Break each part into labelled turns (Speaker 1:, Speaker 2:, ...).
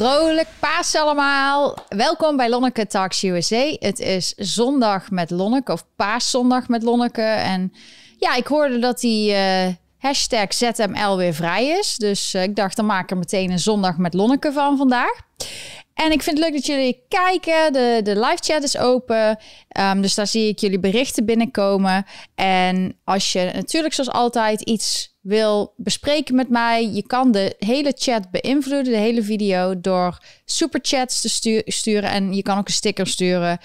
Speaker 1: Vrolijk paas allemaal. Welkom bij Lonneke Talks USA. Het is zondag met Lonneke of paaszondag met Lonneke. En ja, ik hoorde dat die uh, hashtag ZML weer vrij is. Dus uh, ik dacht, dan maak ik er meteen een zondag met Lonneke van vandaag. En ik vind het leuk dat jullie kijken. De, de live chat is open. Um, dus daar zie ik jullie berichten binnenkomen. En als je natuurlijk zoals altijd iets wil bespreken met mij, je kan de hele chat beïnvloeden, de hele video, door superchats te sturen. En je kan ook een sticker sturen.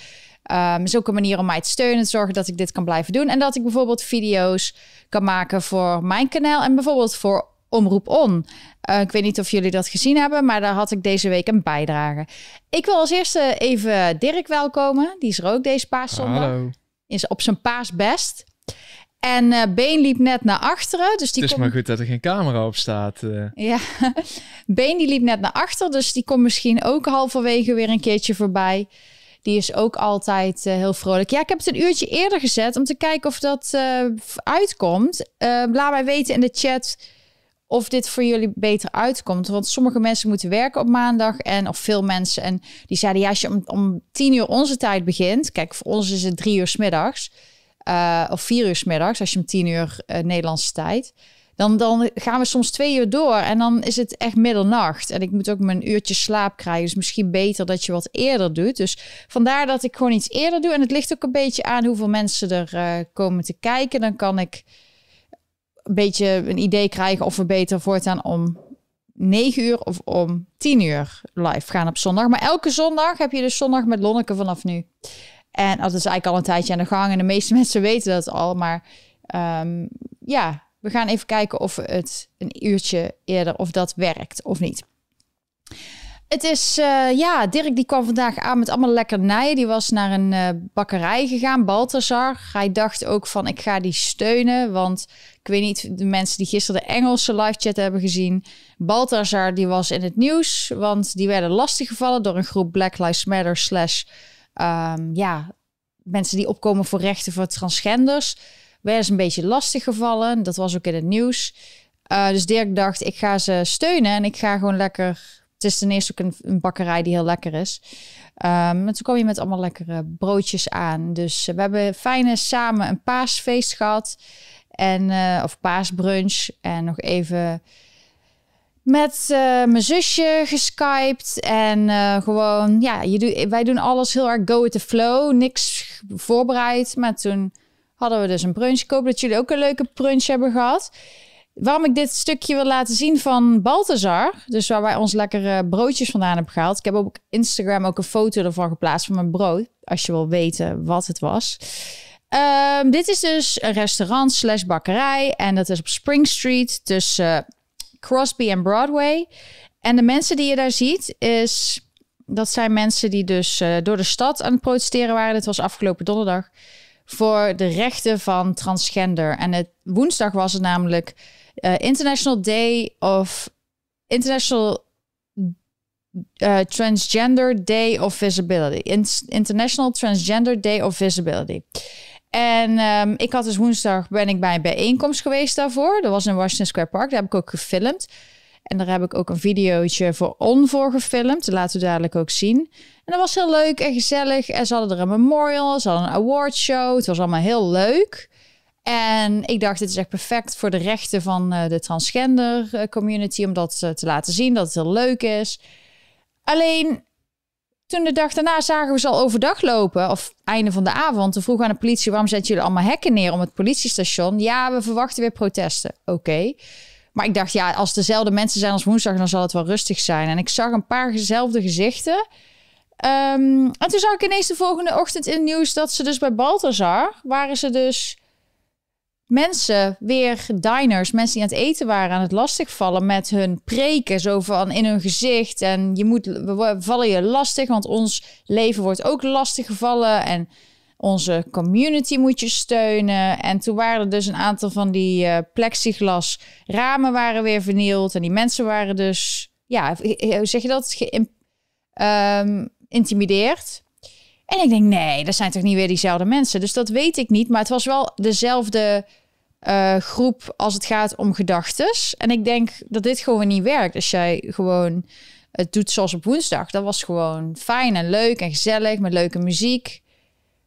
Speaker 1: Um, is ook een manier om mij te steunen en zorgen dat ik dit kan blijven doen. En dat ik bijvoorbeeld video's kan maken voor mijn kanaal en bijvoorbeeld voor Omroep On. Uh, ik weet niet of jullie dat gezien hebben, maar daar had ik deze week een bijdrage. Ik wil als eerste even Dirk welkomen. Die is er ook deze paaszondag.
Speaker 2: Hallo.
Speaker 1: Is op zijn paasbest. En uh, Been liep net naar achteren. Dus die
Speaker 2: het is maar goed dat er geen camera op staat. Uh.
Speaker 1: Ja, Been die liep net naar achter. Dus die komt misschien ook halverwege weer een keertje voorbij. Die is ook altijd uh, heel vrolijk. Ja, ik heb het een uurtje eerder gezet om te kijken of dat uitkomt. laat mij weten in de chat of dit voor jullie beter uitkomt. Want sommige mensen moeten werken op maandag en of veel mensen. En die zeiden ja, als je om, om tien uur onze tijd begint. Kijk, voor ons is het drie uur s middags. Uh, of vier uur middags, als je om tien uur uh, Nederlandse tijd. Dan, dan gaan we soms twee uur door en dan is het echt middernacht. En ik moet ook mijn uurtje slaap krijgen. Dus misschien beter dat je wat eerder doet. Dus vandaar dat ik gewoon iets eerder doe. En het ligt ook een beetje aan hoeveel mensen er uh, komen te kijken. Dan kan ik een beetje een idee krijgen of we beter voortaan om 9 uur of om 10 uur live gaan op zondag. Maar elke zondag heb je dus zondag met Lonneke vanaf nu. En dat is eigenlijk al een tijdje aan de gang. En de meeste mensen weten dat al. Maar um, ja, we gaan even kijken of het een uurtje eerder of dat werkt of niet. Het is, uh, ja, Dirk die kwam vandaag aan met allemaal lekkernijen. Die was naar een uh, bakkerij gegaan, Balthazar. Hij dacht ook van, ik ga die steunen. Want ik weet niet, de mensen die gisteren de Engelse live chat hebben gezien. Balthazar, die was in het nieuws. Want die werden lastiggevallen door een groep Black Lives Matter slash... Um, ja, mensen die opkomen voor rechten voor transgenders. Werden ze een beetje lastiggevallen. Dat was ook in het nieuws. Uh, dus Dirk dacht, ik ga ze steunen en ik ga gewoon lekker het is ten eerste ook een, bakkerij die heel lekker is. Um, en toen kwam je met allemaal lekkere broodjes aan. Dus we hebben fijne samen een paasfeest gehad. En, uh, of paasbrunch. En nog even met uh, mijn zusje geskyped. En gewoon, ja, je wij doen alles heel erg go with the flow. Niks voorbereid. Maar toen hadden we dus een brunch. Ik hoop dat jullie ook een leuke brunch hebben gehad. Waarom ik dit stukje wil laten zien van Balthazar, dus waar wij ons lekkere broodjes vandaan hebben gehaald. Ik heb op Instagram ook een foto ervan geplaatst van mijn brood, als je wil weten wat het was. Um, dit is dus een restaurant slash bakkerij en dat is op Spring Street tussen Crosby en Broadway. En de mensen die je daar ziet, is, dat zijn mensen die dus uh, door de stad aan het protesteren waren. Dit was afgelopen donderdag voor de rechten van transgender. En het woensdag was het namelijk uh, International Day of International uh, Transgender Day of Visibility. In International Transgender Day of Visibility. En um, ik had dus woensdag ben ik bij een bijeenkomst geweest daarvoor. Dat was in Washington Square Park. Daar heb ik ook gefilmd. En daar heb ik ook een videootje voor on gefilmd. Dat laten we dadelijk ook zien. En dat was heel leuk en gezellig. En ze hadden er een memorial, ze hadden een award show. Het was allemaal heel leuk. En ik dacht, dit is echt perfect voor de rechten van uh, de transgender uh, community. Om dat uh, te laten zien, dat het heel leuk is. Alleen, toen de dag daarna zagen we ze al overdag lopen. Of einde van de avond. Toen vroeg aan de politie, waarom zetten jullie allemaal hekken neer om het politiestation? Ja, we verwachten weer protesten. Oké. Maar ik dacht, ja, als dezelfde mensen zijn als woensdag, dan zal het wel rustig zijn. En ik zag een paar dezelfde gezichten. Um, en toen zag ik ineens de volgende ochtend in het nieuws dat ze dus bij Balthazar waren ze dus mensen, weer diners, mensen die aan het eten waren, aan het lastigvallen met hun preken, zo van in hun gezicht. En je moet, we vallen je lastig, want ons leven wordt ook lastig gevallen. En onze community moet je steunen. En toen waren er dus een aantal van die uh, plexiglas ramen waren weer vernield. En die mensen waren dus, ja, hoe zeg je dat? Ge um, intimideerd. En ik denk, nee, dat zijn toch niet weer diezelfde mensen. Dus dat weet ik niet. Maar het was wel dezelfde uh, groep als het gaat om gedachtes. En ik denk dat dit gewoon niet werkt. Als jij gewoon het doet zoals op woensdag. Dat was gewoon fijn en leuk en gezellig met leuke muziek.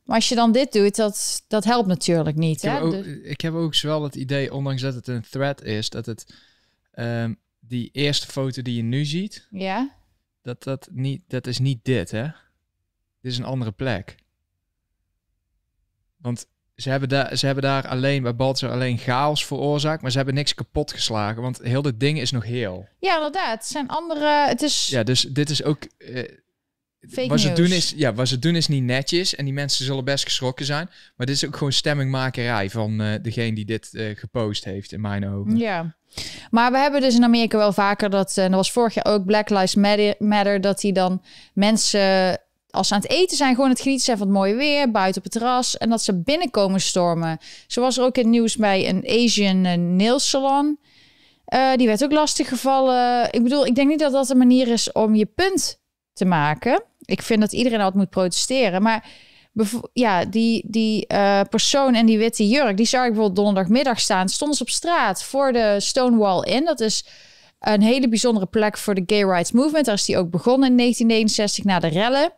Speaker 1: Maar als je dan dit doet, dat, dat helpt natuurlijk niet.
Speaker 2: Ik,
Speaker 1: hè?
Speaker 2: heb ook,
Speaker 1: Dus-
Speaker 2: ik heb ook wel het idee, ondanks dat het een thread is, dat het ehm, die eerste foto die je nu ziet,
Speaker 1: ja?
Speaker 2: dat, dat, niet, dat is niet dit, hè? Dit is een andere plek. Want ze hebben, daar, ze hebben daar alleen, bij Balzer alleen chaos veroorzaakt, maar ze hebben niks kapot geslagen, want heel dit ding is nog heel.
Speaker 1: ja, inderdaad. Het zijn andere... Het is
Speaker 2: Ja, dus dit is ook... eh,
Speaker 1: fake
Speaker 2: wat ze,
Speaker 1: news.
Speaker 2: doen is, ja, wat ze doen is niet netjes en die mensen zullen best geschrokken zijn, maar dit is ook gewoon stemmingmakerij van eh, degene die dit eh, gepost heeft, in mijn ogen.
Speaker 1: Ja. Maar we hebben dus in Amerika wel vaker dat... En dat was vorig jaar ook Black Lives Matter, Matter dat die dan mensen... Als ze aan het eten zijn, gewoon het genieten zijn van het mooie weer, buiten op het terras. En dat ze binnenkomen stormen. Zo was er ook in het nieuws bij een Asian eh, nail salon. Eh, die werd ook lastig gevallen. Ik bedoel, ik denk niet dat dat een manier is om je punt te maken. Ik vind dat iedereen altijd moet protesteren. Maar ja, die, die eh, persoon en die witte jurk, die zag ik bijvoorbeeld donderdagmiddag staan. Stonden ze op straat voor de Stonewall Inn. Dat is een hele bijzondere plek voor de Gay Rights Movement. Daar is die ook begonnen in 1969 na de rellen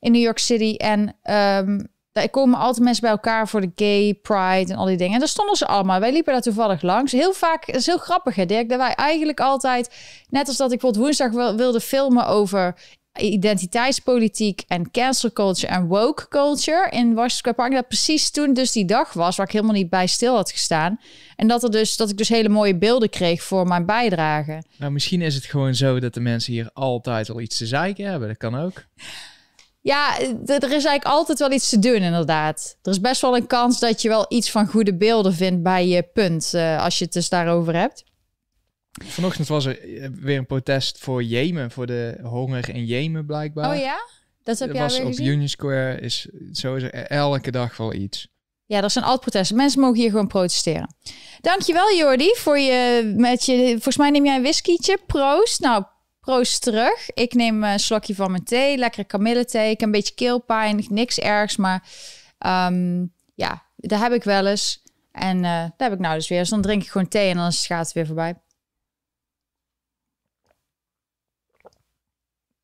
Speaker 1: in New York City. En ehm, daar komen altijd mensen bij elkaar voor de gay pride en al die dingen. En daar stonden ze allemaal. Wij liepen daar toevallig langs. Heel vaak, het is heel grappig hè Dirk, dat wij eigenlijk altijd, net als dat ik bijvoorbeeld woensdag wil- wilde filmen over identiteitspolitiek en cancel culture en woke culture in Washington Park. Dat precies toen dus die dag was waar ik helemaal niet bij stil had gestaan. En dat, er dus, dat ik dus hele mooie beelden kreeg voor mijn bijdrage.
Speaker 2: Nou, misschien is het gewoon zo dat de mensen hier altijd al iets te zeiken hebben. Dat kan ook.
Speaker 1: Ja, er is eigenlijk altijd wel iets te doen, inderdaad. Er is best wel een kans dat je wel iets van goede beelden vindt bij je punt, eh, als je het dus daarover hebt.
Speaker 2: Vanochtend was er eh, weer een protest voor Jemen, voor de honger in Jemen blijkbaar.
Speaker 1: Oh ja? Dat heb
Speaker 2: Er
Speaker 1: jij
Speaker 2: was
Speaker 1: weer
Speaker 2: op
Speaker 1: gezien?
Speaker 2: Union Square is sowieso elke dag wel iets.
Speaker 1: Ja, dat zijn altijd protesten. Mensen mogen hier gewoon protesteren. Dankjewel, Jordi, voor je met je. Volgens mij neem jij een whiskietje. Proost. Nou, proost terug. Ik neem een slokje van mijn thee. Lekkere kamillethee. Ik heb een beetje keelpijn. Niks ergs, maar ehm, ja, dat heb ik wel eens. En eh daar heb ik nou dus weer. Dus dan drink ik gewoon thee en dan gaat het weer voorbij.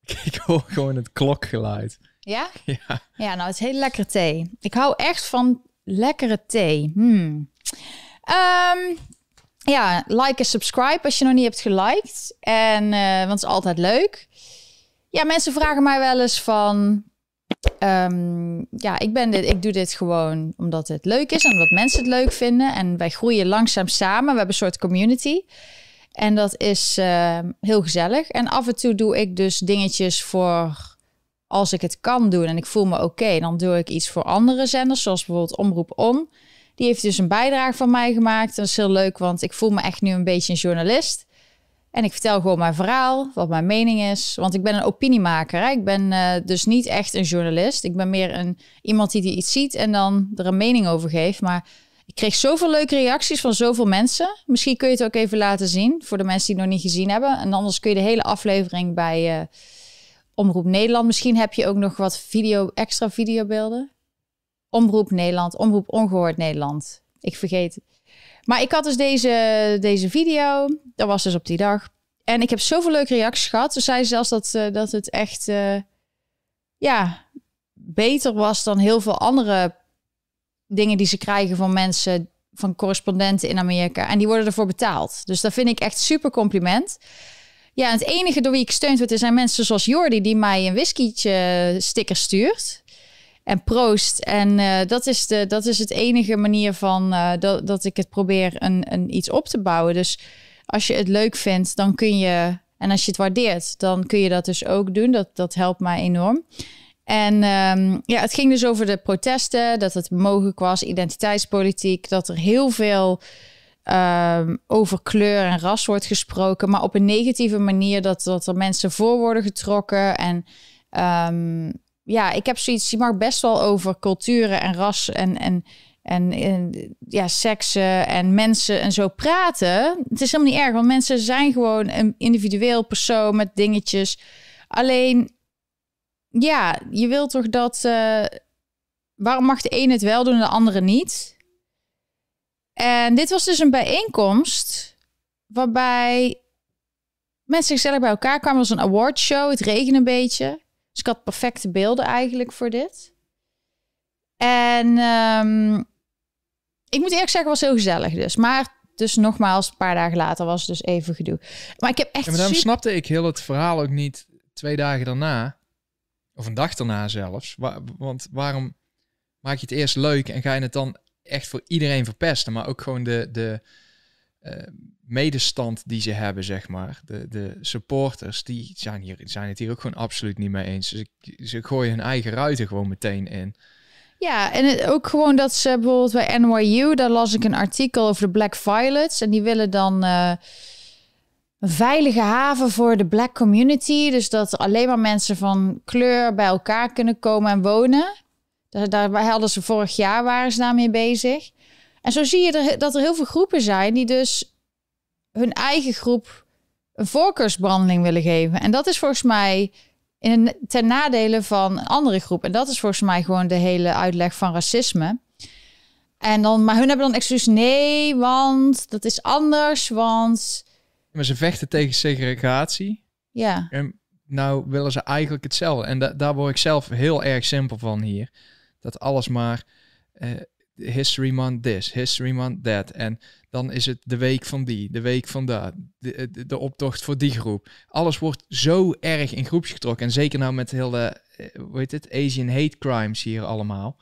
Speaker 2: Ik hoor gewoon het klokgeluid.
Speaker 1: Ja?
Speaker 2: Ja.
Speaker 1: Ja, nou, het is hele lekkere thee. Ik hou echt van lekkere thee. Hmm. Ehm, ja, like en subscribe als je nog niet hebt geliked. En, eh, want het is altijd leuk. Ja, mensen vragen mij wel eens van... ehm, ja, ik, ben dit, ik doe dit gewoon omdat het leuk is en omdat mensen het leuk vinden. En wij groeien langzaam samen. We hebben een soort community. En dat is ehm, heel gezellig. En af en toe doe ik dus dingetjes voor als ik het kan doen en ik voel me oké, dan doe ik iets voor andere zenders, zoals bijvoorbeeld Omroep Om. Die heeft dus een bijdrage van mij gemaakt. Dat is heel leuk, want ik voel me echt nu een beetje een journalist. En ik vertel gewoon mijn verhaal, wat mijn mening is. Want ik ben een opiniemaker. Ik ben eh, dus niet echt een journalist. Ik ben meer een, iemand die, die iets ziet en dan er een mening over geeft. Maar ik kreeg zoveel leuke reacties van zoveel mensen. Misschien kun je het ook even laten zien voor de mensen die het nog niet gezien hebben. En anders kun je de hele aflevering bij eh, Omroep Nederland. Misschien heb je ook nog wat video, extra videobeelden. Omroep Nederland, Omroep Ongehoord Nederland. Ik vergeet. Maar ik had dus deze, deze video. Dat was dus op die dag. En ik heb zoveel leuke reacties gehad. Ze zeiden zelfs dat, eh, dat het echt eh, ja, beter was dan heel veel andere dingen die ze krijgen van mensen, van correspondenten in Amerika. En die worden ervoor betaald. Dus dat vind ik echt super compliment. Ja, het enige door wie ik gesteund word, zijn mensen zoals Jordi, die mij een whiskietje sticker stuurt. En proost. En eh, dat, is de, dat is het enige manier van eh, dat, dat ik het probeer een, een iets op te bouwen. Dus als je het leuk vindt, dan kun je. En als je het waardeert, dan kun je dat dus ook doen. Dat, dat helpt mij enorm. En ehm, ja, het ging dus over de protesten, dat het mogelijk was, identiteitspolitiek, dat er heel veel ehm, over kleur en ras wordt gesproken, maar op een negatieve manier, dat, dat er mensen voor worden getrokken. En ehm, ja, ik heb zoiets, je mag best wel over culturen en ras en, en, en, ja, seksen en mensen en zo praten. Het is helemaal niet erg, want mensen zijn gewoon een individueel persoon met dingetjes. Alleen, ja, je wilt toch dat. eh, waarom mag de een het wel doen en de andere niet? En dit was dus een bijeenkomst waarbij mensen gezellig bij elkaar kwamen. Het was een awardshow. Het regende een beetje. Dus ik had perfecte beelden eigenlijk voor dit. En ehm, ik moet eerlijk zeggen, was heel gezellig dus. Maar dus nogmaals, een paar dagen later was het dus even gedoe. Maar ik heb echt...
Speaker 2: Ja, maar daarom
Speaker 1: super-
Speaker 2: snapte ik heel het verhaal ook niet twee dagen daarna. Of een dag daarna zelfs. Wa- want waarom maak je het eerst leuk en ga je het dan echt voor iedereen verpesten? Maar ook gewoon de, de medestand die ze hebben, zeg maar. De, de supporters, die zijn, hier, zijn het hier ook gewoon absoluut niet mee eens. Dus ze gooien hun eigen ruiten gewoon meteen in.
Speaker 1: Ja, en het, ook gewoon dat ze bijvoorbeeld bij NYU, daar las ik een artikel over de Black Violets. En die willen dan eh, een veilige haven voor de black community. Dus dat alleen maar mensen van kleur bij elkaar kunnen komen en wonen. Daar, daar hadden ze vorig jaar waren ze daarmee bezig. En zo zie je er, dat er heel veel groepen zijn die dus hun eigen groep een voorkeursbehandeling willen geven. En dat is volgens mij in, ten nadele van een andere groep. En dat is volgens mij gewoon de hele uitleg van racisme. En dan, maar hun hebben dan excuus, nee, want dat is anders, want
Speaker 2: Maar ze vechten tegen segregatie.
Speaker 1: ja,
Speaker 2: En nou willen ze eigenlijk hetzelfde. En da- daar word ik zelf heel erg simpel van hier. Dat alles maar eh, history month this, history month that. En dan is het de week van die, de week van dat, de, de, optocht voor die groep. Alles wordt zo erg in groepjes getrokken. En zeker nou met heel de, eh, hoe heet het, Asian hate crimes hier allemaal.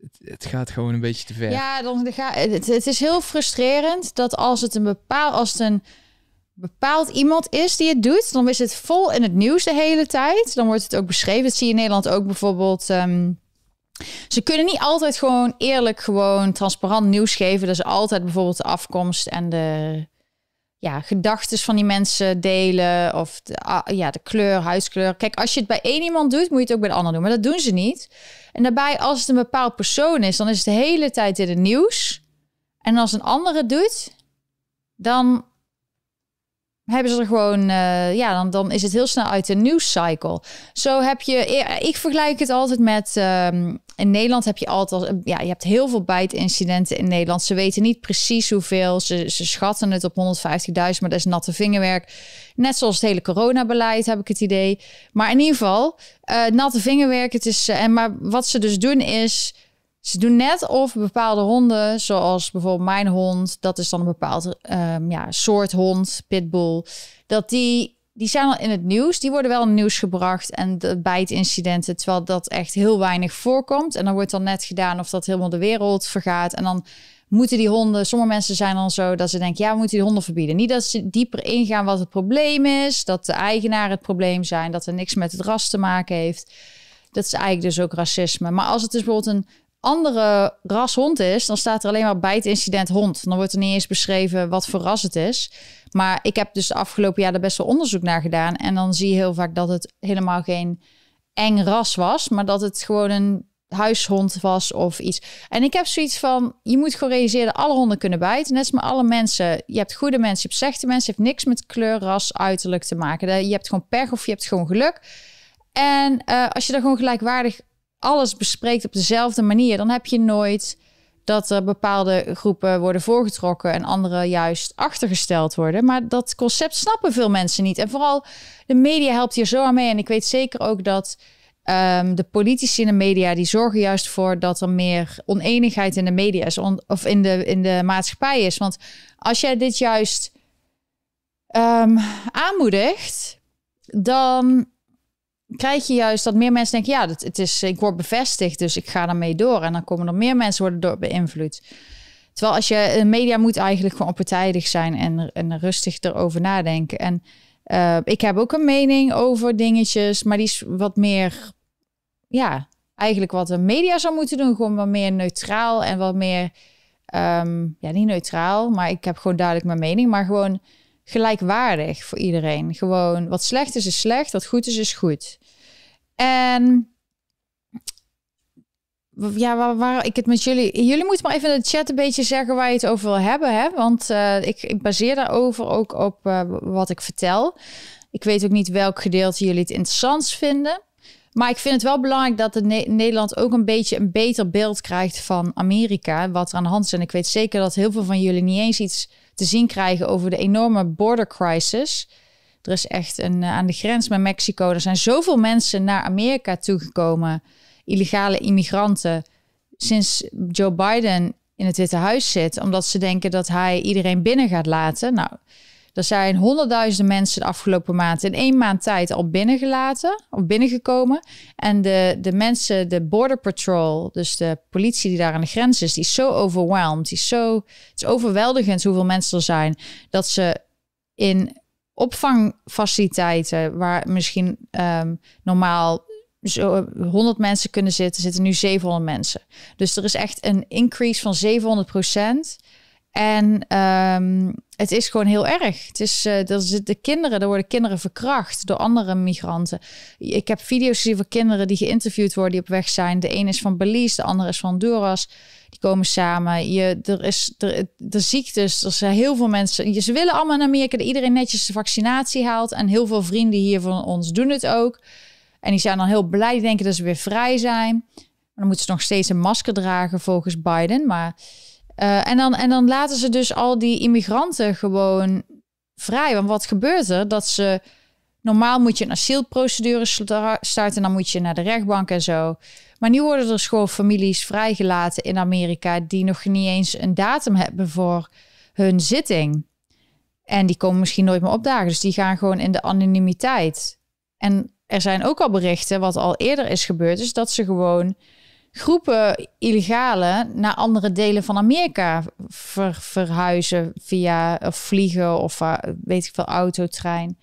Speaker 2: Het, het gaat gewoon een beetje te ver.
Speaker 1: ja, dan het, het is heel frustrerend dat als het een bepaald, als een bepaald iemand is die het doet, dan is het vol in het nieuws de hele tijd. Dan wordt het ook beschreven. Dat zie je in Nederland ook bijvoorbeeld. ehm, ze kunnen niet altijd gewoon eerlijk, gewoon transparant nieuws geven. Dat is altijd bijvoorbeeld de afkomst en de ja, gedachten van die mensen delen. Of de, ah, ja, de kleur, huidskleur. Kijk, als je het bij één iemand doet, moet je het ook bij de ander doen. Maar dat doen ze niet. En daarbij, als het een bepaald persoon is, dan is het de hele tijd in het nieuws. En als een andere doet, dan hebben ze er gewoon, eh, ja, dan, dan is het heel snel uit de nieuwscycle. Zo heb je, ik vergelijk het altijd met, ehm, in Nederland heb je altijd, ja, je hebt heel veel bijtincidenten in Nederland. Ze weten niet precies hoeveel, ze, ze schatten het op 150.000, maar dat is natte vingerwerk. Net zoals het hele coronabeleid heb ik het idee. Maar in ieder geval, eh, natte vingerwerk, het is, eh, en maar wat ze dus doen is, ze doen net of bepaalde honden, zoals bijvoorbeeld mijn hond, dat is dan een bepaald ehm, ja, soort hond, pitbull, dat die, die zijn al in het nieuws. Die worden wel in het nieuws gebracht en de bijtincidenten, terwijl dat echt heel weinig voorkomt. En dan wordt dan net gedaan of dat helemaal de wereld vergaat. En dan moeten die honden, sommige mensen zijn dan zo dat ze denken, ja, we moeten die honden verbieden. Niet dat ze dieper ingaan wat het probleem is, dat de eigenaar het probleem zijn, dat er niks met het ras te maken heeft. Dat is eigenlijk dus ook racisme. Maar als het dus bijvoorbeeld een andere ras hond is, dan staat er alleen maar bijtincident hond. Dan wordt er niet eens beschreven wat voor ras het is. Maar ik heb dus de afgelopen jaar er best wel onderzoek naar gedaan. En dan zie je heel vaak dat het helemaal geen eng ras was, maar dat het gewoon een huishond was of iets. En ik heb zoiets van, je moet gewoon realiseren, alle honden kunnen bijten. Net als met alle mensen. Je hebt goede mensen, je hebt slechte mensen. Het heeft niks met kleur, ras, uiterlijk te maken. Je hebt gewoon pech of je hebt gewoon geluk. En uh, als je dan gewoon gelijkwaardig alles bespreekt op dezelfde manier, dan heb je nooit dat er bepaalde groepen worden voorgetrokken en andere juist achtergesteld worden. Maar dat concept snappen veel mensen niet. En vooral de media helpt hier zo aan mee. En ik weet zeker ook dat um, de politici in de media die zorgen juist voor dat er meer oneenigheid in de media is of in de, in de maatschappij is. Want als jij dit juist um, aanmoedigt, dan krijg je juist dat meer mensen denken: ja, het, het is, ik word bevestigd, dus ik ga daarmee door. En dan komen er meer mensen worden door beïnvloed. Terwijl als je media moet eigenlijk gewoon partijdig zijn en, en rustig erover nadenken. En uh, ik heb ook een mening over dingetjes, maar die is wat meer, ja, eigenlijk wat de media zou moeten doen. Gewoon wat meer neutraal en wat meer, um, ja, niet neutraal, maar ik heb gewoon duidelijk mijn mening, maar gewoon gelijkwaardig voor iedereen. Gewoon wat slecht is, is slecht, wat goed is, is goed. En ja, waar, ik het met jullie... Jullie moeten maar even in de chat een beetje zeggen waar je het over wil hebben. Hè? Want uh, ik, baseer daarover ook op uh, wat ik vertel. Ik weet ook niet welk gedeelte jullie het interessant vinden. Maar ik vind het wel belangrijk dat ne Nederland ook een beetje een beter beeld krijgt van Amerika. Wat er aan de hand is. En ik weet zeker dat heel veel van jullie niet eens iets te zien krijgen over de enorme border crisis. Er is echt een, eh, aan de grens met Mexico, er zijn zoveel mensen naar Amerika toegekomen, illegale immigranten, sinds Joe Biden in het Witte Huis zit, omdat ze denken dat hij iedereen binnen gaat laten. Nou, er zijn honderdduizenden mensen de afgelopen maand in één maand tijd al binnengelaten of binnengekomen. En de, de mensen, de Border Patrol, dus de politie die daar aan de grens is, die is zo overwhelmed. Die is zo, het is overweldigend hoeveel mensen er zijn. Dat ze in opvangfaciliteiten, waar misschien ehm, normaal zo 100 mensen kunnen zitten, zitten nu 700 mensen. Dus er is echt een increase van 700 procent. En um, het is gewoon heel erg. Het is, uh, dat de kinderen, er worden kinderen verkracht door andere migranten. Ik heb video's gezien van kinderen die geïnterviewd worden, die op weg zijn. De een is van Belize, de andere is van Honduras. Die komen samen. Je, er is er, de ziektes, er zijn heel veel mensen. Ze willen allemaal in Amerika dat iedereen netjes de vaccinatie haalt. En heel veel vrienden hier van ons doen het ook. En die zijn dan heel blij, denken dat ze weer vrij zijn. Maar dan moeten ze nog steeds een masker dragen volgens Biden. Maar uh, en, dan, en dan laten ze dus al die immigranten gewoon vrij. Want wat gebeurt er? Dat ze. Normaal moet je een asielprocedure starten. En dan moet je naar de rechtbank en zo. Maar nu worden er dus gewoon families vrijgelaten in Amerika. die nog niet eens een datum hebben voor hun zitting. En die komen misschien nooit meer opdagen. Dus die gaan gewoon in de anonimiteit. En er zijn ook al berichten, wat al eerder is gebeurd, is dat ze gewoon groepen illegale naar andere delen van Amerika verhuizen via vliegen of uh, weet ik veel, autotrein.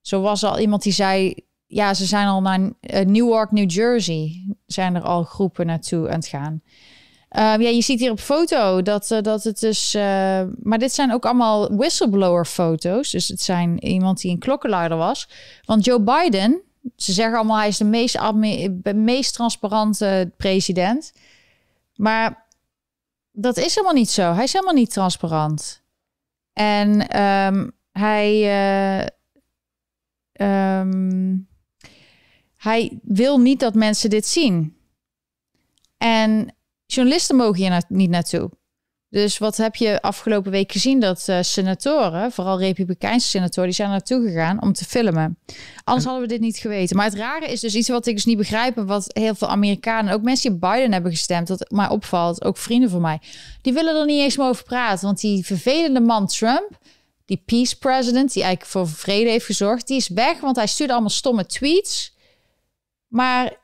Speaker 1: Zo was al iemand die zei, ja, ze zijn al naar uh, Newark, New Jersey, zijn er al groepen naartoe aan het gaan. Uh, ja, je ziet hier op foto dat, uh, dat het dus. Maar dit zijn ook allemaal whistleblower-foto's. Dus het zijn iemand die een klokkenluider was. Want Joe Biden, ze zeggen allemaal hij is de meest, meest transparante president. Maar dat is helemaal niet zo. Hij is helemaal niet transparant. En um, hij, uh, um, hij wil niet dat mensen dit zien. En journalisten mogen hier niet naartoe. Dus wat heb je afgelopen week gezien? Dat uh, senatoren, vooral republikeinse senatoren, die zijn naartoe gegaan om te filmen. Anders hadden we dit niet geweten. Maar het rare is dus iets wat ik dus niet begrijp. En wat heel veel Amerikanen, ook mensen die Biden hebben gestemd, dat mij opvalt, ook vrienden van mij, die willen er niet eens meer over praten. Want die vervelende man Trump, die peace president, die eigenlijk voor vrede heeft gezorgd, die is weg. Want hij stuurde allemaal stomme tweets. Maar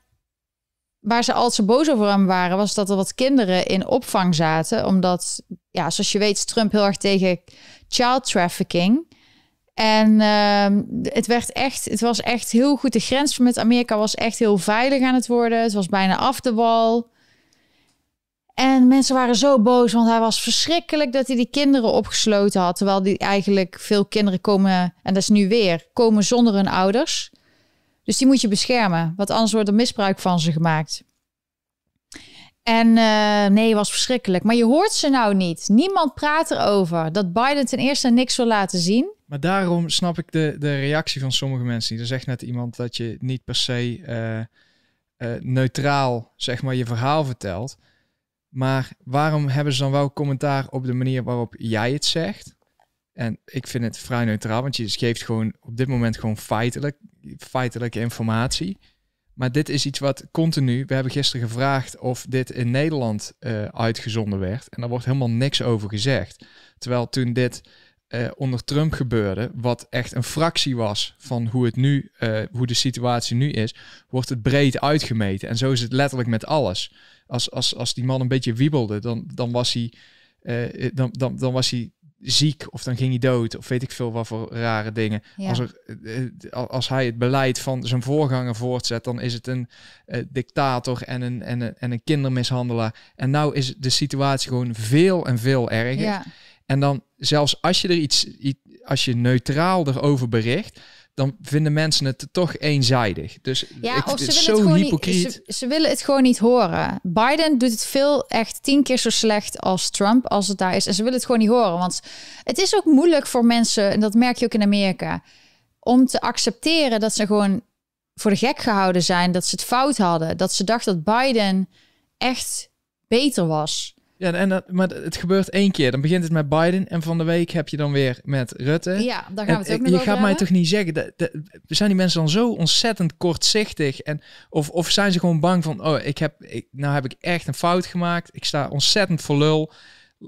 Speaker 1: waar ze altijd zo boos over hem waren, was dat er wat kinderen in opvang zaten. Omdat, ja, zoals je weet, Trump heel erg tegen child trafficking. En uh, het werd echt, het was echt heel goed. De grens met Amerika was echt heel veilig aan het worden. Het was bijna af de wal. En mensen waren zo boos, want hij was verschrikkelijk dat hij die kinderen opgesloten had. Terwijl die eigenlijk veel kinderen komen, en dat is nu weer, komen zonder hun ouders. Dus die moet je beschermen, want anders wordt er misbruik van ze gemaakt. En uh, nee, was verschrikkelijk. Maar je hoort ze nou niet. Niemand praat erover dat Biden ten eerste niks wil laten zien.
Speaker 2: Maar daarom snap ik de, de reactie van sommige mensen. Er zegt net iemand dat je niet per se uh, uh, neutraal zeg maar, je verhaal vertelt. Maar waarom hebben ze dan wel commentaar op de manier waarop jij het zegt? En ik vind het vrij neutraal, want je geeft gewoon op dit moment gewoon feitelijk, feitelijke informatie. Maar dit is iets wat continu. We hebben gisteren gevraagd of dit in Nederland uh, uitgezonden werd. En daar wordt helemaal niks over gezegd. Terwijl toen dit uh, onder Trump gebeurde, wat echt een fractie was van hoe het nu, uh, hoe de situatie nu is, wordt het breed uitgemeten. En zo is het letterlijk met alles. Als, als, als die man een beetje wiebelde, dan, dan was hij. dan, dan, dan was hij ziek of dan ging hij dood of weet ik veel wat voor rare dingen. Als, er, eh, als hij het beleid van zijn voorganger voortzet, dan is het een uh, dictator en een, en, een, en een kindermishandelaar. En nou is de situatie gewoon veel en veel erger. Ja. En dan zelfs als je er iets, iets, als je neutraal erover bericht, dan vinden mensen het toch eenzijdig. Dus ja, ik, of ze het zo hypocriet.
Speaker 1: Niet, ze, ze, willen het gewoon niet horen. Biden doet het veel echt tien keer zo slecht als Trump als het daar is. En ze willen het gewoon niet horen. Want het is ook moeilijk voor mensen, en dat merk je ook in Amerika, om te accepteren dat ze gewoon voor de gek gehouden zijn, dat ze het fout hadden, dat ze dachten dat Biden echt beter was.
Speaker 2: Ja, en dat, maar het gebeurt één keer. Dan begint het met Biden en van de week heb je dan weer met Rutte.
Speaker 1: Ja, daar gaan we het ook nog
Speaker 2: Je gaat mij toch niet zeggen, dat, dat- zijn die mensen dan zo ontzettend kortzichtig? En, of, of zijn ze gewoon bang van, oh, ik heb, ik, nou heb ik echt een fout gemaakt. Ik sta ontzettend voor lul.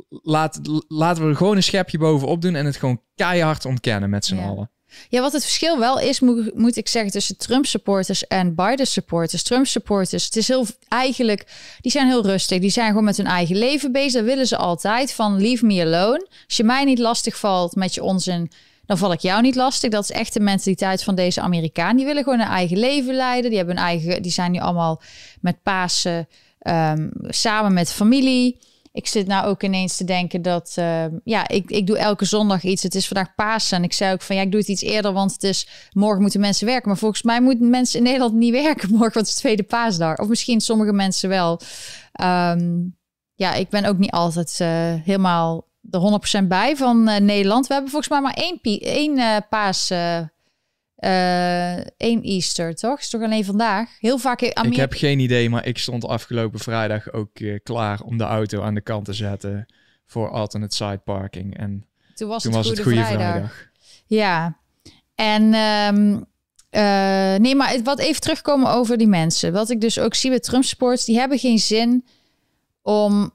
Speaker 2: Laat, laten we er gewoon een schepje bovenop doen en het gewoon keihard ontkennen met z'n
Speaker 1: Ja.
Speaker 2: allen.
Speaker 1: Ja, wat het verschil wel is, moet, moet ik zeggen, tussen Trump-supporters en Biden-supporters. Trump-supporters, het is heel eigenlijk, die zijn heel rustig. Die zijn gewoon met hun eigen leven bezig. Dat willen ze altijd van leave me alone. Als je mij niet lastig valt met je onzin, dan val ik jou niet lastig. Dat is echt de mentaliteit van deze Amerikaan. Die willen gewoon een eigen leven leiden. Die hebben een eigen, die zijn nu allemaal met Pasen ehm, samen met familie. Ik zit nou ook ineens te denken dat, eh, ja, ik, ik doe elke zondag iets. Het is vandaag Pasen. En ik zei ook van, ja, ik doe het iets eerder, want het is, morgen moeten mensen werken. Maar volgens mij moeten mensen in Nederland niet werken morgen, want het is tweede paasdag. Of misschien sommige mensen wel. Ehm, ja, ik ben ook niet altijd eh, helemaal er 100% bij van eh, Nederland. We hebben volgens mij maar één, één eh, paas... eh, één Easter, toch? Is toch alleen vandaag? Heel vaak in
Speaker 2: Ik
Speaker 1: Amerika.
Speaker 2: heb geen idee, maar ik stond afgelopen vrijdag ook eh, klaar om de auto aan de kant te zetten voor alternate side parking. En
Speaker 1: Toen was
Speaker 2: toen
Speaker 1: het
Speaker 2: was het
Speaker 1: Goede Vrijdag.
Speaker 2: Vrijdag.
Speaker 1: Ja, en ehm, eh, nee, maar het- wat even terugkomen over die mensen. Wat ik dus ook zie bij Trump sports, die hebben geen zin om.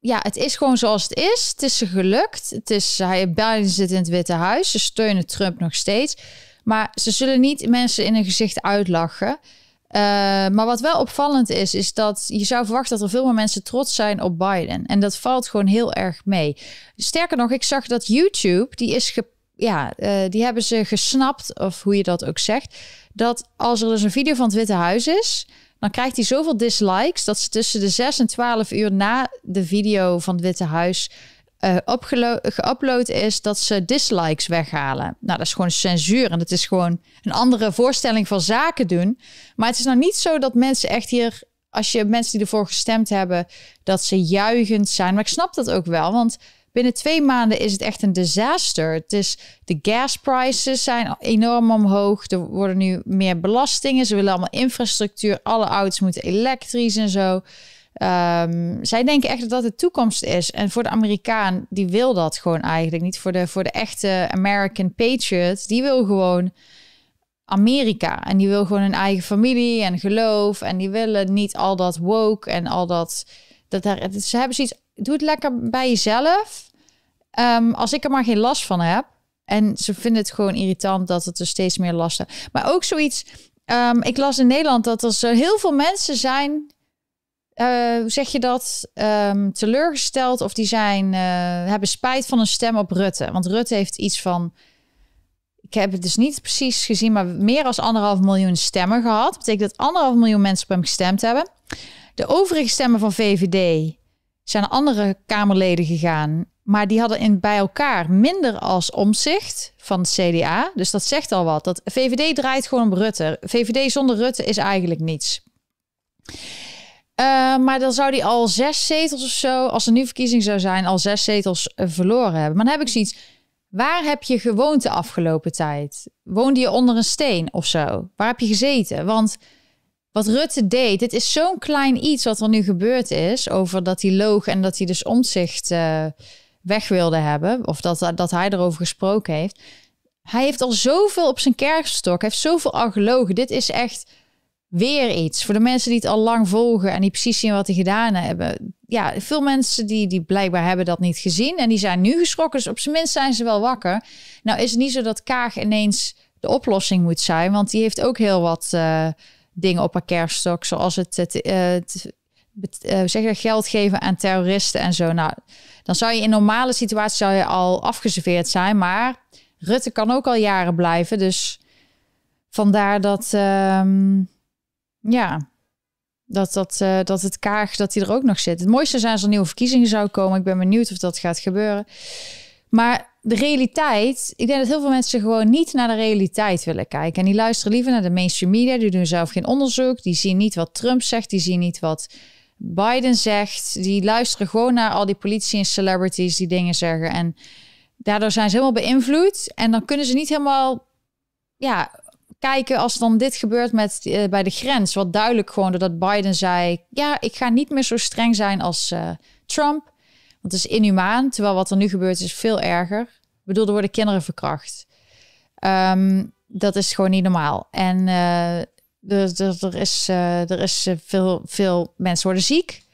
Speaker 1: Ja, het is gewoon zoals het is. Het is ze gelukt. Het is, hij Biden zit in het Witte Huis. Ze steunen Trump nog steeds. Maar ze zullen niet mensen in hun gezicht uitlachen. Eh, maar wat wel opvallend is, is dat je zou verwachten dat er veel meer mensen trots zijn op Biden. En dat valt gewoon heel erg mee. Sterker nog, ik zag dat YouTube, die is ge, ja, eh, die hebben ze gesnapt, of hoe je dat ook zegt, dat als er dus een video van het Witte Huis is, dan krijgt hij zoveel dislikes dat ze tussen de 6 en 12 uur na de video van het Witte Huis opgelo- geüpload is, dat ze dislikes weghalen. Nou, dat is gewoon censuur en dat is gewoon een andere voorstelling van zaken doen. Maar het is nou niet zo dat mensen echt hier, als je mensen die ervoor gestemd hebben, dat ze juichend zijn. Maar ik snap dat ook wel, want binnen twee maanden is het echt een disaster. Het is, de gas prices zijn enorm omhoog. Er worden nu meer belastingen. Ze willen allemaal infrastructuur. Alle auto's moeten elektrisch en zo. Ehm, zij denken echt dat dat de toekomst is. En voor de Amerikaan, die wil dat gewoon eigenlijk niet. Voor de, voor de echte American Patriot, die wil gewoon Amerika. En die wil gewoon een eigen familie en geloof. En die willen niet al dat woke en al dat... dat daar, ze hebben zoiets, doe het lekker bij jezelf. Ehm, als ik er maar geen last van heb. En ze vinden het gewoon irritant dat het er steeds meer last heeft. Maar ook zoiets... ehm, ik las in Nederland dat er heel veel mensen zijn... eh, hoe zeg je dat? Ehm, teleurgesteld of die zijn, eh, hebben spijt van een stem op Rutte. Want Rutte heeft iets van ik heb het dus niet precies gezien, maar meer dan anderhalf miljoen stemmen gehad. Dat betekent dat anderhalf miljoen mensen op hem gestemd hebben. De overige stemmen van VVD zijn andere Kamerleden gegaan. Maar die hadden in, bij elkaar minder als omzicht van het CDA. Dus dat zegt al wat. Dat VVD draait gewoon om Rutte. VVD zonder Rutte is eigenlijk niets. Eh, maar dan zou die al zes zetels of zo, als er nu verkiezing zou zijn, al zes zetels eh, verloren hebben. Maar dan heb ik zoiets. Waar heb je gewoond de afgelopen tijd? Woonde je onder een steen of zo? Waar heb je gezeten? Want wat Rutte deed, dit is zo'n klein iets wat er nu gebeurd is. Over dat hij loog en dat hij dus omzicht eh, weg wilde hebben. Of dat, dat hij erover gesproken heeft. Hij heeft al zoveel op zijn kerfstok. Hij heeft zoveel al gelogen. Dit is echt weer iets. Voor de mensen die het al lang volgen en die precies zien wat hij gedaan hebben. Ja, veel mensen die, die blijkbaar hebben dat niet gezien. En die zijn nu geschrokken. Dus op zijn minst zijn ze wel wakker. Nou is het niet zo dat Kaag ineens de oplossing moet zijn. Want die heeft ook heel wat eh, dingen op haar kerfstok. Zoals het, het, eh, eh, zeg geld geven aan terroristen en zo. Nou, dan zou je in normale situaties zou je al afgeserveerd zijn. Maar Rutte kan ook al jaren blijven. Dus vandaar dat... ehm, ja, dat, dat, eh, dat het kaag dat hij er ook nog zit. Het mooiste zijn als er nieuwe verkiezingen zou komen. Ik ben benieuwd of dat gaat gebeuren. Maar de realiteit, ik denk dat heel veel mensen gewoon niet naar de realiteit willen kijken. En die luisteren liever naar de mainstream media. Die doen zelf geen onderzoek. Die zien niet wat Trump zegt. Die zien niet wat Biden zegt. Die luisteren gewoon naar al die politici en celebrities die dingen zeggen. En daardoor zijn ze helemaal beïnvloed. En dan kunnen ze niet helemaal ja, kijken als dan dit gebeurt met, eh, bij de grens. Wat duidelijk gewoon dat Biden zei... ja, ik ga niet meer zo streng zijn als uh, Trump. Want het is inhumaan. Terwijl wat er nu gebeurt is veel erger. Ik bedoel, er worden kinderen verkracht. Ehm, dat is gewoon niet normaal. En uh, er, er, is, er is veel, veel mensen worden ziek.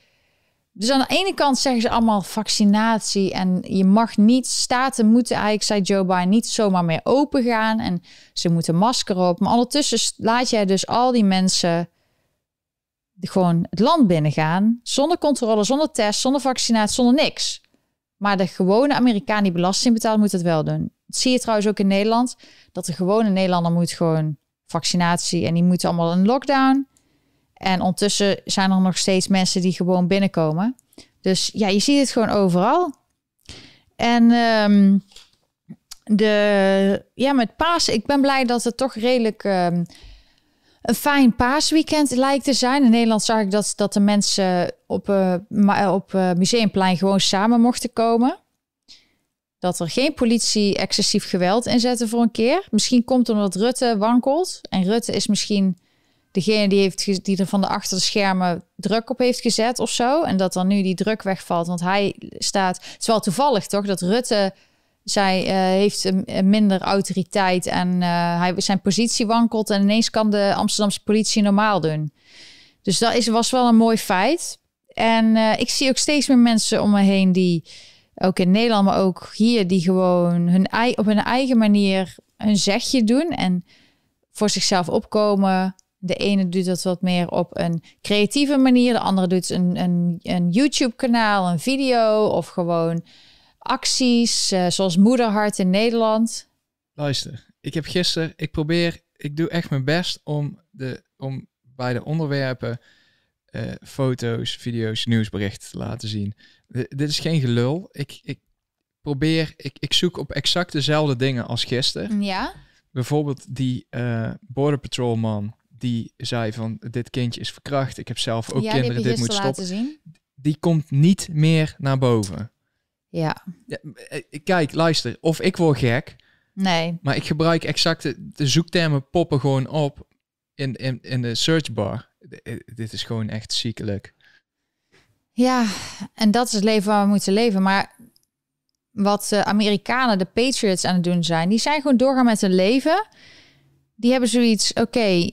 Speaker 1: Dus aan de ene kant zeggen ze allemaal vaccinatie en je mag niet, staten moeten eigenlijk, zei Joe Biden, niet zomaar meer open gaan en ze moeten masker op. Maar ondertussen laat jij dus al die mensen gewoon het land binnengaan, zonder controle, zonder test, zonder vaccinatie, zonder niks. Maar de gewone Amerikaan die belasting betaalt, moet het wel doen. Dat zie je trouwens ook in Nederland, dat de gewone Nederlander moet gewoon vaccinatie en die moeten allemaal een lockdown. En ondertussen zijn er nog steeds mensen die gewoon binnenkomen. Dus ja, je ziet het gewoon overal. En um, de, ja, met paas, ik ben blij dat het toch redelijk um, een fijn paasweekend lijkt te zijn. In Nederland zag ik dat, dat de mensen op, uh, op uh, Museumplein gewoon samen mochten komen. Dat er geen politie excessief geweld inzetten voor een keer. Misschien komt omdat Rutte wankelt. En Rutte is misschien degene die, heeft, die er van de achter de schermen druk op heeft gezet of zo. En dat dan nu die druk wegvalt. Want hij staat. Het is wel toevallig toch dat Rutte. Zij uh, heeft een, minder autoriteit en uh, hij, zijn positie wankelt. En ineens kan de Amsterdamse politie normaal doen. Dus dat is, was wel een mooi feit. En uh, ik zie ook steeds meer mensen om me heen die, ook in Nederland, maar ook hier, die gewoon hun, op hun eigen manier hun zegje doen. En voor zichzelf opkomen de ene doet dat wat meer op een creatieve manier. De andere doet een, een, een YouTube-kanaal, een video of gewoon acties, uh, zoals Moederhart in Nederland.
Speaker 2: Luister, ik heb gisteren, ik probeer, ik doe echt mijn best om, de, om bij de onderwerpen uh, foto's, video's, nieuwsberichten te laten zien. dit is geen gelul. Ik, ik probeer, ik, ik zoek op exact dezelfde dingen als gisteren.
Speaker 1: Ja.
Speaker 2: Bijvoorbeeld die uh, Border Patrol man die zei van dit kindje is verkracht. Ik heb zelf ook kinderen, dit moet stoppen.
Speaker 1: Zien.
Speaker 2: Die komt niet meer naar boven.
Speaker 1: Ja.
Speaker 2: ja. Eh, kijk, luister, of ik word gek.
Speaker 1: Nee.
Speaker 2: Maar ik gebruik exact de, zoektermen poppen gewoon op in, in, in de searchbar. Eh, dit is gewoon echt ziekelijk.
Speaker 1: Ja, en dat is het leven waar we moeten leven. Maar wat de Amerikanen, de Patriots aan het doen zijn, die zijn gewoon doorgaan met hun leven. Die hebben zoiets, oké,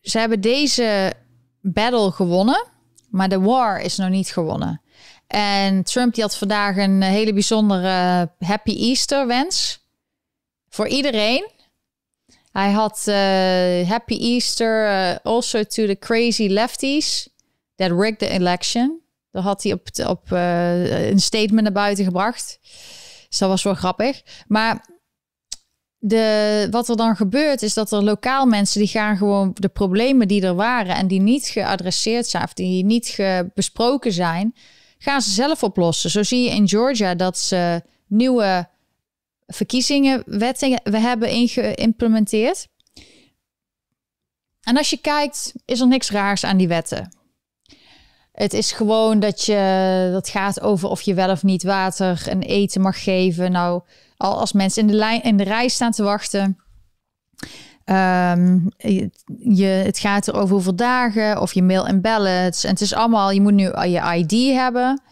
Speaker 1: ze hebben deze battle gewonnen, maar de war is nog niet gewonnen. En Trump die had vandaag een hele bijzondere Happy Easter wens voor iedereen. Hij had uh, Happy Easter also to the crazy lefties that rigged the election. Dat had hij op, op een statement naar buiten gebracht. Dus dat was wel grappig. Maar de, wat er dan gebeurt is dat er lokaal mensen die gaan gewoon de problemen die er waren en die niet geadresseerd zijn of die niet besproken zijn, gaan ze zelf oplossen. Zo zie je in Georgia dat ze nieuwe verkiezingen, wetten we hebben geïmplementeerd. En als je kijkt, is er niks raars aan die wetten. Het is gewoon dat je dat gaat over of je wel of niet water en eten mag geven. Nou, al als mensen in de, lijn, in de rij staan te wachten. Um, je, het gaat er over hoeveel dagen of je mail en ballots. En het is allemaal, je moet nu je ID hebben.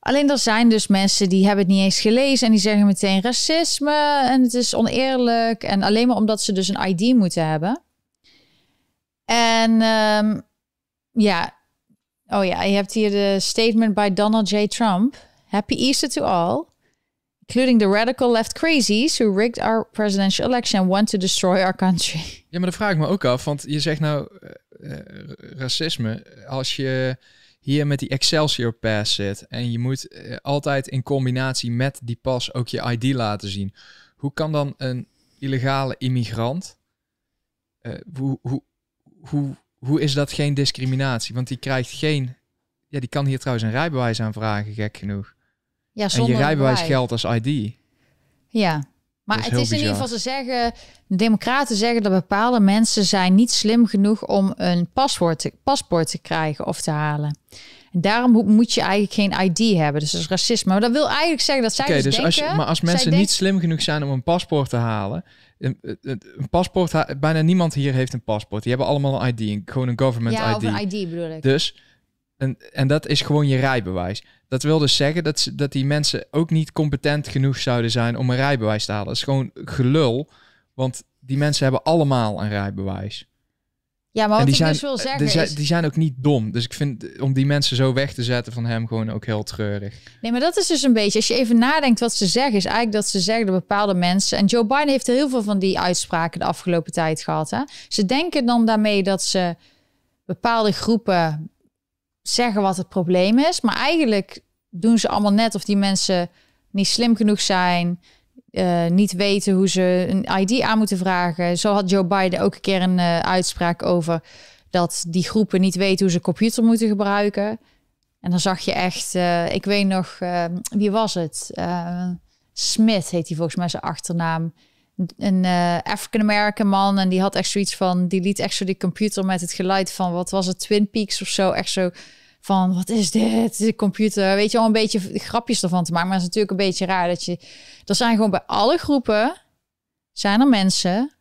Speaker 1: Alleen er zijn dus mensen die hebben het niet eens gelezen en die zeggen meteen racisme en het is oneerlijk. En alleen maar omdat ze dus een ID moeten hebben. En um, ja, oh ja, je hebt hier de statement bij Donald J. Trump. Happy Easter to all including the radical left crazies who rigged our presidential election and want to destroy our country.
Speaker 2: Ja, maar dat vraag ik me ook af, want je zegt nou uh, racisme. Als je hier met die Excelsior Pass zit en je moet uh, altijd in combinatie met die pas ook je ID laten zien. Hoe kan dan een illegale immigrant, hoe, hoe, hoe, hoe is dat geen discriminatie? Want die krijgt geen, ja, die kan hier trouwens een rijbewijs aanvragen, gek genoeg.
Speaker 1: Ja,
Speaker 2: en je rijbewijs geldt als ID.
Speaker 1: Ja, maar het is in ieder geval, ze zeggen, de democraten zeggen dat bepaalde mensen zijn niet slim genoeg om een paspoort te, paspoort te krijgen of te halen. En daarom moet je eigenlijk geen ID hebben. Dus dat is racisme. Maar dat wil eigenlijk zeggen dat zij
Speaker 2: Oké,
Speaker 1: dus,
Speaker 2: dus als
Speaker 1: denken...
Speaker 2: je, maar als mensen niet slim genoeg zijn om een paspoort te halen. Een, een- een paspoort, bijna niemand hier heeft een paspoort. Die hebben allemaal een ID, gewoon een government
Speaker 1: Ja,
Speaker 2: ID.
Speaker 1: of een ID bedoel ik.
Speaker 2: Dus, en, en dat is gewoon je rijbewijs. Dat wil dus zeggen dat, ze, dat die mensen ook niet competent genoeg zouden zijn om een rijbewijs te halen. Dat is gewoon gelul, want die mensen hebben allemaal een rijbewijs.
Speaker 1: ja, maar wat
Speaker 2: die
Speaker 1: ik
Speaker 2: zijn,
Speaker 1: dus wil zeggen
Speaker 2: die,
Speaker 1: is...
Speaker 2: die zijn ook niet dom. Dus ik vind om die mensen zo weg te zetten van hem gewoon ook heel treurig.
Speaker 1: Nee, maar dat is dus een beetje... Als je even nadenkt wat ze zeggen... is eigenlijk dat ze zeggen dat bepaalde mensen... en Joe Biden heeft er heel veel van die uitspraken... de afgelopen tijd gehad. Hè? Ze denken dan daarmee dat ze bepaalde groepen... zeggen wat het probleem is. Maar eigenlijk doen ze allemaal net of die mensen niet slim genoeg zijn... eh, niet weten hoe ze een ID aan moeten vragen. Zo had Joe Biden ook een keer een eh, uitspraak over... dat die groepen niet weten hoe ze computer moeten gebruiken... En dan zag je echt, eh, ik weet nog, wie was het? Smith heet hij volgens mij zijn achternaam. Een eh, African-American man en die had echt zoiets van, die liet echt zo die computer met het geluid van, wat was het, Twin Peaks of zo, echt zo van, wat is dit, de computer, weet je wel, een beetje grapjes ervan te maken, maar het is natuurlijk een beetje raar dat je, er zijn gewoon bij alle groepen, zijn er mensen,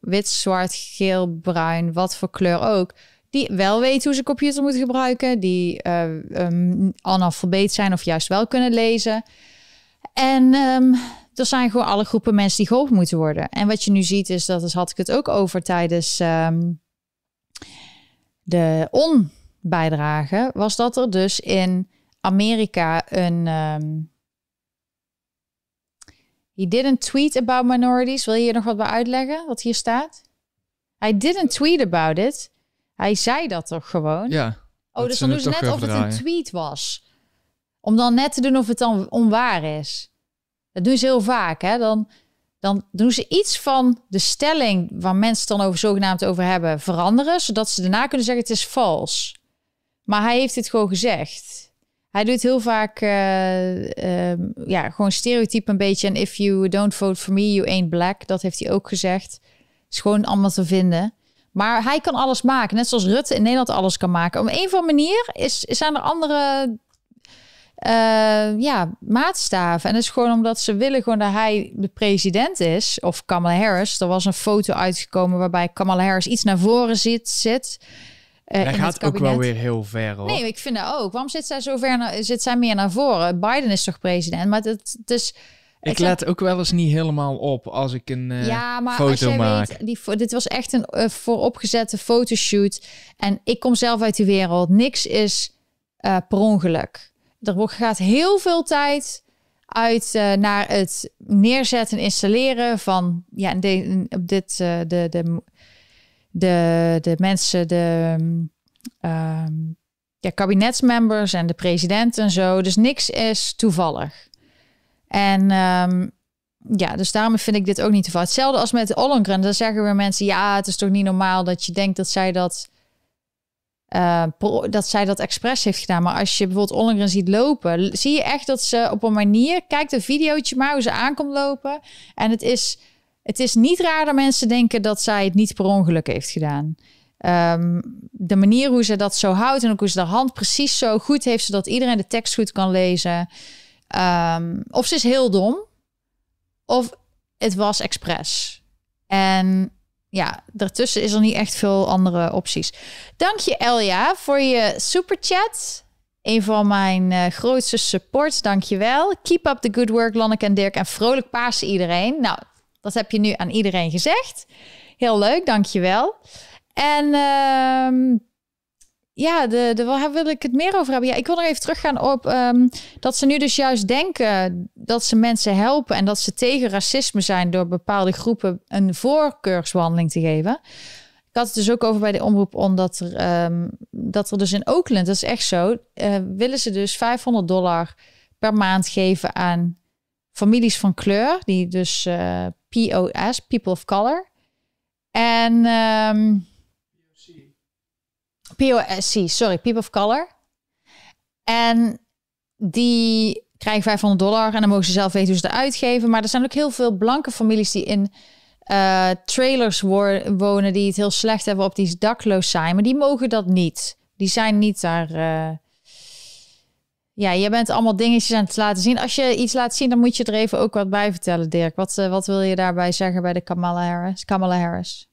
Speaker 1: wit, zwart, geel, bruin, wat voor kleur ook, die wel weten hoe ze computer moeten gebruiken, die eh um, analfabeet zijn of juist wel kunnen lezen. En ehm, er zijn gewoon alle groepen mensen die geholpen moeten worden. En wat je nu ziet is, dat is, had ik het ook over tijdens ehm, de onbijdrage, was dat er dus in Amerika een... ehm, He didn't tweet about minorities. Wil je hier nog wat bij uitleggen, wat hier staat? Hij didn't tweet about it. Hij zei dat toch gewoon?
Speaker 2: Ja.
Speaker 1: oh, dus dan doen ze net of het een tweet was. Om dan net te doen of het dan onwaar is. Dat doen ze heel vaak, hè? Dan, dan doen ze iets van de stelling waar mensen het dan over zogenaamd over hebben veranderen, zodat ze daarna kunnen zeggen het is vals. Maar hij heeft het gewoon gezegd. Hij doet heel vaak, eh, ehm, ja, gewoon stereotype een beetje. En if you don't vote for me, you ain't black. Dat heeft hij ook gezegd. Is gewoon allemaal te vinden. Maar hij kan alles maken. Net zoals Rutte in Nederland alles kan maken. Op een of andere manier is, zijn er andere eh, ja, maatstaven. En dat is gewoon omdat ze willen gewoon dat hij de president is. Of Kamala Harris. Er was een foto uitgekomen waarbij Kamala Harris iets naar voren zit. zit eh, in
Speaker 3: gaat ook wel weer heel ver hoor.
Speaker 1: Nee, ik vind dat ook. Waarom zit zij zo ver naar, zit zij meer naar voren? Biden is toch president? Maar het, het is...
Speaker 2: Ik let ook wel eens niet helemaal op als ik een eh,
Speaker 1: ja, maar
Speaker 2: foto
Speaker 1: als jij
Speaker 2: maak.
Speaker 1: weet, die, dit was echt een eh, vooropgezette fotoshoot. En ik kom zelf uit de wereld. Niks is per ongeluk. Er wordt- gaat heel veel tijd uit naar het neerzetten en installeren van ja, de, op dit de, de, de, de mensen, de ehm, ja, kabinetsmembers en de president en zo. Dus niks is toevallig. En ehm, ja, dus daarom vind ik dit ook niet te. Hetzelfde als met Ollongren. Dan zeggen weer mensen, ja, het is toch niet normaal dat je denkt dat zij dat, eh, dat zij dat expres heeft gedaan. Maar als je bijvoorbeeld Ollongren ziet lopen, zie je echt dat ze op een manier, kijk een videootje maar hoe ze aankomt lopen. En het is, het is niet raar dat mensen denken dat zij het niet per ongeluk heeft gedaan. Ehm, de manier hoe ze dat zo houdt en ook hoe ze de hand precies zo goed heeft, zodat iedereen de tekst goed kan lezen. Ehm, of ze is heel dom, of het was expres. En ja, daartussen is er niet echt veel andere opties. Dank je Elja voor je superchat. Een van mijn eh, grootste supports, dank je wel. Keep up the good work, Lanneke en Dirk. En vrolijk Pasen iedereen. Nou, dat heb je nu aan iedereen gezegd. Heel leuk, dank je wel. En ehm, ja, de, de, waar wil ik het meer over hebben? Ja, ik wil nog even teruggaan op ehm, dat ze nu dus juist denken dat ze mensen helpen en dat ze tegen racisme zijn door bepaalde groepen een voorkeurswandeling te geven. Ik had het dus ook over bij de omroep, omdat er, ehm, dat er dus in Oakland, dat is echt zo, eh, willen ze dus 500 dollar per maand geven aan families van kleur, die dus eh, POS, People of Color. En ehm POSC, sorry, People of Color. En die krijgen 500 dollar en dan mogen ze zelf weten hoe ze het uitgeven. Maar er zijn ook heel veel blanke families die in eh, trailers wo- wonen, die het heel slecht hebben, op die dakloos zijn. Maar die mogen dat niet. Die zijn niet daar. eh, Ja, je bent allemaal dingetjes aan het laten zien. Als je iets laat zien, dan moet je er even ook wat bij vertellen, Dirk. Wat, uh, wat wil je daarbij zeggen bij de Kamala Harris? Kamala Harris.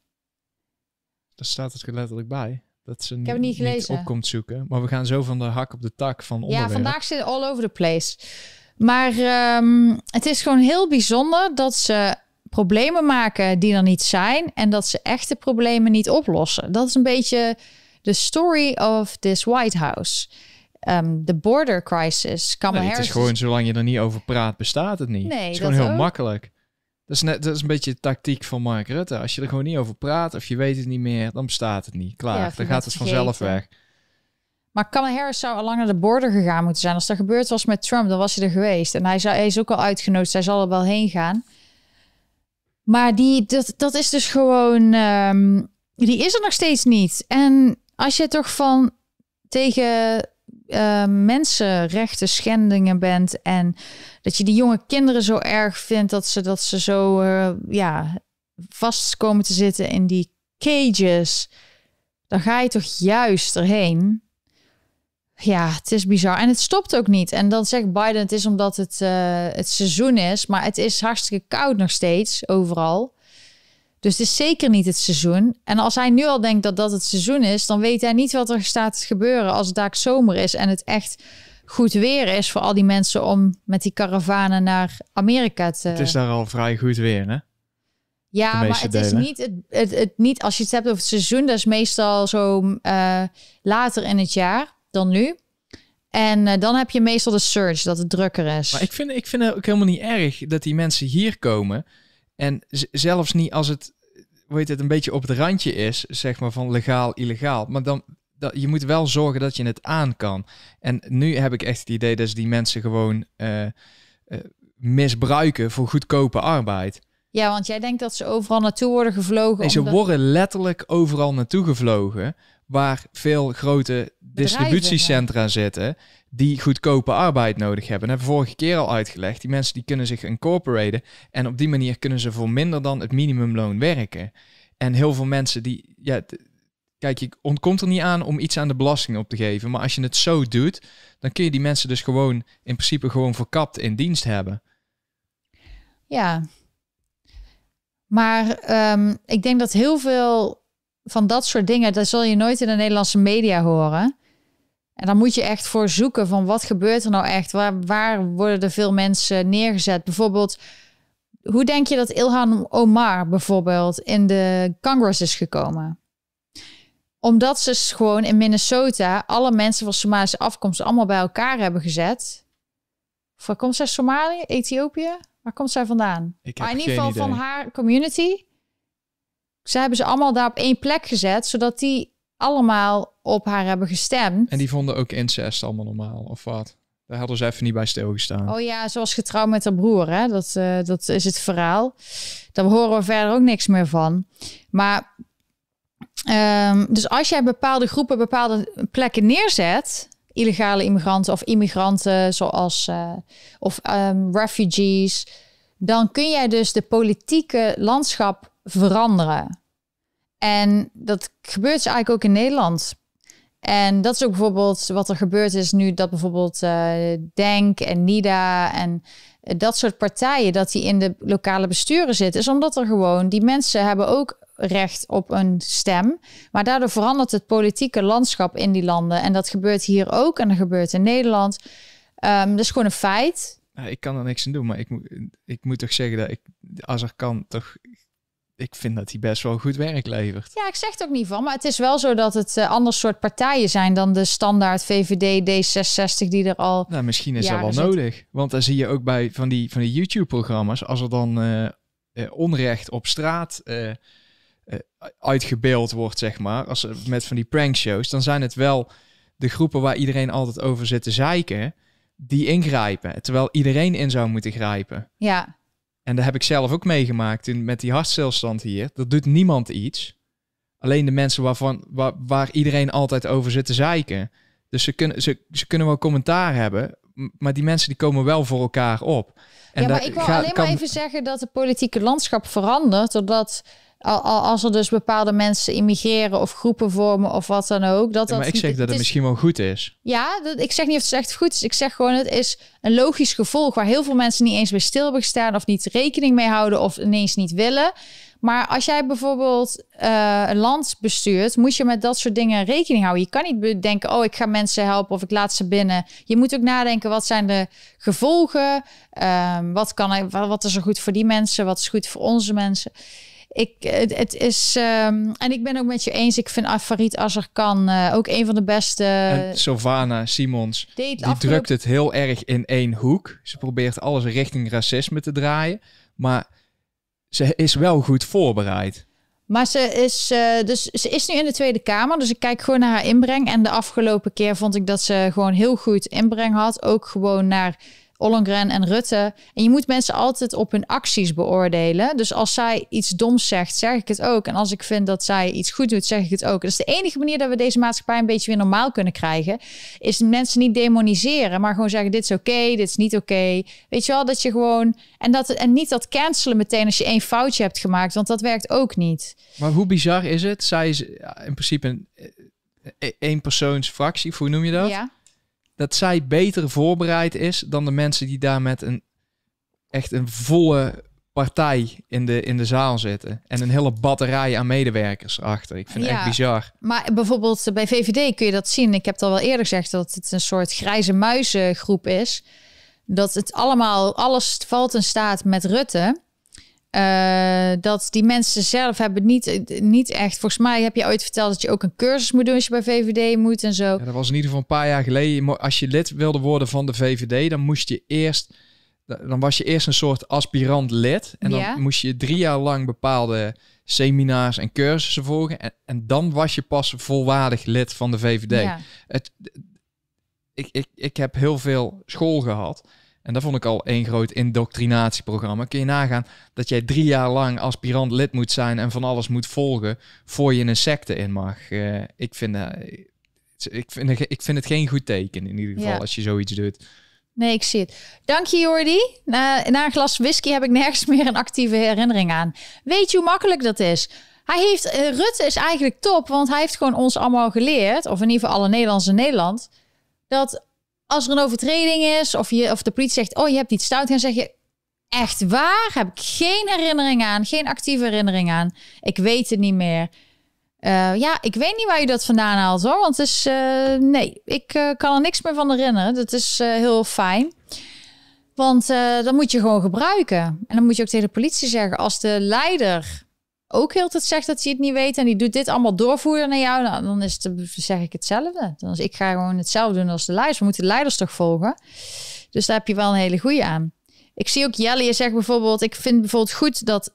Speaker 2: Daar staat het letterlijk bij. Dat ze
Speaker 1: Ik heb het niet gelezen.
Speaker 2: op komt zoeken. Maar we gaan zo van de hak op de tak van onderwerp.
Speaker 1: Ja, vandaag zit all over the place. Maar um, het is gewoon heel bijzonder dat ze problemen maken die er niet zijn. En dat ze echte problemen niet oplossen. Dat is een beetje de story of this White House. Um, de border crisis.
Speaker 2: Nee, het is gewoon, zolang je er niet over praat, bestaat het niet.
Speaker 1: Nee,
Speaker 2: het is gewoon heel makkelijk. Dat is, net, dat is een beetje de tactiek van Mark Rutte. Als je er gewoon niet over praat of je weet het niet meer, dan bestaat het niet. Klaar, dan gaat het vanzelf weg.
Speaker 1: Maar Kamala Harris zou al lang naar de border gegaan moeten zijn. Als dat gebeurd was met Trump, dan was hij er geweest. En hij, zou, hij is ook al uitgenodigd, hij zal er wel heen gaan. Maar die, dat, dat is dus gewoon... Um, die is er nog steeds niet. En als je toch van tegen uh, mensenrechten schendingen bent en dat je die jonge kinderen zo erg vindt dat ze dat ze zo uh, ja vast komen te zitten in die cages, dan ga je toch juist erheen. Ja, het is bizar. En het stopt ook niet. En dan zegt Biden, het is omdat het, uh, het seizoen is. Maar het is hartstikke koud nog steeds, overal. Dus het is zeker niet het seizoen. En als hij nu al denkt dat dat het seizoen is, dan weet hij niet wat er staat te gebeuren als het daar zomer is en het echt goed weer is voor al die mensen om met die karavanen naar Amerika te.
Speaker 2: Het is daar al vrij goed weer, hè?
Speaker 1: Ja, maar het is niet, het, het, het, niet, als je het hebt over het seizoen, dat is meestal zo uh, later in het jaar dan nu. En uh, dan heb je meestal de surge, dat het drukker is.
Speaker 2: Maar ik vind, ik vind het ook helemaal niet erg dat die mensen hier komen. En zelfs niet als het, hoe heet het, een beetje op het randje is, zeg maar van legaal, illegaal. Maar dan, dat, je moet wel zorgen dat je het aan kan. En nu heb ik echt het idee dat ze die mensen gewoon uh, uh, misbruiken voor goedkope arbeid.
Speaker 1: Ja, want jij denkt dat ze overal naartoe worden gevlogen.
Speaker 2: Nee, ze worden letterlijk overal naartoe gevlogen. Waar veel grote distributiecentra zitten die goedkope arbeid nodig hebben. Dat hebben we vorige keer al uitgelegd. Die mensen die kunnen zich incorporaten en op die manier kunnen ze voor minder dan het minimumloon werken. En heel veel mensen die, ja, kijk, je ontkomt er niet aan om iets aan de belasting op te geven. Maar als je het zo doet, dan kun je die mensen dus gewoon in principe gewoon verkapt in dienst hebben.
Speaker 1: Ja. Maar um, ik denk dat heel veel van dat soort dingen, dat zul je nooit in de Nederlandse media horen. En dan moet je echt voor zoeken van wat gebeurt er nou echt? Waar, waar worden er veel mensen neergezet? Bijvoorbeeld, hoe denk je dat Ilhan Omar bijvoorbeeld in de Congress is gekomen? Omdat ze gewoon in Minnesota alle mensen van Somalische afkomst allemaal bij elkaar hebben gezet. Waar komt zij Somalië? Ethiopië? Waar komt zij vandaan?
Speaker 2: Ik heb
Speaker 1: maar in ieder geval
Speaker 2: idee.
Speaker 1: van haar community. Ze hebben ze allemaal daar op één plek gezet, zodat die allemaal op haar hebben gestemd.
Speaker 2: En die vonden ook incest allemaal normaal, of wat? Daar hadden ze even niet bij stilgestaan.
Speaker 1: Oh ja, zoals getrouwd met haar broer, hè? Dat, uh, dat is het verhaal. Daar horen we verder ook niks meer van. Maar, um, dus als jij bepaalde groepen, bepaalde plekken neerzet, illegale immigranten of immigranten zoals, uh, of um, refugees, dan kun jij dus de politieke landschap veranderen. En dat gebeurt dus eigenlijk ook in Nederland. En dat is ook bijvoorbeeld wat er gebeurd is nu dat bijvoorbeeld uh, Denk en NIDA en dat soort partijen, dat die in de lokale besturen zitten, is omdat er gewoon, die mensen hebben ook recht op een stem. Maar daardoor verandert het politieke landschap in die landen. En dat gebeurt hier ook en dat gebeurt in Nederland. Um, dat is gewoon een feit.
Speaker 2: Ik kan er niks aan doen, maar ik, moet, ik moet toch zeggen dat ik, als er kan, toch ik vind dat hij best wel goed werk levert.
Speaker 1: Ja, ik zeg het ook niet van. Maar het is wel zo dat het uh, ander soort partijen zijn dan de standaard VVD D66 die er al.
Speaker 2: Nou, misschien is dat wel
Speaker 1: zit.
Speaker 2: nodig. Want dan zie je ook bij van die, van die YouTube-programma's, als er dan uh, uh, onrecht op straat uitgebeeld wordt, zeg maar, als met van die prankshows, dan zijn het wel de groepen waar iedereen altijd over zit te zeiken, die ingrijpen. Terwijl iedereen in zou moeten grijpen.
Speaker 1: Ja.
Speaker 2: En dat heb ik zelf ook meegemaakt in, met die hartstilstand hier. Dat doet niemand iets. Alleen de mensen waarvan, waar, waar iedereen altijd over zit te zeiken. Dus ze kunnen, ze, ze kunnen wel commentaar hebben, maar die mensen die komen wel voor elkaar op.
Speaker 1: En ja, maar ik wil alleen kan... maar even zeggen dat het politieke landschap verandert, doordat als er dus bepaalde mensen immigreren of groepen vormen of wat dan ook. Dat
Speaker 2: Ja, maar
Speaker 1: dat,
Speaker 2: ik zeg dat het
Speaker 1: is-
Speaker 2: misschien wel goed is.
Speaker 1: Ja, dat, ik zeg niet of het echt goed is. Ik zeg gewoon, het is een logisch gevolg waar heel veel mensen niet eens bij stil hebben gestaan of niet rekening mee houden of ineens niet willen. Maar als jij bijvoorbeeld eh, een land bestuurt, moet je met dat soort dingen rekening houden. Je kan niet bedenken, oh, ik ga mensen helpen of ik laat ze binnen. Je moet ook nadenken, wat zijn de gevolgen? Ehm, wat, kan wa- wat is er goed voor die mensen? Wat is goed voor onze mensen? Ik, het, het is, ehm, en ik ben ook met je eens. Ik vind Farid Azarkan eh ook een van de beste.
Speaker 2: en Sylvana Simons, die
Speaker 1: afgelopen-
Speaker 2: drukt het heel erg in één hoek. Ze probeert alles richting racisme te draaien. Maar ze is wel goed voorbereid.
Speaker 1: Maar ze is, eh, dus ze is nu in de Tweede Kamer. Dus ik kijk gewoon naar haar inbreng. En de afgelopen keer vond ik dat ze gewoon heel goed inbreng had. Ook gewoon naar Ollongren en Rutte. En je moet mensen altijd op hun acties beoordelen. Dus als zij iets doms zegt, zeg ik het ook. En als ik vind dat zij iets goed doet, zeg ik het ook. Dat is de enige manier dat we deze maatschappij een beetje weer normaal kunnen krijgen. Is mensen niet demoniseren, maar gewoon zeggen: dit is oké, dit is niet oké. Weet je wel, dat je gewoon. En, dat, en niet dat cancelen meteen als je één foutje hebt gemaakt, want dat werkt ook niet.
Speaker 2: Maar hoe bizar is het? Zij is in principe een eh, eenpersoonsfractie, of hoe noem je dat?
Speaker 1: Ja.
Speaker 2: Dat zij beter voorbereid is dan de mensen die daar met een echt een volle partij in de, in de zaal zitten. En een hele batterij aan medewerkers achter. Ik vind het echt bizar.
Speaker 1: Maar bijvoorbeeld bij VVD kun je dat zien. Ik heb het al wel eerder gezegd dat het een soort grijze muizengroep is. Dat het allemaal, alles valt en staat met Rutte. Eh, dat die mensen zelf hebben niet, niet echt... Volgens mij heb je ooit verteld dat je ook een cursus moet doen als je bij VVD moet en zo.
Speaker 2: Ja, dat was in ieder geval een paar jaar geleden. Als je lid wilde worden van de VVD, dan moest je eerst... Dan was je eerst een soort aspirant lid. En dan
Speaker 1: Ja.
Speaker 2: moest je drie jaar lang bepaalde seminars en cursussen volgen. En, en dan was je pas volwaardig lid van de VVD.
Speaker 1: Ja.
Speaker 2: Het, ik, ik, ik heb heel veel school gehad. En dat vond ik al één groot indoctrinatieprogramma. Kun je nagaan dat jij drie jaar lang aspirant lid moet zijn en van alles moet volgen voor je een secte in mag. Eh, ik, vind, eh, ik, vind, ik vind het geen goed teken in ieder geval
Speaker 1: Ja.
Speaker 2: als je zoiets doet.
Speaker 1: Nee, ik zie het. Dank je, Jordi. Na, na een glas whisky heb ik nergens meer een actieve herinnering aan. Weet je hoe makkelijk dat is? Hij heeft, eh, Rutte is eigenlijk top, want hij heeft gewoon ons allemaal geleerd, of in ieder geval alle Nederlanders in Nederland, dat als er een overtreding is, of, je, of de politie zegt, oh, je hebt iets stout, dan zeg je, echt waar? Heb ik geen herinnering aan, geen actieve herinnering aan. Ik weet het niet meer. Eh, ja, ik weet niet waar je dat vandaan haalt hoor. Want het is. eh, nee, ik eh, kan er niks meer van herinneren. Dat is heel fijn. Want dat moet je gewoon gebruiken. En dan moet je ook tegen de politie zeggen. Als de leider ook heel tijd zegt dat hij het niet weet. en die doet dit allemaal doorvoeren naar jou. nou, dan is het, zeg ik hetzelfde. Is, ik ga gewoon hetzelfde doen als de leiders. We moeten de leiders toch volgen. Dus daar heb je wel een hele goede aan. Ik zie ook Jelle, je zegt bijvoorbeeld. Ik vind bijvoorbeeld goed dat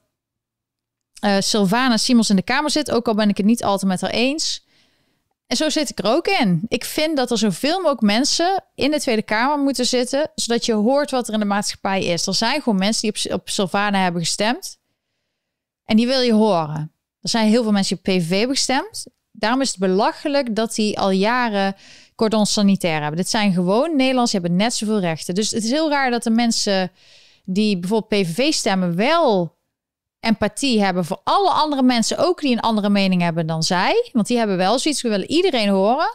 Speaker 1: eh Sylvana Simons in de Kamer zit. Ook al ben ik het niet altijd met haar eens. En zo zit ik er ook in. Ik vind dat er zoveel mogelijk mensen in de Tweede Kamer moeten zitten. Zodat je hoort wat er in de maatschappij is. Er zijn gewoon mensen die op, op Sylvana hebben gestemd. En die wil je horen. Er zijn heel veel mensen die op PVV hebben gestemd. Daarom is het belachelijk dat die al jaren cordon sanitair hebben. Dit zijn gewoon Nederlanders, hebben net zoveel rechten. Dus het is heel raar dat de mensen die bijvoorbeeld PVV stemmen wel empathie hebben voor alle andere mensen, ook die een andere mening hebben dan zij. Want die hebben wel zoiets, we willen iedereen horen.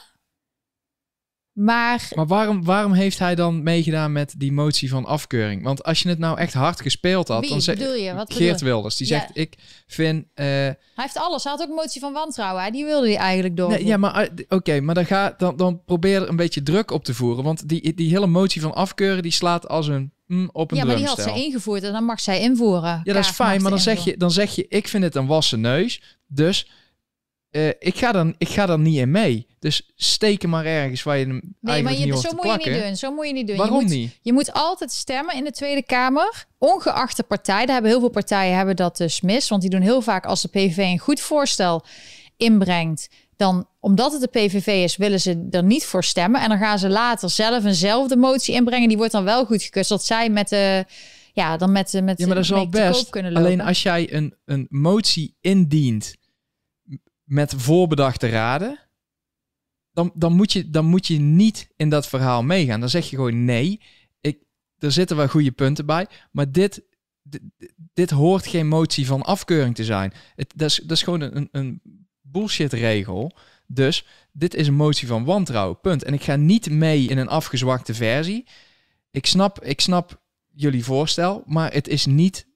Speaker 1: Maar
Speaker 2: Maar waarom, waarom heeft hij dan meegedaan met die motie van afkeuring? Want als je het nou echt hard gespeeld had,
Speaker 1: Wie
Speaker 2: dan zeg
Speaker 1: bedoel je? Wat
Speaker 2: Geert? Wilders, die
Speaker 1: Ja.
Speaker 2: zegt: Ik vind. eh,
Speaker 1: hij heeft alles. Hij had ook een motie van wantrouwen. hè? Die wilde hij eigenlijk door.
Speaker 2: Nee, ja, maar eh, oké, maar dan, ga, dan, dan probeer er een beetje druk op te voeren. Want die, die hele motie van afkeuren, die slaat als een mm, op een
Speaker 1: ja, maar die had zij ingevoerd en dan mag zij invoeren.
Speaker 2: Ja, dat is fijn, maar dan
Speaker 1: ze
Speaker 2: zeg, je, dan zeg je, ik vind het een wassen neus. Dus eh, ik, ga dan, ik ga er niet in mee. Dus steek hem maar ergens waar je hem
Speaker 1: Nee, maar je,
Speaker 2: niet
Speaker 1: zo moet je niet doen. Zo moet je niet doen.
Speaker 2: Waarom
Speaker 1: je moet,
Speaker 2: niet?
Speaker 1: Je moet altijd stemmen in de Tweede Kamer, ongeacht de partij. Daar hebben heel veel partijen hebben dat dus mis. Want die doen heel vaak als de PVV een goed voorstel inbrengt, dan omdat het de PVV is, willen ze er niet voor stemmen. En dan gaan ze later zelf eenzelfde motie inbrengen. Die wordt dan wel goedgekeurd, zodat zij met de ja, dan met de met
Speaker 2: Ja, maar dat is wel best.
Speaker 1: kunnen lopen.
Speaker 2: Alleen als jij een, een motie indient met voorbedachte raden, dan, dan, moet je, dan moet je niet in dat verhaal meegaan. Dan zeg je gewoon nee, ik, er zitten wel goede punten bij, maar dit dit, hoort geen motie van afkeuring te zijn. Het, dat, is, dat is gewoon een, een bullshit regel. Dus dit is een motie van wantrouwen. Punt. En ik ga niet mee in een afgezwakte versie. Ik snap, ik snap jullie voorstel, maar het is niet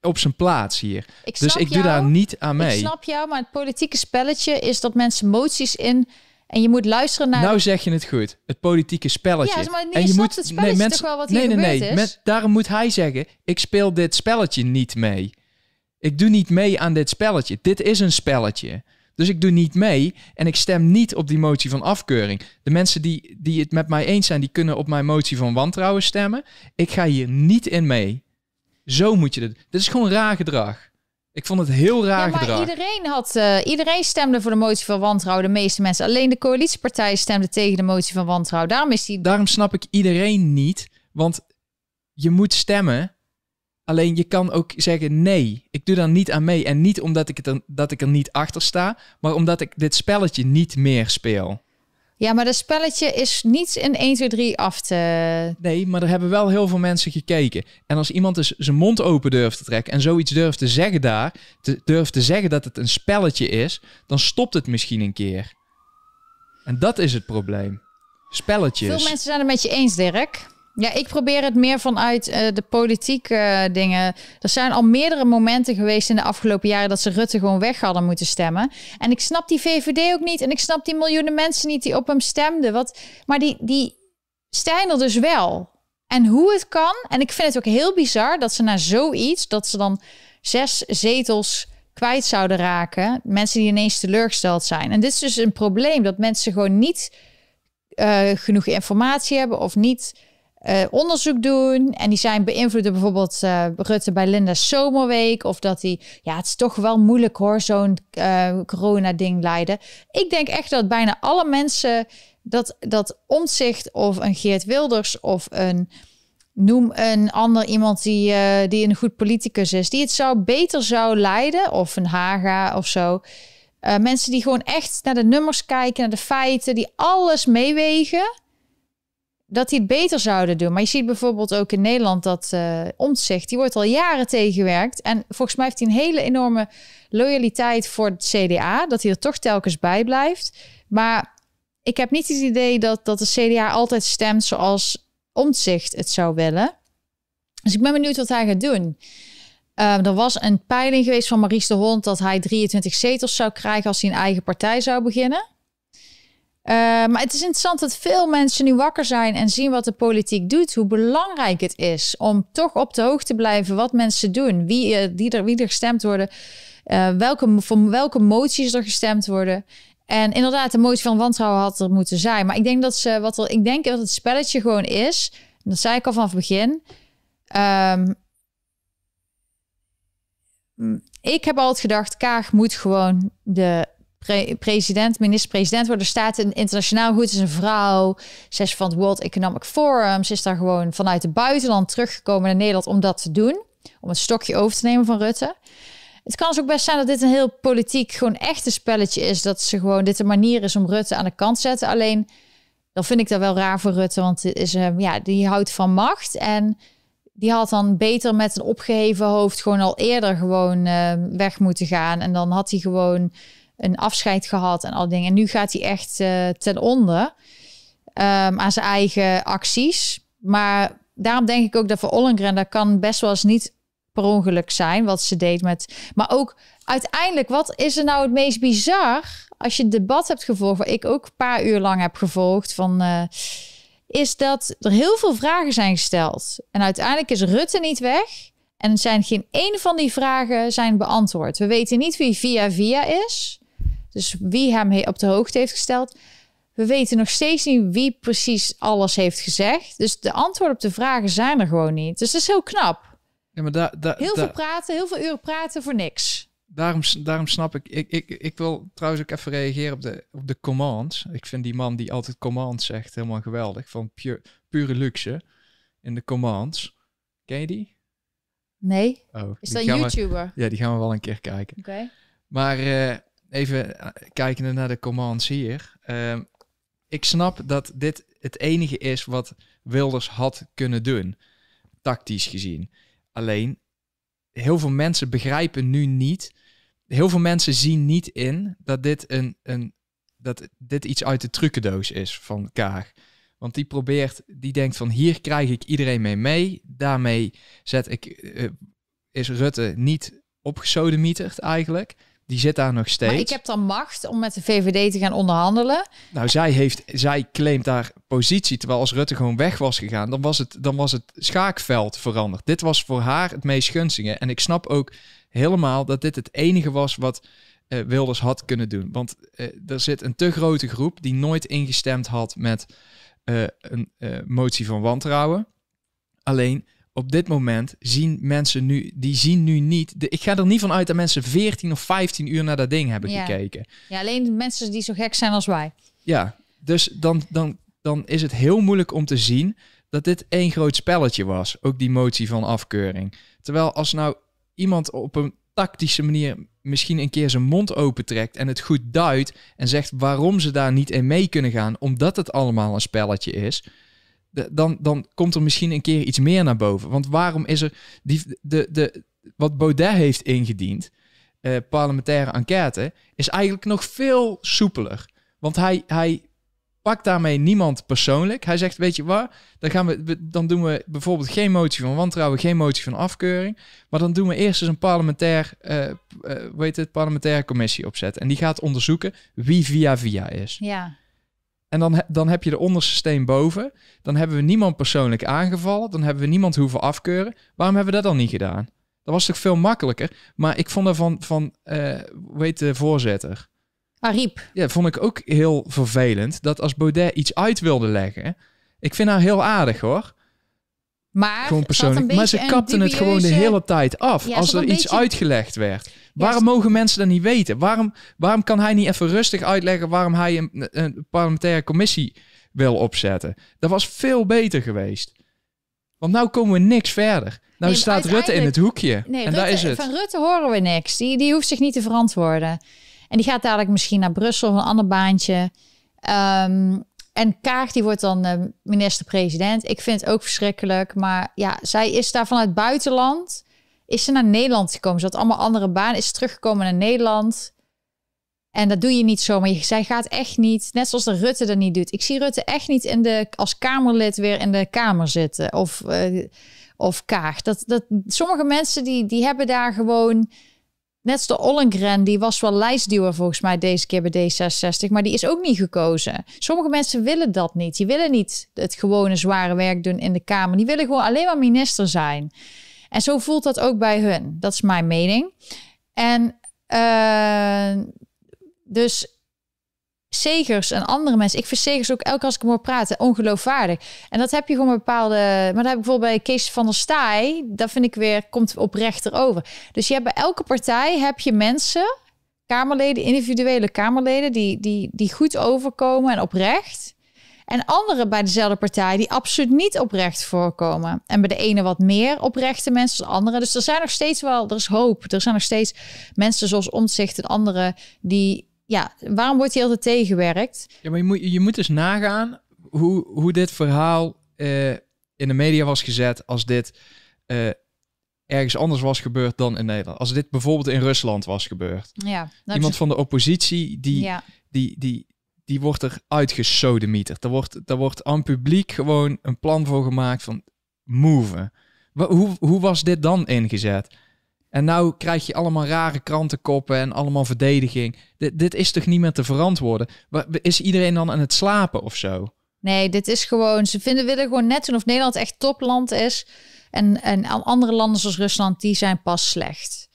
Speaker 2: op zijn plaats hier.
Speaker 1: Ik
Speaker 2: dus ik doe daar niet aan mee.
Speaker 1: Ik snap jou, maar het politieke spelletje is dat mensen moties in... En je moet luisteren naar...
Speaker 2: Nou zeg je het goed. Het politieke spelletje.
Speaker 1: Ja, maar je
Speaker 2: en je
Speaker 1: snapt
Speaker 2: moet
Speaker 1: het spelletje toch wel wat hier
Speaker 2: nee, nee, nee. Met, daarom moet hij zeggen: ik speel dit spelletje niet mee. Ik doe niet mee aan dit spelletje. Dit is een spelletje. Dus ik doe niet mee en ik stem niet op die motie van afkeuring. De mensen die, die het met mij eens zijn, die kunnen op mijn motie van wantrouwen stemmen. Ik ga hier niet in mee. Zo moet je dit. Dit is gewoon raar gedrag. Ik vond het heel raar
Speaker 1: ja, maar
Speaker 2: gedrag.
Speaker 1: iedereen, had, eh, iedereen stemde voor de motie van wantrouwen. De meeste mensen. Alleen de coalitiepartijen stemden tegen de motie van wantrouwen. Daarom is die...
Speaker 2: Daarom snap ik iedereen niet, want je moet stemmen. Alleen je kan ook zeggen nee, ik doe daar niet aan mee. En niet omdat ik, het er, dat ik er niet achter sta, maar omdat ik dit spelletje niet meer speel.
Speaker 1: Ja, maar dat spelletje is niet in 1, 2, 3 af te...
Speaker 2: Nee, maar er hebben wel heel veel mensen gekeken. En als iemand dus zijn mond open durft te trekken en zoiets durft te zeggen daar, te, durft te zeggen dat het een spelletje is, dan stopt het misschien een keer. En dat is het probleem. Spelletjes.
Speaker 1: Veel mensen zijn het met je eens, Dirk. Ja, ik probeer het meer vanuit eh, de politieke eh, dingen. Er zijn al meerdere momenten geweest in de afgelopen jaren dat ze Rutte gewoon weg hadden moeten stemmen. En ik snap die VVD ook niet. En ik snap die miljoenen mensen niet die op hem stemden. Wat, maar die, die staan er dus wel. En hoe het kan. En ik vind het ook heel bizar dat ze na zoiets, dat ze dan zes zetels kwijt zouden raken. Mensen die ineens teleurgesteld zijn. En dit is dus een probleem dat mensen gewoon niet eh, genoeg informatie hebben of niet uh, onderzoek doen. En die zijn beïnvloed door bijvoorbeeld uh, Rutte bij Linda Zomerweek. Of dat die, ja, het is toch wel moeilijk hoor, zo'n uh, corona-ding leiden. Ik denk echt dat bijna alle mensen dat, dat omzicht of een Geert Wilders of een. Noem een ander iemand die, die een goed politicus is, die het zou beter zou leiden, of een Haga of zo. mensen die gewoon echt naar de nummers kijken, naar de feiten, die alles meewegen dat die het beter zouden doen. Maar je ziet bijvoorbeeld ook in Nederland dat uh, Omtzigt, die wordt al jaren tegengewerkt. En volgens mij heeft hij een hele enorme loyaliteit voor het CDA, dat hij er toch telkens bij blijft. Maar ik heb niet het idee dat, dat de CDA altijd stemt zoals Omtzigt het zou willen. Dus ik ben benieuwd wat hij gaat doen. Uh, er was een peiling geweest van Maurice de Hond dat hij 23 zetels zou krijgen als hij een eigen partij zou beginnen. Uh, maar het is interessant dat veel mensen nu wakker zijn en zien wat de politiek doet, hoe belangrijk het is om toch op de hoogte te blijven wat mensen doen, wie, uh, die er, wie er gestemd worden, uh, welke, voor welke moties er gestemd worden. En inderdaad, de motie van wantrouwen had er moeten zijn. Maar ik denk dat ze wat er, ik denk dat het spelletje gewoon is. Dat zei ik al vanaf het begin. Um, ik heb altijd gedacht, Kaag moet gewoon de pre president, minister-president worden. staat in internationaal goed. is een vrouw. Ze is van het World Economic Forum. Ze is daar gewoon vanuit het buitenland teruggekomen naar Nederland om dat te doen. Om het stokje over te nemen van Rutte. Het kan dus ook best zijn dat dit een heel politiek, gewoon echt een spelletje is. Dat ze gewoon dit een manier is om Rutte aan de kant te zetten. Alleen dan vind ik dat wel raar voor Rutte. Want het is, uh, ja, die houdt van macht. En die had dan beter met een opgeheven hoofd gewoon al eerder gewoon uh, weg moeten gaan. En dan had hij gewoon een afscheid gehad en al dingen. En nu gaat hij echt uh, ten onder um, aan zijn eigen acties. Maar daarom denk ik ook dat voor Ollengren, dat kan best wel eens niet per ongeluk zijn wat ze deed met. Maar ook uiteindelijk, wat is er nou het meest bizar als je het debat hebt gevolgd, waar ik ook een paar uur lang heb gevolgd van. Uh, is dat er heel veel vragen zijn gesteld. En uiteindelijk is Rutte niet weg. En zijn geen één van die vragen zijn beantwoord. We weten niet wie via via is. Dus wie hem op de hoogte heeft gesteld. We weten nog steeds niet wie precies alles heeft gezegd. Dus de antwoorden op de vragen zijn er gewoon niet. Dus dat is heel knap.
Speaker 2: Ja, maar
Speaker 1: heel
Speaker 2: da,
Speaker 1: veel praten, heel veel uren praten voor niks.
Speaker 2: Daarom, daarom snap ik, ik, ik. Ik wil trouwens ook even reageren op de, op de commands. Ik vind die man die altijd commands zegt helemaal geweldig. Van pure, pure luxe in de commands. Ken je die?
Speaker 1: Nee.
Speaker 2: Oh,
Speaker 1: is dat
Speaker 2: gaan
Speaker 1: YouTuber?
Speaker 2: We, ja, die gaan we wel een keer kijken.
Speaker 1: Oké. Okay.
Speaker 2: Maar uh, even kijken naar de commands hier. Uh, ik snap dat dit het enige is wat Wilders had kunnen doen, tactisch gezien. Alleen, heel veel mensen begrijpen nu niet. Heel veel mensen zien niet in dat dit, een, een, dat dit iets uit de trucendoos is van Kaag. Want die probeert, die denkt van hier krijg ik iedereen mee mee. Daarmee zet ik, eh, is Rutte niet opgesodemieterd eigenlijk. Die zit daar nog steeds.
Speaker 1: Maar ik heb dan macht om met de VVD te gaan onderhandelen.
Speaker 2: Nou, zij, heeft, zij claimt daar positie. Terwijl als Rutte gewoon weg was gegaan, dan was het, dan was het schaakveld veranderd. Dit was voor haar het meest gunstige. En ik snap ook helemaal dat dit het enige was wat uh, Wilders had kunnen doen. Want uh, er zit een te grote groep die nooit ingestemd had met uh, een motie van wantrouwen. Alleen op dit moment zien mensen nu, die zien nu niet. De, ik ga er niet van uit dat mensen 14 of 15 uur naar dat ding hebben
Speaker 1: Ja.
Speaker 2: gekeken.
Speaker 1: Ja, alleen mensen die zo gek zijn als wij.
Speaker 2: Ja, dus dan, dan, dan is het heel moeilijk om te zien dat dit één groot spelletje was. Ook die motie van afkeuring. Terwijl als nou iemand op een tactische manier misschien een keer zijn mond opentrekt en het goed duidt en zegt waarom ze daar niet in mee kunnen gaan, omdat het allemaal een spelletje is, dan, dan komt er misschien een keer iets meer naar boven. Want waarom is er die, de, de, wat Baudet heeft ingediend, eh, parlementaire enquête, is eigenlijk nog veel soepeler. Want hij, hij pakt daarmee niemand persoonlijk. Hij zegt, weet je waar, dan, gaan we, dan doen we bijvoorbeeld geen motie van wantrouwen, geen motie van afkeuring. Maar dan doen we eerst eens een parlementair, eh eh, hoe heet het, parlementaire commissie opzetten. En die gaat onderzoeken wie via via is.
Speaker 1: Ja.
Speaker 2: En dan, dan heb je de onderste steen boven. Dan hebben we niemand persoonlijk aangevallen. Dan hebben we niemand hoeven afkeuren. Waarom hebben we dat dan niet gedaan? Dat was toch veel makkelijker. Maar ik vond daarvan van, eh hoe heet de voorzitter?
Speaker 1: Ariep.
Speaker 2: Ja, vond ik ook heel vervelend. Dat als Baudet iets uit wilde leggen. Ik vind haar heel aardig hoor.
Speaker 1: Maar,
Speaker 2: Gewoon persoonlijk. Maar ze kapten het gewoon de hele tijd af.
Speaker 1: Ja,
Speaker 2: als er iets
Speaker 1: beetje-
Speaker 2: uitgelegd werd. Waarom mogen mensen dat niet weten? Waarom, waarom kan hij niet even rustig uitleggen waarom hij een, een parlementaire commissie wil opzetten? Dat was veel beter geweest. Want nou komen we niks verder. Nou
Speaker 1: Nee,
Speaker 2: staat Rutte in het hoekje.
Speaker 1: Nee,
Speaker 2: en
Speaker 1: Rutte,
Speaker 2: daar is het.
Speaker 1: van Rutte horen we niks. Die, die hoeft zich niet te verantwoorden. En die gaat dadelijk misschien naar Brussel, een ander baantje. Ehm, en Kaag, die wordt dan eh, minister-president. Ik vind het ook verschrikkelijk. Maar ja, zij is daar vanuit het buitenland. Is ze naar Nederland gekomen. Ze had allemaal andere banen. Is teruggekomen naar Nederland. En dat doe je niet zomaar. Je- Zij gaat echt niet, net zoals de Rutte dat niet doet. Ik zie Rutte echt niet in de, als Kamerlid weer in de Kamer zitten. Of, eh, of Kaag. Dat, dat, sommige mensen die, die hebben daar gewoon... Net als de Ollengren, die was wel lijstduwer volgens mij deze keer bij D66. Maar die is ook niet gekozen. Sommige mensen willen dat niet. Die willen niet het gewone zware werk doen in de Kamer. Die willen gewoon alleen maar minister zijn. En zo voelt dat ook bij hun. Dat is mijn mening. En eh, dus Segers en andere mensen. Ik vind Segers ook elke keer als ik hem hoor praten ongeloofwaardig. En dat heb je gewoon bepaalde. Maar dat heb ik bijvoorbeeld bij Kees van der Staaij. Dat vind ik weer komt oprechter over. Dus je hebt bij elke partij heb je mensen, Kamerleden, individuele Kamerleden, die, die, die goed overkomen en oprecht. En andere bij dezelfde partij die absoluut niet oprecht voorkomen. En bij de ene wat meer oprechte mensen de andere. Dus er zijn nog steeds wel, er is hoop. Er zijn nog steeds mensen zoals Omtzigt en anderen die, ja, waarom wordt hier altijd tegengewerkt?
Speaker 2: Ja, maar je moet, je moet eens nagaan hoe, hoe dit verhaal eh, in de media was gezet als dit eh, ergens anders was gebeurd dan in Nederland. Als dit bijvoorbeeld in Rusland was gebeurd.
Speaker 1: Ja, nou,
Speaker 2: Iemand van de oppositie die,
Speaker 1: ja.
Speaker 2: die, die, die wordt er uitgesodemieterd. Er wordt, er wordt aan publiek gewoon een plan voor gemaakt van move. Hoe, hoe was dit dan ingezet? En nou krijg je allemaal rare krantenkoppen en allemaal verdediging. Dit, is toch niet meer te verantwoorden? Is iedereen dan aan het slapen of zo?
Speaker 1: Nee, dit is gewoon, ze vinden, willen gewoon net of Nederland echt topland is. En, en andere landen zoals Rusland, die zijn pas slecht.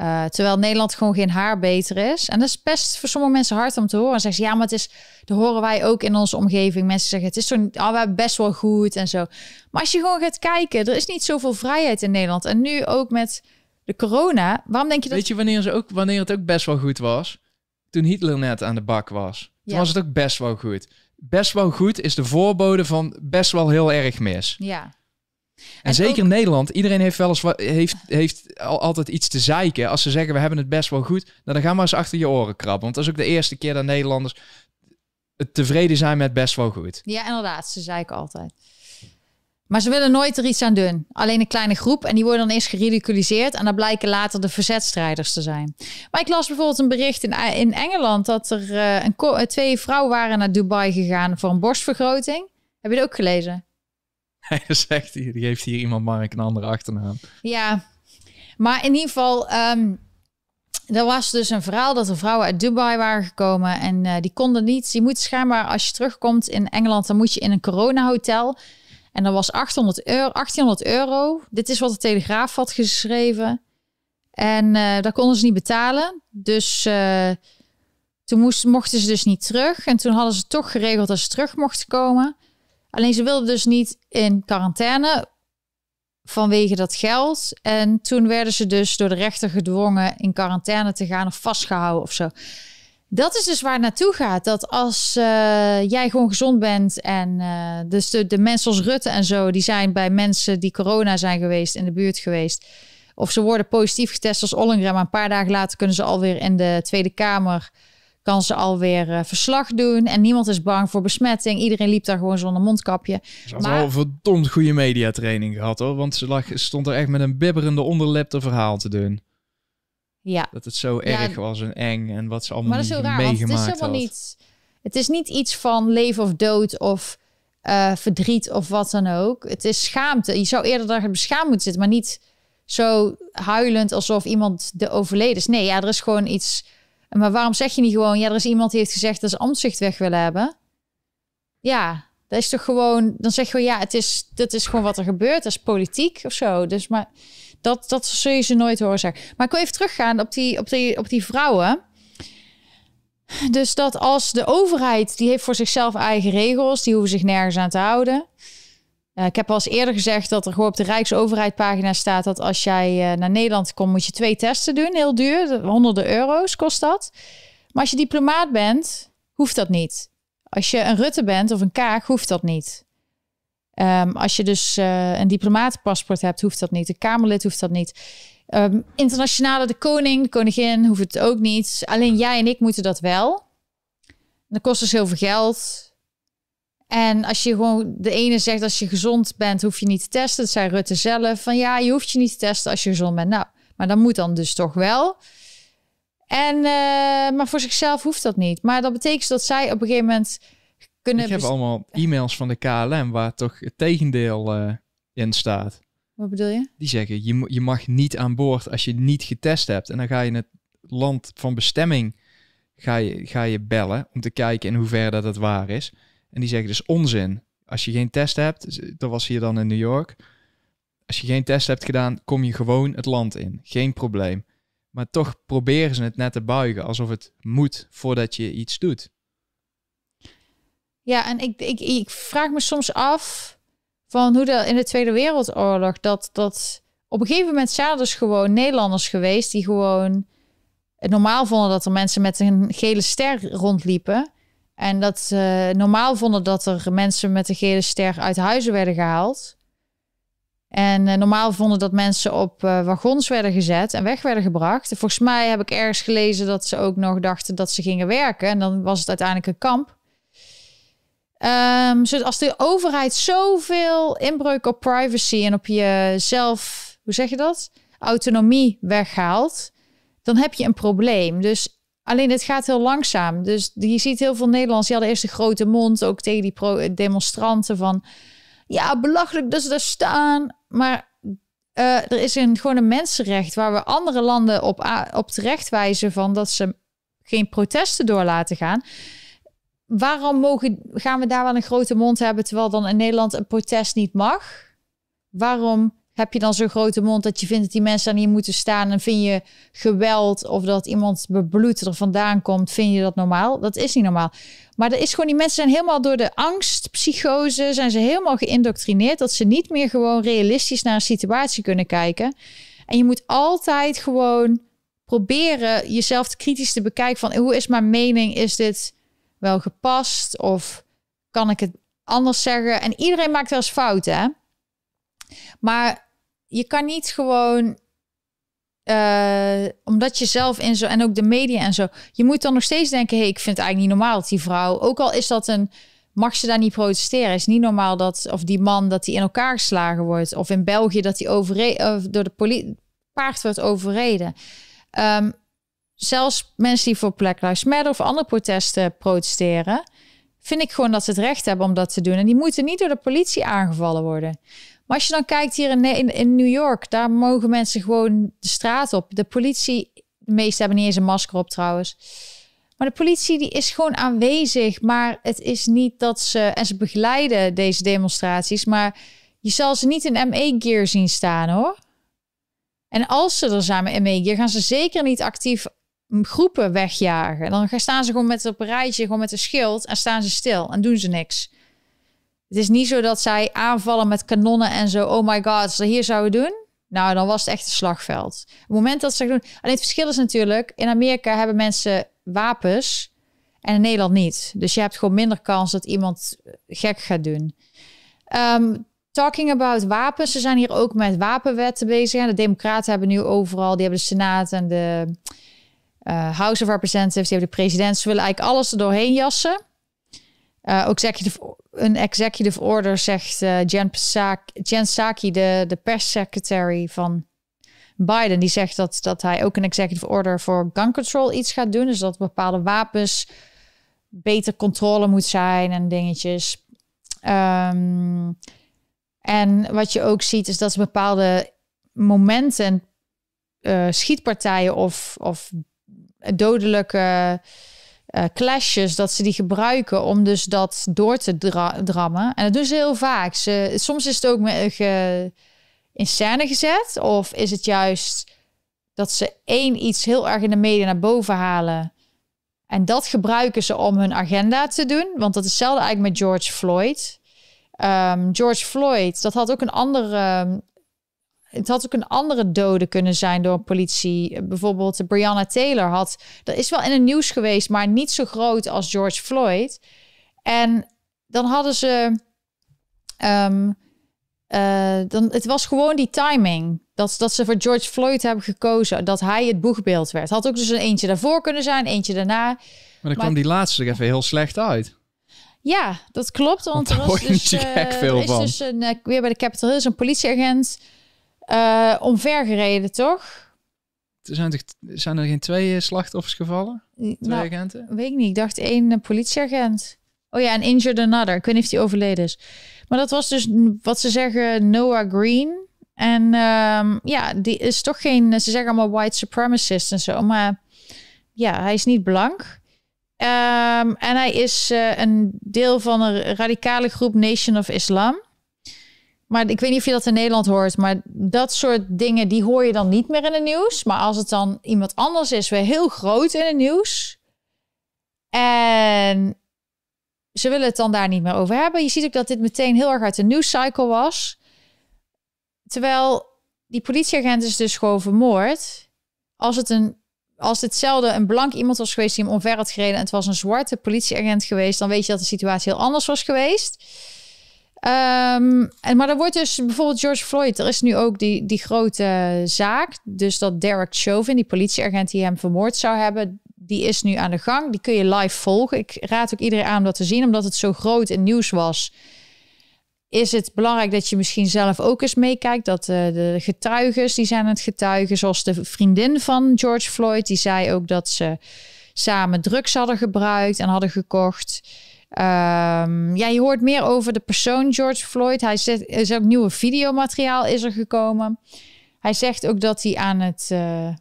Speaker 1: Eh, terwijl Nederland gewoon geen haar beter is. En dat is best voor sommige mensen hard om te horen. En zeggen ze, ja, maar het is, dat horen wij ook in onze omgeving. Mensen zeggen, het is zo, ah, we hebben best wel goed en zo. Maar als je gewoon gaat kijken, er is niet zoveel vrijheid in Nederland. En nu ook met de corona. Waarom denk je dat...
Speaker 2: Weet je wanneer, ze ook, wanneer het ook best wel goed was? Toen Hitler net aan de bak was. Toen
Speaker 1: Ja.
Speaker 2: was het ook best wel goed. Best wel goed is de voorbode van best wel heel erg mis.
Speaker 1: Ja,
Speaker 2: En,
Speaker 1: En
Speaker 2: zeker
Speaker 1: ook-
Speaker 2: in Nederland, iedereen heeft wel eens wat, heeft, heeft al, altijd iets te zeiken. Als ze zeggen we hebben het best wel goed, nou, dan gaan we eens achter je oren krabben. Want dat is ook de eerste keer dat Nederlanders tevreden zijn met best wel goed.
Speaker 1: ja inderdaad, ze zei ik altijd. Maar ze willen nooit er iets aan doen. Alleen een kleine groep. En die worden dan eerst geridiculiseerd. En dan blijken later de verzetstrijders te zijn. Maar ik las bijvoorbeeld een bericht in, in Engeland... dat er uh, een twee vrouwen waren naar Dubai gegaan voor een borstvergroting. Heb je het ook gelezen?
Speaker 2: Hij zegt, die geeft hier iemand maar een andere achternaam.
Speaker 1: Ja, maar in ieder geval... Um, er was dus een verhaal dat er vrouwen uit Dubai waren gekomen en uh, die konden niet. Je moet schijnbaar als je terugkomt in Engeland, dan moet je in een corona hotel. En dat was 800 euro, 1800 euro. Dit is wat de Telegraaf had geschreven. En uh, dat konden ze niet betalen. Dus uh, toen mochten ze dus niet terug. En toen hadden ze toch geregeld dat ze terug mochten komen. Alleen ze wilden dus niet in quarantaine vanwege dat geld. En toen werden ze dus door de rechter gedwongen in quarantaine te gaan of vastgehouden of zo. Dat is dus waar het naartoe gaat. Dat als uh, jij gewoon gezond bent en uh, dus de, de mensen als Rutte en zo, die zijn bij mensen die corona zijn geweest in de buurt geweest. Of ze worden positief getest als Ollengren, maar een paar dagen later kunnen ze alweer in de Tweede Kamer kan ze alweer uh, verslag doen. En niemand is bang voor besmetting. Iedereen liep daar gewoon zonder mondkapje.
Speaker 2: Ze had maar... wel een verdomd goede mediatraining gehad hoor. Want ze lag, stond er echt met een bibberende onderlip te verhaal te doen.
Speaker 1: Ja.
Speaker 2: Dat het zo erg was en eng en wat ze allemaal maar dat is raar,
Speaker 1: meegemaakt
Speaker 2: het
Speaker 1: is helemaal niet. Het is niet iets van leven of dood of uh, verdriet of wat dan ook. Het is schaamte. Je zou eerder daar beschaamd moeten zitten, maar niet zo huilend alsof iemand de overleden is. Nee, ja, er is gewoon iets maar waarom zeg je niet gewoon, ja, er is iemand die heeft gezegd dat ze ambtszicht weg willen hebben? Ja, dat is toch gewoon, dan zeg je ja, het is, dat is gewoon wat er gebeurt, dat is politiek of zo. Dus maar dat, dat zul je ze nooit horen zeggen. Maar ik wil even teruggaan op die, op die, op die vrouwen. Dus dat als de overheid, die heeft voor zichzelf eigen regels, die hoeven zich nergens aan te houden. Uh, ik heb al eens eerder gezegd dat er gewoon op de Rijksoverheid pagina staat dat als jij uh, naar Nederland komt, moet je twee testen doen. Heel duur, honderden euro's kost dat. Maar als je diplomaat bent, hoeft dat niet. Als je een Rutte bent of een Kaag, hoeft dat niet. Um, als je dus uh, een diplomatenpaspoort hebt, hoeft dat niet. Een Kamerlid hoeft dat niet. Um, internationale, de koning, de koningin, hoeft het ook niet. Alleen jij en ik moeten dat wel. Dat kost dus heel veel geld. En als je gewoon de ene zegt als je gezond bent, hoef je niet te testen. Dat zei Rutte zelf. Van ja, je hoeft je niet te testen als je gezond bent. Nou, maar dan moet dan dus toch wel. En, uh, maar voor zichzelf hoeft dat niet. Maar dat betekent dat zij op een gegeven moment kunnen...
Speaker 2: Ik heb allemaal e-mails van de KLM waar toch het tegendeel uh, in staat.
Speaker 1: Wat bedoel je?
Speaker 2: Die zeggen, je, je mag niet aan boord als je niet getest hebt. En dan ga je het land van bestemming ga je, ga je bellen om te kijken in hoeverre dat het waar is. En die zeggen dus onzin. Als je geen test hebt, dat was hier dan in New York. Als je geen test hebt gedaan, kom je gewoon het land in. Geen probleem. Maar toch proberen ze het net te buigen alsof het moet voordat je iets doet.
Speaker 1: Ja, en ik, ik, ik vraag me soms af van hoe dat in de Tweede Wereldoorlog dat, dat op een gegeven moment zijn er dus gewoon Nederlanders geweest die gewoon het normaal vonden dat er mensen met een gele ster rondliepen. En dat ze normaal vonden dat er mensen met een gele ster uit huizen werden gehaald. En uh, normaal vonden dat mensen op uh, wagons werden gezet en weg werden gebracht. volgens mij heb ik ergens gelezen dat ze ook nog dachten dat ze gingen werken. En dan was het uiteindelijk een kamp. Dus als de overheid zoveel inbreuk op privacy en op jezelf, hoe zeg je dat? Autonomie weghaalt, dan heb je een probleem. Dus Alleen het gaat heel langzaam. Dus je ziet heel veel Nederlanders, die hadden eerst een grote mond, ook tegen die demonstranten van, ja, belachelijk dat ze daar staan. Maar uh, er is een, gewoon een mensenrecht waar we andere landen op, op terecht wijzen van dat ze geen protesten door laten gaan. Waarom mogen, gaan we daar wel een grote mond hebben, terwijl dan in Nederland een protest niet mag? Waarom heb je dan zo'n grote mond dat je vindt dat die mensen daar niet moeten staan en vind je geweld of dat iemand bebloed er vandaan komt, vind je dat normaal? Dat is niet normaal. Maar er is gewoon, die mensen zijn helemaal door de angst, psychose, zijn ze helemaal geïndoctrineerd dat ze niet meer gewoon realistisch naar een situatie kunnen kijken. En je moet altijd gewoon proberen jezelf kritisch te bekijken van hoe is mijn mening? Is dit wel gepast of kan ik het anders zeggen? En iedereen maakt wel eens fouten, hè? Maar je kan niet gewoon uh, omdat je zelf in zo en ook de media en zo, je moet dan nog steeds denken: hey, ik vind het eigenlijk niet normaal dat die vrouw, ook al is dat een mag ze daar niet protesteren. Is niet normaal dat, of die man dat hij in elkaar geslagen wordt. Of in België dat hij door de politie paard wordt overreden. Ehm, zelfs mensen die voor Black Lives Matter of andere protesten protesteren, vind ik gewoon dat ze het recht hebben om dat te doen. En die moeten niet door de politie aangevallen worden. Maar als je dan kijkt hier in, in, New York, daar mogen mensen gewoon de straat op. De politie, de meesten hebben niet eens een masker op trouwens. Maar de politie die is gewoon aanwezig. Maar het is niet dat ze. En ze begeleiden deze demonstraties. Maar je zal ze niet in ME-gear zien staan hoor. En als ze er samen in ME-gear gaan ze zeker niet actief groepen wegjagen. Dan staan ze gewoon met op een rijtje, gewoon met een schild. En staan ze stil en doen ze niks. Het is niet zo dat zij aanvallen met kanonnen en zo. Oh my god, als ze hier zouden doen. Nou, dan was het echt een slagveld. Op het moment dat ze doen. Alleen het verschil is natuurlijk: in Amerika hebben mensen wapens en in Nederland niet. Dus je hebt gewoon minder kans dat iemand gek gaat doen. Ehm, talking about wapens, ze zijn hier ook met wapenwetten bezig. De Democraten hebben nu overal, die hebben de Senaat en de uh, House of Representatives, die hebben de president. Ze willen eigenlijk alles er doorheen jassen. Uh, executive, een executive order zegt uh, Jen, Psaki, Jen de, de perssecretary van Biden, die zegt dat, dat hij ook een executive order voor gun control iets gaat doen. Dus dat bepaalde wapens beter controle moet zijn en dingetjes. Um, en wat je ook ziet is dat ze bepaalde momenten, uh, schietpartijen of, of dodelijke uh, clashes, dat ze die gebruiken om dus dat door te dra drammen. En dat doen ze heel vaak. Ze, soms is het ook met, ge, in scène gezet, of is het juist dat ze één iets heel erg in de media naar boven halen. En dat gebruiken ze om hun agenda te doen. Want dat is hetzelfde eigenlijk met George Floyd. Um, George Floyd, dat had ook een andere. Het had ook een andere dode kunnen zijn door politie. Bijvoorbeeld Brianna Taylor had. Dat is wel in het nieuws geweest, maar niet zo groot als George Floyd. En dan hadden ze. Um, uh, dan, het was gewoon die timing. Dat, dat ze voor George Floyd hebben gekozen. Dat hij het boegbeeld werd. Had ook dus een eentje daarvoor kunnen zijn, eentje daarna.
Speaker 2: Maar dan kwam die laatste er even heel slecht uit.
Speaker 1: Ja, dat klopt. Want,
Speaker 2: want
Speaker 1: er was dus,
Speaker 2: uh,
Speaker 1: er is dus een, uh, weer bij de Capitol Hill een politieagent uh, omvergereden, toch?
Speaker 2: Er zijn, toch, zijn er geen twee slachtoffers gevallen? Twee
Speaker 1: nou,
Speaker 2: agenten?
Speaker 1: Weet ik niet. Ik dacht één politieagent. Oh ja, en injured another. Ik weet niet of die overleden is. Maar dat was dus wat ze zeggen Noah Green. En um, ja, die is toch geen... Ze zeggen allemaal white supremacist en zo. Maar ja, hij is niet blank. Um, en hij is uh, een deel van een radicale groep Nation of Islam. Maar ik weet niet of je dat in Nederland hoort. Maar dat soort dingen, die hoor je dan niet meer in het nieuws. Maar als het dan iemand anders is, weer heel groot in het nieuws. En ze willen het dan daar niet meer over hebben. Je ziet ook dat dit meteen heel erg uit de nieuwscycle was. Terwijl die politieagent is dus gewoon vermoord. Als het een als hetzelfde een blank iemand was geweest die hem omver had gereden en het was een zwarte politieagent geweest, dan weet je dat de situatie heel anders was geweest. Um, en, maar er wordt dus bijvoorbeeld George Floyd, er is nu ook die, die grote zaak. Dus dat Derek Chauvin, die politieagent die hem vermoord zou hebben, die is nu aan de gang. Die kun je live volgen. Ik raad ook iedereen aan om dat te zien, omdat het zo groot in nieuws was. Is het belangrijk dat je misschien zelf ook eens meekijkt? Dat uh, de getuigen, die zijn het getuigen, zoals de vriendin van George Floyd, die zei ook dat ze samen drugs hadden gebruikt en hadden gekocht. Um, ja, je hoort meer over de persoon George Floyd. Hij zegt, er is ook nieuwe videomateriaal is er gekomen. Hij zegt ook dat hij aan het, uh,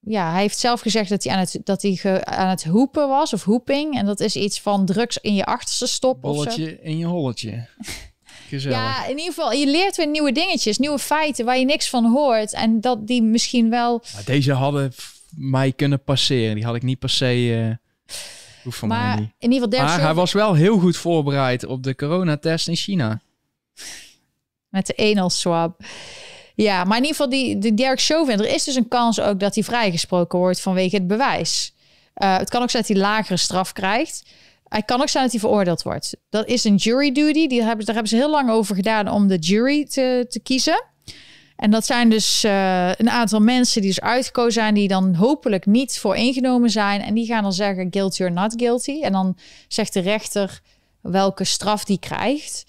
Speaker 1: ja, hij heeft zelf gezegd dat hij aan het, dat hij ge, aan het hoepen was of hoeping. En dat is iets van drugs in je achterste stop.
Speaker 2: Bolletje in je holletje. Gezellig.
Speaker 1: Ja, in ieder geval, je leert weer nieuwe dingetjes, nieuwe feiten waar je niks van hoort. En dat die misschien wel.
Speaker 2: Maar deze hadden mij kunnen passeren. Die had ik niet per se. Uh, hoeft van
Speaker 1: maar
Speaker 2: mij niet.
Speaker 1: in ieder geval,
Speaker 2: Maar hij was wel heel goed voorbereid op de coronatest in China.
Speaker 1: Met de anal swab. Ja, maar in ieder geval, die, die Derek Chauvin, er is dus een kans ook dat hij vrijgesproken wordt vanwege het bewijs. Uh, het kan ook zijn dat hij lagere straf krijgt. Hij kan ook zijn dat hij veroordeeld wordt. Dat is een jury duty. Die hebben, daar hebben ze heel lang over gedaan om de jury te, te kiezen. En dat zijn dus uh, een aantal mensen die dus uitgekozen zijn, die dan hopelijk niet voor ingenomen zijn. En die gaan dan zeggen guilty or not guilty. En dan zegt de rechter welke straf die krijgt.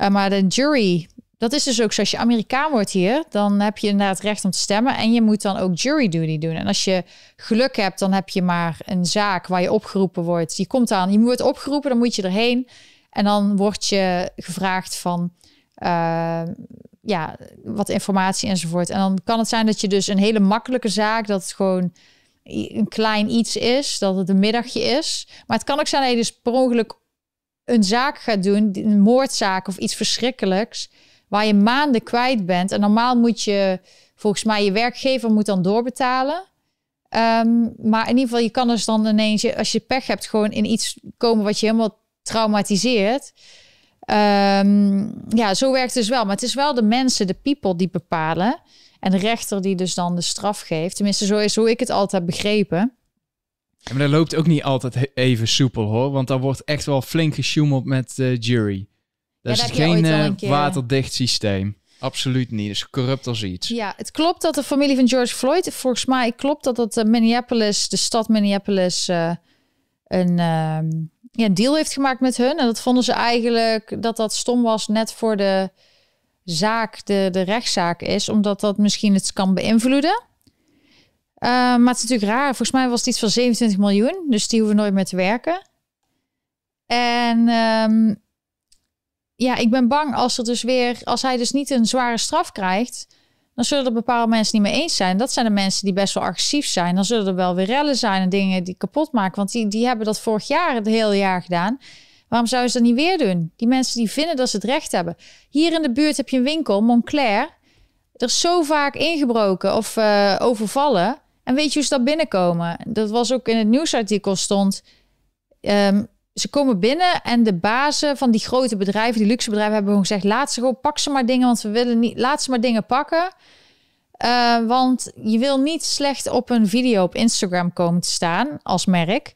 Speaker 1: Uh, maar de jury, dat is dus ook zo. Als je Amerikaan wordt hier, dan heb je inderdaad recht om te stemmen. En je moet dan ook jury duty doen. En als je geluk hebt, dan heb je maar een zaak waar je opgeroepen wordt. Je komt aan, je wordt opgeroepen, dan moet je erheen. En dan word je gevraagd van uh, ja, wat informatie enzovoort. En dan kan het zijn dat je dus een hele makkelijke zaak, dat het gewoon een klein iets is, dat het een middagje is. Maar het kan ook zijn dat je dus per ongeluk een zaak gaat doen, een moordzaak of iets verschrikkelijks, waar je maanden kwijt bent. En normaal moet je, volgens mij, je werkgever moet dan doorbetalen. Um, maar in ieder geval, je kan dus dan ineens, als je pech hebt, gewoon in iets komen wat je helemaal traumatiseert. Um, ja, zo werkt het dus wel. Maar het is wel de mensen, de people die bepalen. En de rechter die dus dan de straf geeft. Tenminste, zo is hoe ik het altijd begrepen.
Speaker 2: maar dat loopt ook niet altijd even soepel hoor. Want dan wordt echt wel flink gesjoemeld met de jury. Dat is geen uh, waterdicht systeem. Absoluut niet. Dus corrupt als iets.
Speaker 1: Ja, het klopt dat de familie van George Floyd, volgens mij klopt dat dat Minneapolis, de stad Minneapolis, uh, een, uh, ja, deal heeft gemaakt met hun. En dat vonden ze eigenlijk dat dat stom was net voor de zaak, de, de rechtszaak is, omdat dat misschien het kan beïnvloeden. Uh, maar het is natuurlijk raar. Volgens mij was het iets van 27 miljoen, dus die hoeven nooit meer te werken. En um, ja, ik ben bang als er dus weer, als hij dus niet een zware straf krijgt, dan zullen er bepaalde mensen niet mee eens zijn. Dat zijn de mensen die best wel agressief zijn. Dan zullen er wel weer rellen zijn en dingen die kapot maken. Want die, die hebben dat vorig jaar het hele jaar gedaan. Waarom zouden ze dat niet weer doen? Die mensen die vinden dat ze het recht hebben. Hier in de buurt heb je een winkel, Montclair. Er is zo vaak ingebroken of uh, overvallen. En weet je hoe ze daar binnenkomen? Dat was ook in het nieuwsartikel stond. Um, ze komen binnen en de bazen van die grote bedrijven, die luxe bedrijven, hebben gewoon gezegd: laat ze gewoon, pak ze maar dingen, want we willen niet, laat ze maar dingen pakken. Uh, want je wil niet slecht op een video op Instagram komen te staan als merk.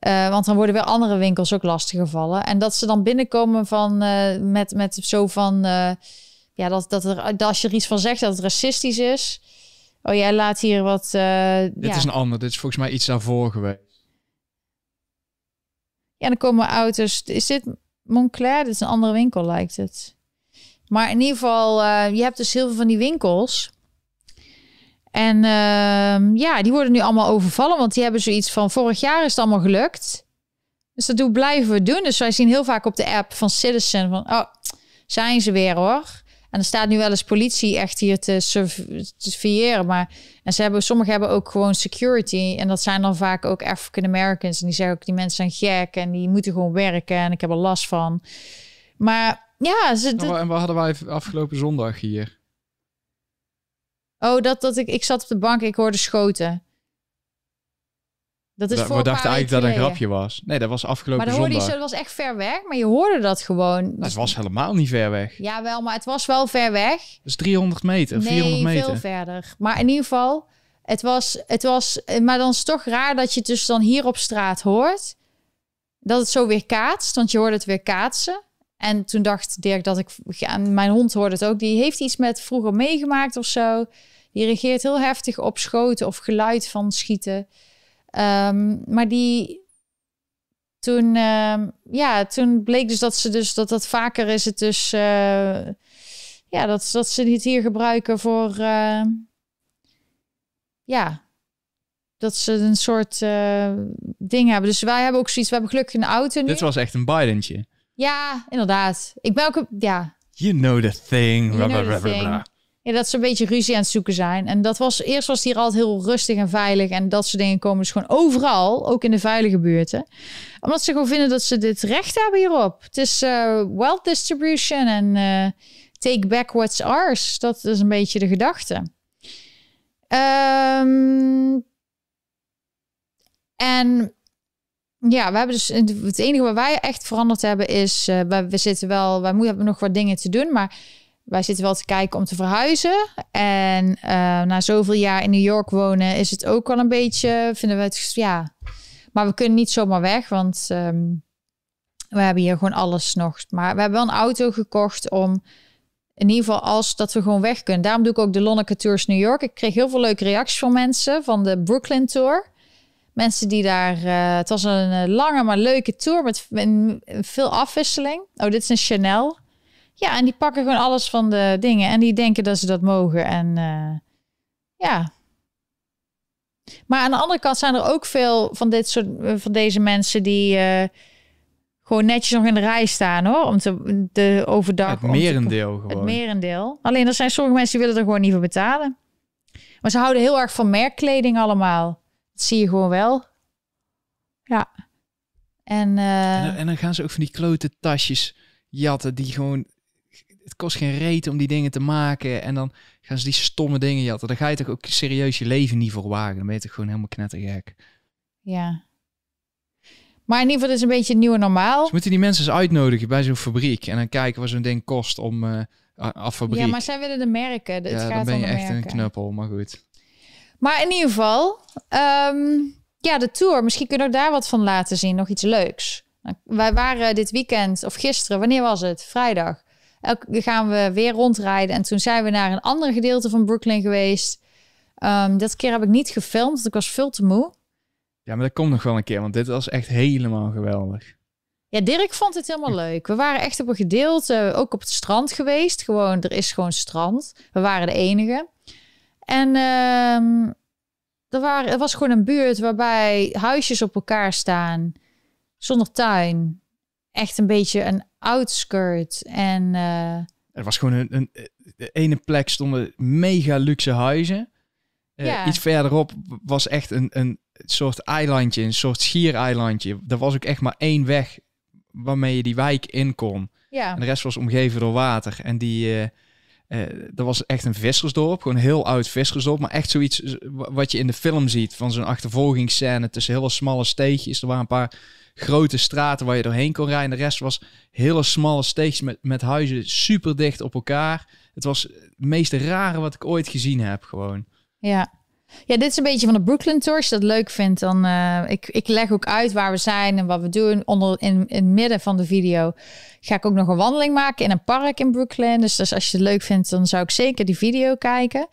Speaker 1: Uh, want dan worden weer andere winkels ook lastig gevallen. En dat ze dan binnenkomen van, uh, met, met zo van... ja, dat, dat, er, dat als je er iets van zegt dat het racistisch is. Oh, jij laat hier wat... dit
Speaker 2: ja. is een ander. Dit is volgens mij iets daarvoor geweest.
Speaker 1: Ja, dan komen auto's. Is dit Montclair? Dit is een andere winkel, lijkt het. Maar in ieder geval, uh, je hebt dus heel veel van die winkels. En uh, ja, die worden nu allemaal overvallen, want die hebben zoiets van vorig jaar is het allemaal gelukt. Dus dat doen, blijven we doen. Dus wij zien heel vaak op de app van Citizen van, oh, zijn ze weer hoor. En er staat nu wel eens politie echt hier te surveilleren. Maar en ze hebben, sommigen hebben ook gewoon security. En dat zijn dan vaak ook African Americans. En die zeggen ook, die mensen zijn gek en die moeten gewoon werken. En ik heb er last van. Maar ja, ze.
Speaker 2: En wat hadden wij afgelopen zondag hier?
Speaker 1: Oh, dat, dat ik, ik zat op de bank, ik hoorde schoten.
Speaker 2: Dat is voor we dachten eigenlijk dat het een grapje was. Nee, dat was afgelopen
Speaker 1: maar
Speaker 2: zondag.
Speaker 1: Maar dat was echt ver weg, maar je hoorde dat gewoon.
Speaker 2: Nou, het was helemaal niet ver weg.
Speaker 1: Ja, wel, maar het was wel ver weg.
Speaker 2: Dus 300 meter, nee, 400 meter.
Speaker 1: veel verder. Maar in ieder geval, het was, het was... Maar dan is het toch raar dat je het dus dan hier op straat hoort. Dat het zo weer kaatst, want je hoorde het weer kaatsen. En toen dacht Dirk dat ik... Mijn hond hoorde het ook. Die heeft iets met vroeger meegemaakt of zo. Die reageert heel heftig op schoten of geluid van schieten. Um, maar die toen, uh, ja, toen bleek dus dat ze dus dat dat vaker is het dus uh, ja dat, dat ze het hier gebruiken voor uh, ja dat ze een soort uh, ding hebben. Dus wij hebben ook zoiets. We hebben gelukkig een auto nu.
Speaker 2: Dit was echt een Bidentje.
Speaker 1: Ja, inderdaad. Ik ben ook ja.
Speaker 2: You know the thing. You know the thing.
Speaker 1: Ja, dat ze een beetje ruzie aan het zoeken zijn. En dat was eerst was hier altijd heel rustig en veilig. En dat soort dingen komen dus gewoon overal, ook in de veilige buurten. Omdat ze gewoon vinden dat ze dit recht hebben hierop. Het is uh, wealth distribution en uh, take back what's ours. Dat is een beetje de gedachte. Um, en ja, we hebben dus het enige wat wij echt veranderd hebben is, wij, we zitten wel, wij moeten hebben nog wat dingen te doen, maar wij zitten wel te kijken om te verhuizen. En uh, na zoveel jaar in New York wonen is het ook wel een beetje, vinden we het, ja. Maar we kunnen niet zomaar weg, want um, we hebben hier gewoon alles nog. Maar we hebben wel een auto gekocht om in ieder geval als dat we gewoon weg kunnen. Daarom doe ik ook de Lonneke Tours New York. Ik kreeg heel veel leuke reacties van mensen van de Brooklyn Tour. Mensen die daar... eh, het was een eh, lange maar leuke tour met veel afwisseling. Oh, dit is een Chanel. Ja, en die pakken gewoon alles van de dingen. En die denken dat ze dat mogen. En eh, ja. Maar aan de andere kant zijn er ook veel van dit soort eh, van deze mensen die eh, gewoon netjes nog in de rij staan hoor. Om te de overdag.
Speaker 2: Het
Speaker 1: te-
Speaker 2: merendeel
Speaker 1: Het
Speaker 2: gewoon.
Speaker 1: merendeel. Alleen er zijn sommige mensen die willen er gewoon niet voor betalen. Maar ze houden heel erg van merkkleding allemaal. Dat zie je gewoon wel. Ja. En,
Speaker 2: En, dan- en dan gaan ze ook van die klote tasjes jatten die gewoon... Het kost geen reet om die dingen te maken. En dan gaan ze die stomme dingen jatten. Dan ga je toch ook serieus je leven niet voor wagen. Dan ben je toch gewoon helemaal knettergek.
Speaker 1: ja. Maar in ieder geval, is een beetje het nieuwe normaal.
Speaker 2: Ze moeten die mensen eens uitnodigen bij zo'n fabriek. En dan kijken wat zo'n ding kost om eh af fabriek.
Speaker 1: Ja, maar zij willen de merken. Het
Speaker 2: Ja,
Speaker 1: gaat
Speaker 2: dan ben je echt een knuppel. Maar goed.
Speaker 1: Maar in ieder geval, ehm, ja, de tour. Misschien kunnen we daar wat van laten zien. Nog iets leuks. Nou, Wij waren dit weekend, of gisteren, wanneer was het? Vrijdag. Gaan we weer rondrijden. En toen zijn we naar een ander gedeelte van Brooklyn geweest. Ehm dat keer heb ik niet gefilmd, want ik was veel te moe.
Speaker 2: Ja, maar dat komt nog wel een keer. Want dit was echt helemaal geweldig.
Speaker 1: Ja, Dirk vond het helemaal leuk. We waren echt op een gedeelte, ook op het strand geweest. Gewoon, er is gewoon strand. We waren de enige. En ehm, er, waren, er was gewoon een buurt waarbij huisjes op elkaar staan. Zonder tuin. Echt een beetje een outskirt. En eh,
Speaker 2: Er was gewoon een, een de ene plek stonden mega luxe huizen. Eh,
Speaker 1: Ja.
Speaker 2: Iets verderop was echt een, een soort eilandje, een soort schiereilandje. Er was ook echt maar één weg waarmee je die wijk in kon.
Speaker 1: ja,
Speaker 2: En de rest was omgeven door water. En die, eh, dat was echt een vissersdorp, gewoon een heel oud vissersdorp. Maar echt zoiets wa- wat je in de film ziet, van zo'n achtervolgingsscène tussen hele smalle steegjes. Er waren een paar grote straten waar je doorheen kon rijden. De rest was hele smalle steegjes met, met huizen super dicht op elkaar. Het was het meest rare wat ik ooit gezien heb, gewoon.
Speaker 1: Ja. Ja, dit is een beetje van de Brooklyn Tour. Als je dat leuk vindt, dan... eh, ik, ik leg ook uit waar we zijn en wat we doen. Onder, in, in het midden van de video ga ik ook nog een wandeling maken in een park in Brooklyn. Dus, dus als je het leuk vindt, dan zou ik zeker die video kijken.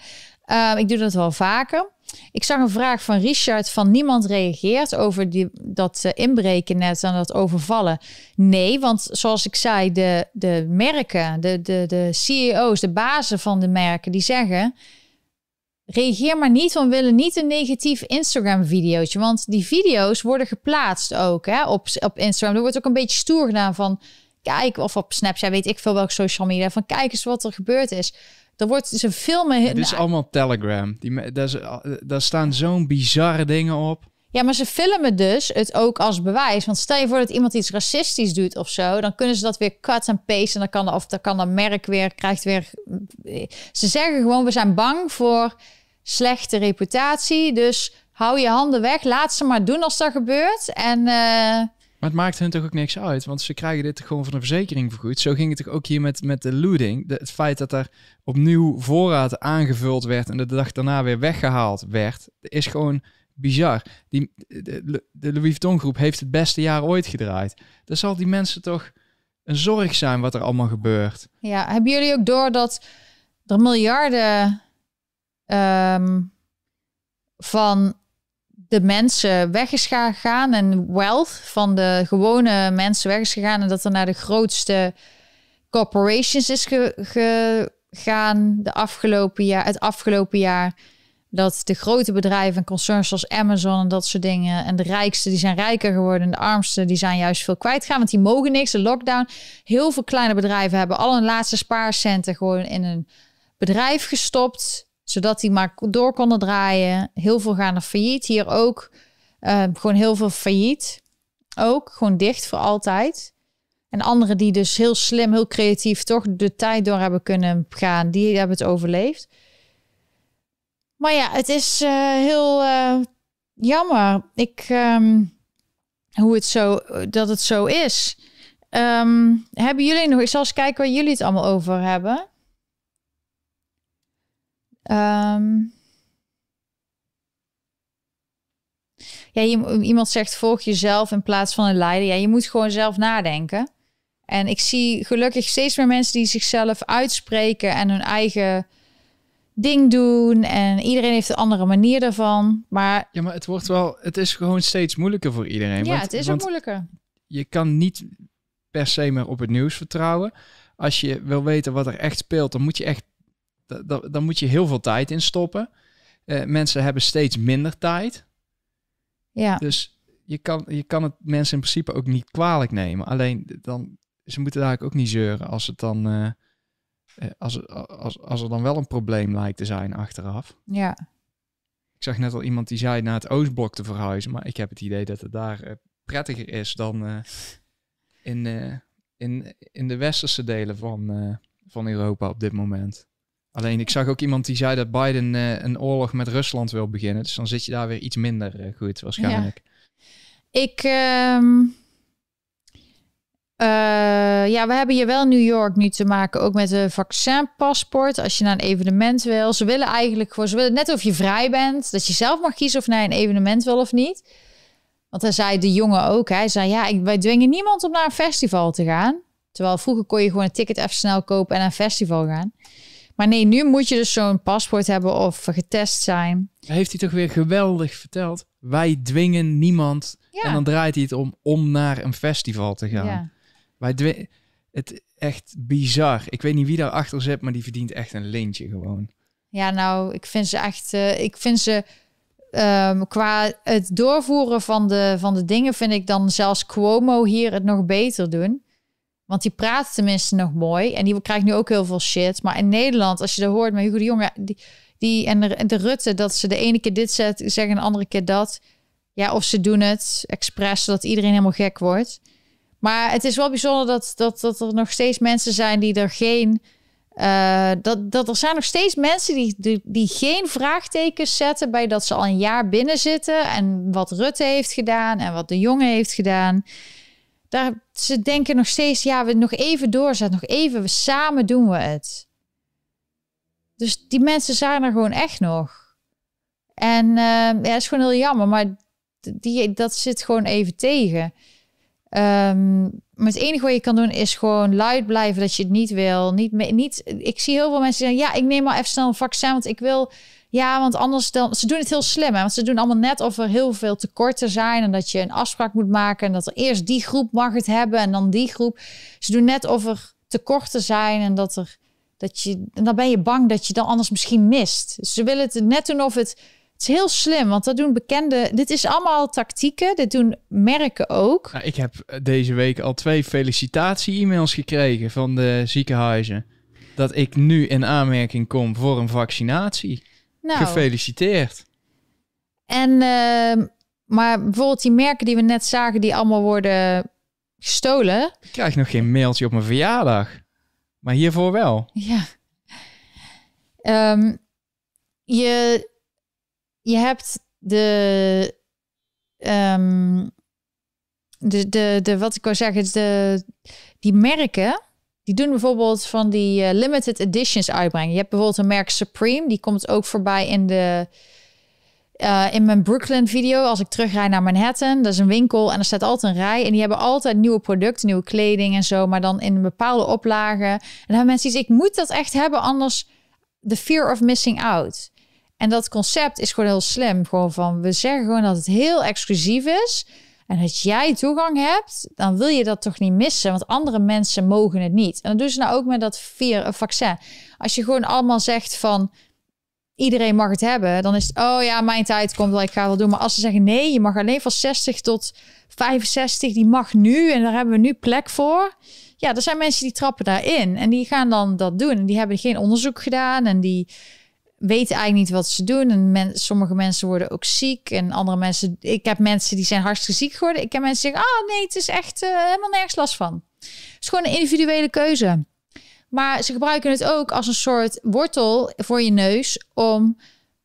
Speaker 1: Eh, ik doe dat wel vaker. Ik zag een vraag van Richard van niemand reageert over die, dat eh, inbreken net en dat overvallen. Nee, want zoals ik zei, de, de merken, de, de, de CEO's, de bazen van de merken, die zeggen reageer maar niet, want we willen niet een negatief Instagram-videootje. Want die video's worden geplaatst ook hè, op, op Instagram. Er wordt ook een beetje stoer gedaan van... Kijk, of op Snapchat, weet ik veel welke social media. Van kijk eens wat er gebeurd is. Er wordt ze filmen...
Speaker 2: Dit is allemaal op Telegram. Die, daar, daar staan zo'n bizarre dingen op.
Speaker 1: Ja, maar ze filmen dus het ook als bewijs. Want stel je voor dat iemand iets racistisch doet of zo, dan kunnen ze dat weer cut en paste en dan kan of dan kan dat merk weer krijgt weer. Ze zeggen gewoon we zijn bang voor slechte reputatie, dus hou je handen weg, laat ze maar doen als dat gebeurt. En eh,
Speaker 2: Maar het maakt hun toch ook niks uit, want ze krijgen dit gewoon van de verzekering vergoed. Zo ging het toch ook hier met, met de looting. Het feit dat er opnieuw voorraad aangevuld werd en de dag daarna weer weggehaald werd, is gewoon bizar. Die, de, de Louis Vuitton groep heeft het beste jaar ooit gedraaid. Dan zal die mensen toch een zorg zijn wat er allemaal gebeurt.
Speaker 1: ja, hebben jullie ook door dat er miljarden ehm, van de mensen weg is gegaan en wealth van de gewone mensen weg is gegaan en dat er naar de grootste corporations is ge- gegaan de afgelopen jaar, het afgelopen jaar. Dat de grote bedrijven en concerns zoals Amazon en dat soort dingen. En de rijkste die zijn rijker geworden. En de armste die zijn juist veel kwijtgegaan. Want die mogen niks. De lockdown. Heel veel kleine bedrijven hebben al hun laatste spaarcenten gewoon in een bedrijf gestopt. Zodat die maar door konden draaien. Heel veel gaan er failliet. Hier ook. eh, gewoon heel veel failliet. Ook. Gewoon dicht voor altijd. En anderen die dus heel slim, heel creatief toch de tijd door hebben kunnen gaan. Die hebben het overleefd. Maar ja, het is eh, heel eh, jammer. Ik, ehm, hoe het zo, dat het zo is. Ehm, hebben jullie nog... Ik zal eens kijken waar jullie het allemaal over hebben. Ehm, ja, iemand zegt volg jezelf in plaats van een leider. Ja, je moet gewoon zelf nadenken. En ik zie gelukkig steeds meer mensen die zichzelf uitspreken en hun eigen ding doen. En iedereen heeft een andere manier daarvan. Maar
Speaker 2: Ja, maar het wordt wel, het is gewoon steeds moeilijker voor iedereen.
Speaker 1: ja,
Speaker 2: want,
Speaker 1: het is ook moeilijker.
Speaker 2: je kan niet per se meer op het nieuws vertrouwen. Als je wil weten wat er echt speelt, dan moet je echt, dan moet je heel veel tijd in stoppen. Eh, mensen hebben steeds minder tijd.
Speaker 1: Ja.
Speaker 2: Dus je kan, je kan het mensen in principe ook niet kwalijk nemen. Alleen dan, ze moeten daar ook niet zeuren als het dan, eh, eh, als, als, als er dan wel een probleem lijkt te zijn achteraf.
Speaker 1: Ja.
Speaker 2: Ik zag net al iemand die zei naar het Oostblok te verhuizen, maar ik heb het idee dat het daar prettiger is dan in, in, in de westerse delen van, van Europa op dit moment. Alleen ik zag ook iemand die zei dat Biden eh, een oorlog met Rusland wil beginnen, dus dan zit je daar weer iets minder eh, goed waarschijnlijk.
Speaker 1: Ik. ehm, eh, ja, we hebben hier wel New York nu te maken ook met een vaccinpaspoort. Als je naar een evenement wil. Ze willen eigenlijk gewoon, ze willen net of je vrij bent. Dat je zelf mag kiezen of naar een evenement wil of niet. Want hij zei de jongen ook. Hij zei ja, wij dwingen niemand om naar een festival te gaan. Terwijl vroeger kon je gewoon een ticket even snel kopen en naar een festival gaan. Maar nee, nu moet je dus zo'n paspoort hebben of getest zijn.
Speaker 2: Heeft hij toch weer geweldig verteld? Wij dwingen niemand.
Speaker 1: Ja.
Speaker 2: En dan draait hij het om om naar een festival te gaan.
Speaker 1: ja.
Speaker 2: Wij dwingen... Het echt bizar. Ik weet niet wie daarachter zit, maar die verdient echt een lintje gewoon.
Speaker 1: Ja, nou, ik vind ze echt. eh, ik vind ze. ehm, qua het doorvoeren van de, van de dingen vind ik dan zelfs Cuomo hier het nog beter doen. Want die praat tenminste nog mooi. En die krijgt nu ook heel veel shit. Maar in Nederland, als je dat hoort met Hugo de Jonge... Die, die, en, de, Rutte, dat ze de ene keer dit zet, zeggen en de andere keer dat. Ja, of ze doen het expres, zodat iedereen helemaal gek wordt. Maar het is wel bijzonder dat, dat, dat er nog steeds mensen zijn die er geen... eh, dat, dat er zijn nog steeds mensen die, die, die geen vraagtekens zetten bij dat ze al een jaar binnen zitten. En wat Rutte heeft gedaan en wat de jongen heeft gedaan. Daar, ze denken nog steeds, ja, we nog even doorzetten, nog even, we samen doen we het. Dus die mensen zijn er gewoon echt nog. En eh, ja, het is gewoon heel jammer, maar die, dat zit gewoon even tegen. Ehm, maar het enige wat je kan doen is gewoon luid blijven dat je het niet wil. Niet, niet, ik zie heel veel mensen zeggen, ja, ik neem maar even snel een vaccin, want ik wil... Ja, want anders dan... Ze doen het heel slim, hè? want ze doen allemaal net of er heel veel tekorten zijn... en dat je een afspraak moet maken en dat er eerst die groep mag het hebben... en dan die groep. Ze doen net of er tekorten zijn en dat er... Dat je, dan ben je bang dat je dan anders misschien mist. Ze willen het net doen of het... Het is heel slim, want dat doen bekende... Dit is allemaal tactieken, dit doen merken ook.
Speaker 2: Nou, ik heb deze week al twee felicitatie-e-mails gekregen van de ziekenhuizen. Dat ik nu in aanmerking kom voor een vaccinatie.
Speaker 1: Nou,
Speaker 2: Gefeliciteerd.
Speaker 1: En, ehm, maar bijvoorbeeld die merken die we net zagen, die allemaal worden gestolen.
Speaker 2: Ik krijg nog geen mailtje op mijn verjaardag. Maar hiervoor wel.
Speaker 1: Ja. Ehm, je, je hebt de, ehm, de, de, de, wat ik wil zeggen, is de, die merken, die doen bijvoorbeeld van die eh, limited editions uitbrengen. Je hebt bijvoorbeeld een merk Supreme, die komt ook voorbij in de, eh, in mijn Brooklyn video, als ik terugrij naar Manhattan, dat is een winkel en er staat altijd een rij. En die hebben altijd nieuwe producten, nieuwe kleding en zo, maar dan in een bepaalde oplagen. En dan hebben mensen iets, ik moet dat echt hebben, anders the fear of missing out. En dat concept is gewoon heel slim. Gewoon van, we zeggen gewoon dat het heel exclusief is. En dat jij toegang hebt, dan wil je dat toch niet missen. Want andere mensen mogen het niet. En dat doen ze nou ook met dat vier, een vaccin. Als je gewoon allemaal zegt van, iedereen mag het hebben, dan is het, oh ja, mijn tijd komt wel, ik ga wel doen. Maar als ze zeggen, nee, je mag alleen van 60 tot 65, die mag nu en daar hebben we nu plek voor. Ja, er zijn mensen die trappen daarin en die gaan dan dat doen. En die hebben geen onderzoek gedaan en die weten eigenlijk niet wat ze doen. En men, sommige mensen worden ook ziek en andere mensen... Ik heb mensen die zijn hartstikke ziek geworden. Ik heb mensen die zeggen, ah nee, het is echt eh, helemaal nergens last van. Het is gewoon een individuele keuze. Maar ze gebruiken het ook als een soort wortel voor je neus om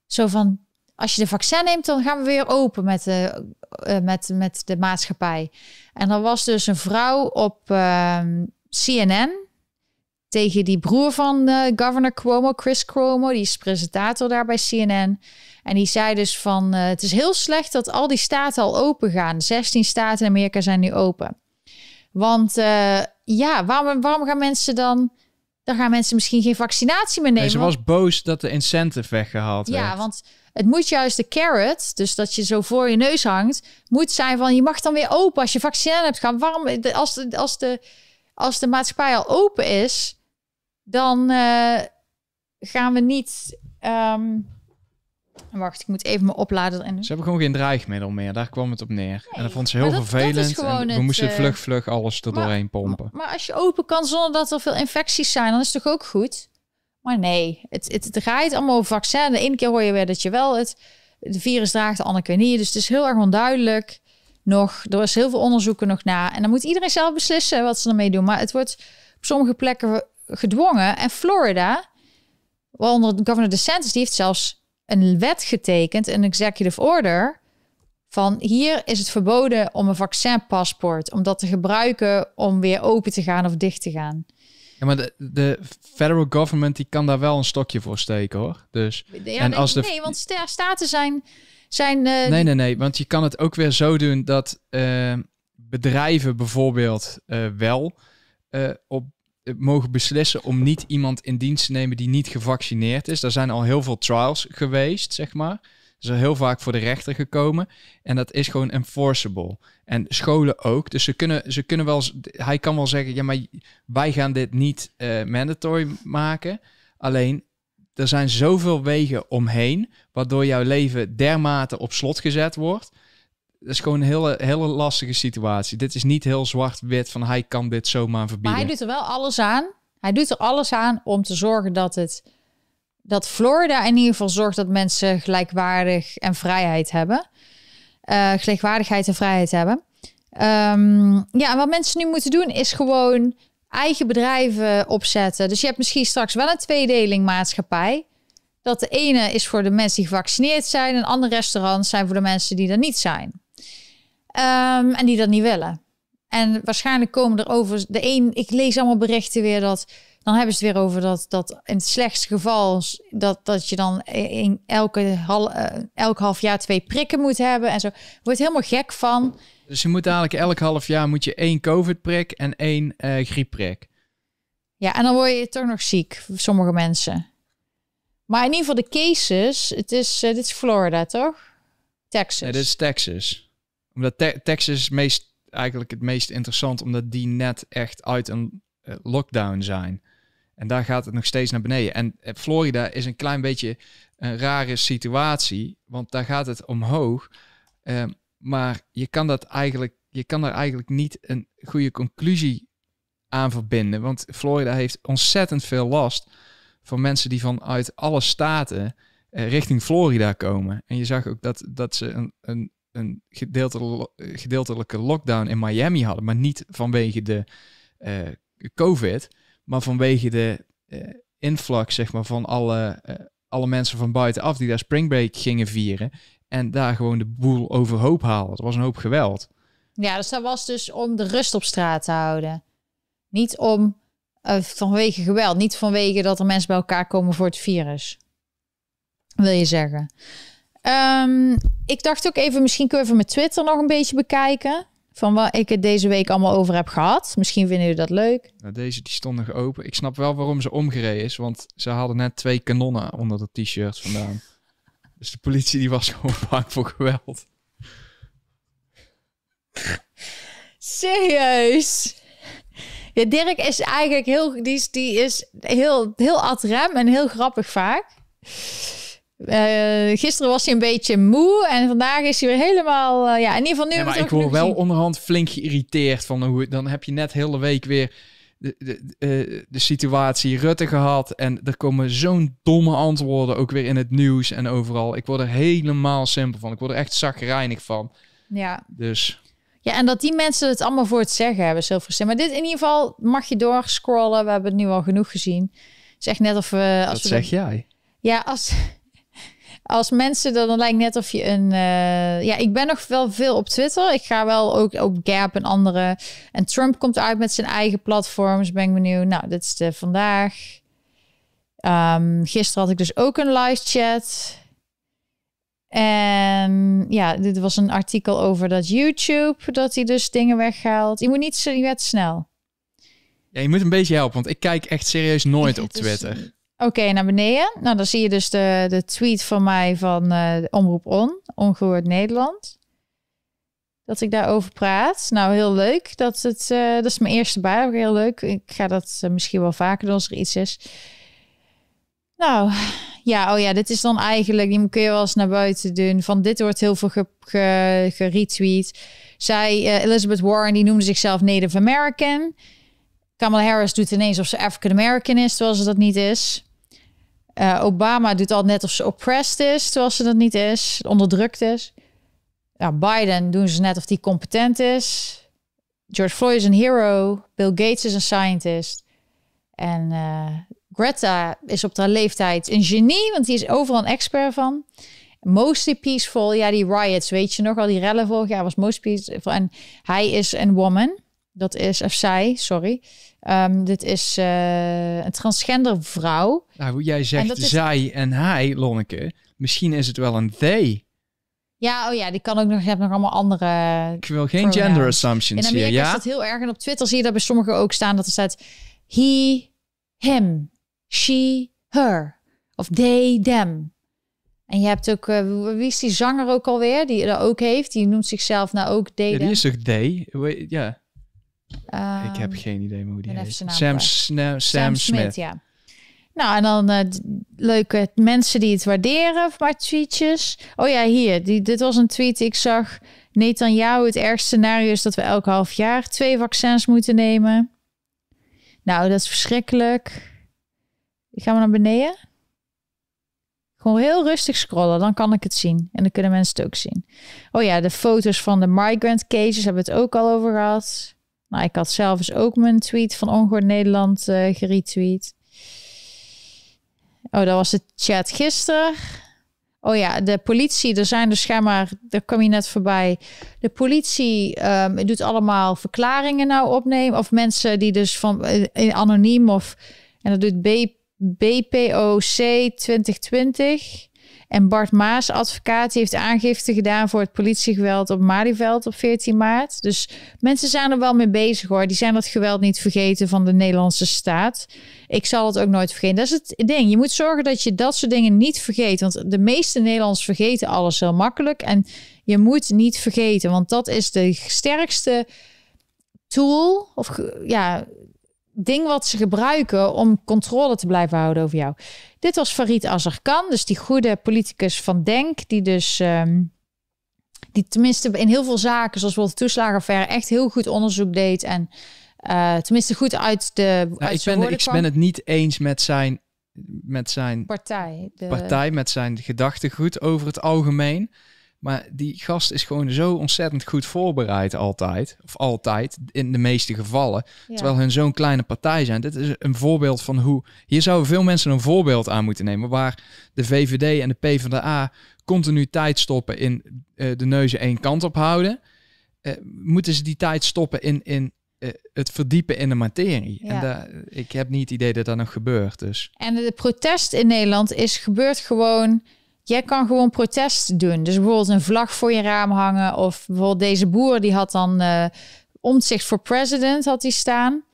Speaker 1: zo van als je de vaccin neemt, dan gaan we weer open met de, eh, met, met de maatschappij. En er was dus een vrouw op ehm, CNN tegen die broer van eh, governor Cuomo, Chris Cuomo, die is presentator daar bij CNN. En die zei dus van eh, het is heel slecht dat al die staten al open gaan. 16 staten in Amerika zijn nu open. Want eh, ja, waarom, waarom gaan mensen dan dan gaan mensen misschien geen vaccinatie meer nemen.
Speaker 2: Nee, ze was boos dat de incentive weggehaald werd.
Speaker 1: Ja, want het moet juist de carrot, dus dat je zo voor je neus hangt, moet zijn van je mag dan weer open als je vaccin hebt gehad. Waarom, als de, als de, als de maatschappij al open is, dan uh, gaan we niet. Um, Wacht, ik moet even me opladen. En...
Speaker 2: Ze hebben gewoon geen dreigmiddel meer. Daar kwam het op neer. en dat vond ze heel vervelend. en we moesten vlug, eh, vlug alles er doorheen pompen.
Speaker 1: Maar, als je open kan zonder dat er veel infecties zijn, dan is het toch ook goed? Maar nee, het, het, het draait allemaal over vaccin. De ene keer hoor je weer dat je wel het de virus draagt, de andere keer niet. Dus het is heel erg onduidelijk nog. Er is heel veel onderzoeken nog na. En dan moet iedereen zelf beslissen wat ze ermee doen. Maar het wordt op sommige plekken gedwongen. En Florida, waaronder governor DeSantis, die heeft zelfs een wet getekend, een executive order, van hier is het verboden om een vaccinpaspoort, om dat te gebruiken om weer open te gaan of dicht te gaan.
Speaker 2: Ja, maar de, de federal government die kan daar wel een stokje voor steken, hoor. Dus,
Speaker 1: ja, en nee, als de... nee, want staten zijn... zijn uh...
Speaker 2: Nee, nee, nee, want je kan het ook weer zo doen dat uh, bedrijven bijvoorbeeld uh, wel op mogen beslissen om niet iemand in dienst te nemen die niet gevaccineerd is. Er zijn al heel veel trials geweest, zeg maar. Ze is heel vaak voor de rechter gekomen. En dat is gewoon enforceable. En scholen ook. Dus ze kunnen, ze kunnen wel, hij kan wel zeggen, ja, maar wij gaan dit niet uh, mandatory maken. Alleen, er zijn zoveel wegen omheen, waardoor jouw leven dermate op slot gezet wordt dat is gewoon een hele, hele lastige situatie. Dit is niet heel zwart-wit van hij kan dit zomaar verbieden.
Speaker 1: Maar hij doet er wel alles aan. Hij doet er alles aan om te zorgen dat het dat Florida in ieder geval zorgt dat mensen gelijkwaardig en vrijheid hebben. Uh, gelijkwaardigheid en vrijheid hebben. Um, ja, en wat mensen nu moeten doen is gewoon eigen bedrijven opzetten. Dus je hebt misschien straks wel een tweedeling maatschappij. Dat de ene is voor de mensen die gevaccineerd zijn en andere restaurants zijn voor de mensen die er niet zijn. Um, en die dat niet willen. En waarschijnlijk komen er over de een. Ik lees allemaal berichten weer dat. Dan hebben ze het weer over dat, dat in het slechtste geval. dat, dat je dan in elke hal, uh, elk half jaar twee prikken moet hebben. En zo. Wordt helemaal gek van.
Speaker 2: Dus je moet eigenlijk elk half jaar moet je één COVID-prik en één uh, griepprik.
Speaker 1: Ja, en dan word je toch nog ziek, sommige mensen. Maar in ieder geval de cases, het is, uh, dit is Florida, toch? Texas.
Speaker 2: Nee, dit is Texas omdat te Texas meest, eigenlijk het meest interessant, omdat die net echt uit een uh, lockdown zijn. En daar gaat het nog steeds naar beneden. En uh, Florida is een klein beetje een rare situatie, want daar gaat het omhoog. Uh, maar je kan dat eigenlijk, je kan daar eigenlijk niet een goede conclusie aan verbinden. Want Florida heeft ontzettend veel last van mensen die vanuit alle staten uh, richting Florida komen. En je zag ook dat, dat ze een, een een gedeeltelijke lockdown in Miami hadden, maar niet vanwege de uh, COVID, maar vanwege de uh, influx zeg maar, van alle, uh, alle mensen van buitenaf die daar springbreak gingen vieren en daar gewoon de boel overhoop halen. Het was een hoop geweld.
Speaker 1: Ja, dus dat was dus om de rust op straat te houden. Niet om vanwege geweld, niet vanwege dat er mensen bij elkaar komen voor het virus. Wil je zeggen? Um, ik dacht ook even, misschien kunnen we mijn Twitter nog een beetje bekijken. Van wat ik het deze week allemaal over heb gehad. Misschien vinden jullie dat leuk.
Speaker 2: Nou, deze die stond nog open. Ik snap wel waarom ze omgereden is. Want ze hadden net twee kanonnen onder de t-shirts vandaan. Dus de politie die was gewoon bang voor geweld.
Speaker 1: Serieus? Ja, Dirk is eigenlijk heel, die is, die is heel, heel ad rem en heel grappig vaak. Uh, gisteren was hij een beetje moe en vandaag is hij weer helemaal. Uh, ja, in ieder geval nu.
Speaker 2: Ja, maar ik word wel onderhand flink geïrriteerd van hoe. Dan heb je net hele week weer de, de, uh, de situatie Rutte gehad. En er komen zo'n domme antwoorden ook weer in het nieuws en overal. Ik word er helemaal simpel van. Ik word er echt zagrijnig van.
Speaker 1: Ja.
Speaker 2: Dus.
Speaker 1: Ja, en dat die mensen het allemaal voor het zeggen hebben, zilver Maar dit in ieder geval mag je doorscrollen. We hebben het nu al genoeg gezien. Zeg net of we.
Speaker 2: Als dat zeg jij.
Speaker 1: Ja, als als mensen, dan lijkt net of je een... Uh, ja, ik ben nog wel veel op Twitter. Ik ga wel ook op Gap en andere. En Trump komt uit met zijn eigen platforms. Ben ik benieuwd. Nou, dit is de vandaag. Um, gisteren had ik dus ook een live chat. En ja, dit was een artikel over dat YouTube, dat hij dus dingen weghaalt. Je moet niet zo, je werd snel.
Speaker 2: Ja, je moet een beetje helpen, want ik kijk echt serieus nooit op
Speaker 1: Dus,
Speaker 2: Twitter.
Speaker 1: Oké, naar beneden. Nou, dan zie je dus de, de tweet van mij van de Omroep On, Ongehoord Nederland. Dat ik daarover praat. Nou, heel leuk. Dat, het, eh, dat is mijn eerste baan. Heel leuk. Ik ga dat eh, misschien wel vaker doen als er iets is. Nou, ja, oh ja, dit is dan eigenlijk, die kun je wel eens naar buiten doen. Van dit wordt heel veel ge, ge- geretweet. Zij, Elizabeth Warren, die noemde zichzelf Native American. Kamala Harris doet ineens of ze African American is, terwijl ze dat niet is. Eh, Obama doet al net of ze oppressed is, terwijl ze dat niet is, onderdrukt is. Biden doen ze net of die competent is. George Floyd is een hero. Bill Gates is een scientist. En eh, Greta is op haar leeftijd een genie, want die is overal een expert van. Mostly peaceful, ja, die riots, weet je nog al, die rellen vorig jaar was most peaceful. En hij is een woman, dat is, of zij, sorry. Ehm, dit is eh, een transgender vrouw.
Speaker 2: Nou, hoe jij
Speaker 1: En
Speaker 2: zegt
Speaker 1: is-
Speaker 2: zij en hij, Lonneke. Misschien is het wel een they.
Speaker 1: Ja, oh ja, die kan ook nog, je hebt nog allemaal andere
Speaker 2: Ik wil geen
Speaker 1: Pronouns.
Speaker 2: gender assumptions hier,
Speaker 1: is
Speaker 2: ja?
Speaker 1: dat heel erg. En op Twitter zie je dat bij sommigen ook staan dat er staat he, him, she, her. Of they, them. En je hebt ook, eh, wie is die zanger ook alweer? Die dat ook heeft. Die noemt zichzelf nou ook they,
Speaker 2: Ja,
Speaker 1: them.
Speaker 2: die is toch they? Ja,
Speaker 1: Ehm,
Speaker 2: ik heb geen idee hoe die heet.
Speaker 1: naam
Speaker 2: Sam,
Speaker 1: kwijt.
Speaker 2: Sna- Sam, Smith.
Speaker 1: ja. Nou, en dan eh, leuke mensen die het waarderen, maar tweetjes. Oh ja, hier. Die, dit was een tweet ik zag. Netanyahu, het ergste scenario is dat we elk half jaar twee vaccins moeten nemen. Nou, dat is verschrikkelijk. Gaan we naar beneden? Gewoon heel rustig scrollen, dan kan ik het zien. En dan kunnen mensen het ook zien. Oh ja, de foto's van de migrant cages hebben we het ook al over gehad. Nou, ik had zelf eens ook mijn tweet van Ongehoord Nederland eh geretweet. Oh, dat was de chat gisteren. Oh ja, de politie, er zijn dus schijnbaar, daar kwam je net voorbij. De politie ehm, doet allemaal verklaringen nou opnemen. Of mensen die dus van eh, anoniem of. En dat doet B, BPOC 2020. En Bart Maas, advocaat, heeft aangifte gedaan voor het politiegeweld op Malieveld op 14 maart. Dus mensen zijn er wel mee bezig hoor. Die zijn dat geweld niet vergeten van de Nederlandse staat. Ik zal het ook nooit vergeten. Dat is het ding. Je moet zorgen dat je dat soort dingen niet vergeet. Want de meeste Nederlanders vergeten alles heel makkelijk. En je moet niet vergeten, want dat is de sterkste tool of ja, ding wat ze gebruiken om controle te blijven houden over jou. Dit was Farid Azarkan, dus die goede politicus van Denk, die dus ehm, die tenminste in heel veel zaken, zoals bijvoorbeeld de toeslagenaffaire, echt heel goed onderzoek deed en eh, tenminste goed uit de
Speaker 2: Ja,
Speaker 1: uit
Speaker 2: ik, ben, ik
Speaker 1: kwam.
Speaker 2: ben het niet eens met zijn, met zijn
Speaker 1: partij. De,
Speaker 2: partij, met zijn gedachtegoed over het algemeen. Maar die gast is gewoon zo ontzettend goed voorbereid altijd. Of altijd, in de meeste gevallen.
Speaker 1: ja.
Speaker 2: Terwijl hun zo'n kleine partij zijn. Dit is een voorbeeld van hoe... Hier zouden veel mensen een voorbeeld aan moeten nemen. Waar de VVD en de PvdA continu tijd stoppen in eh, de neuzen één kant op houden. eh, moeten ze die tijd stoppen in, in eh, het verdiepen in de materie.
Speaker 1: Ja.
Speaker 2: En daar, ik heb niet het idee dat dat nog gebeurt. Dus
Speaker 1: En de protest in Nederland is gebeurd gewoon. Jij kan gewoon protest doen. Dus bijvoorbeeld een vlag voor je raam hangen. Of bijvoorbeeld deze boer die had dan eh omzicht voor president had hij staan.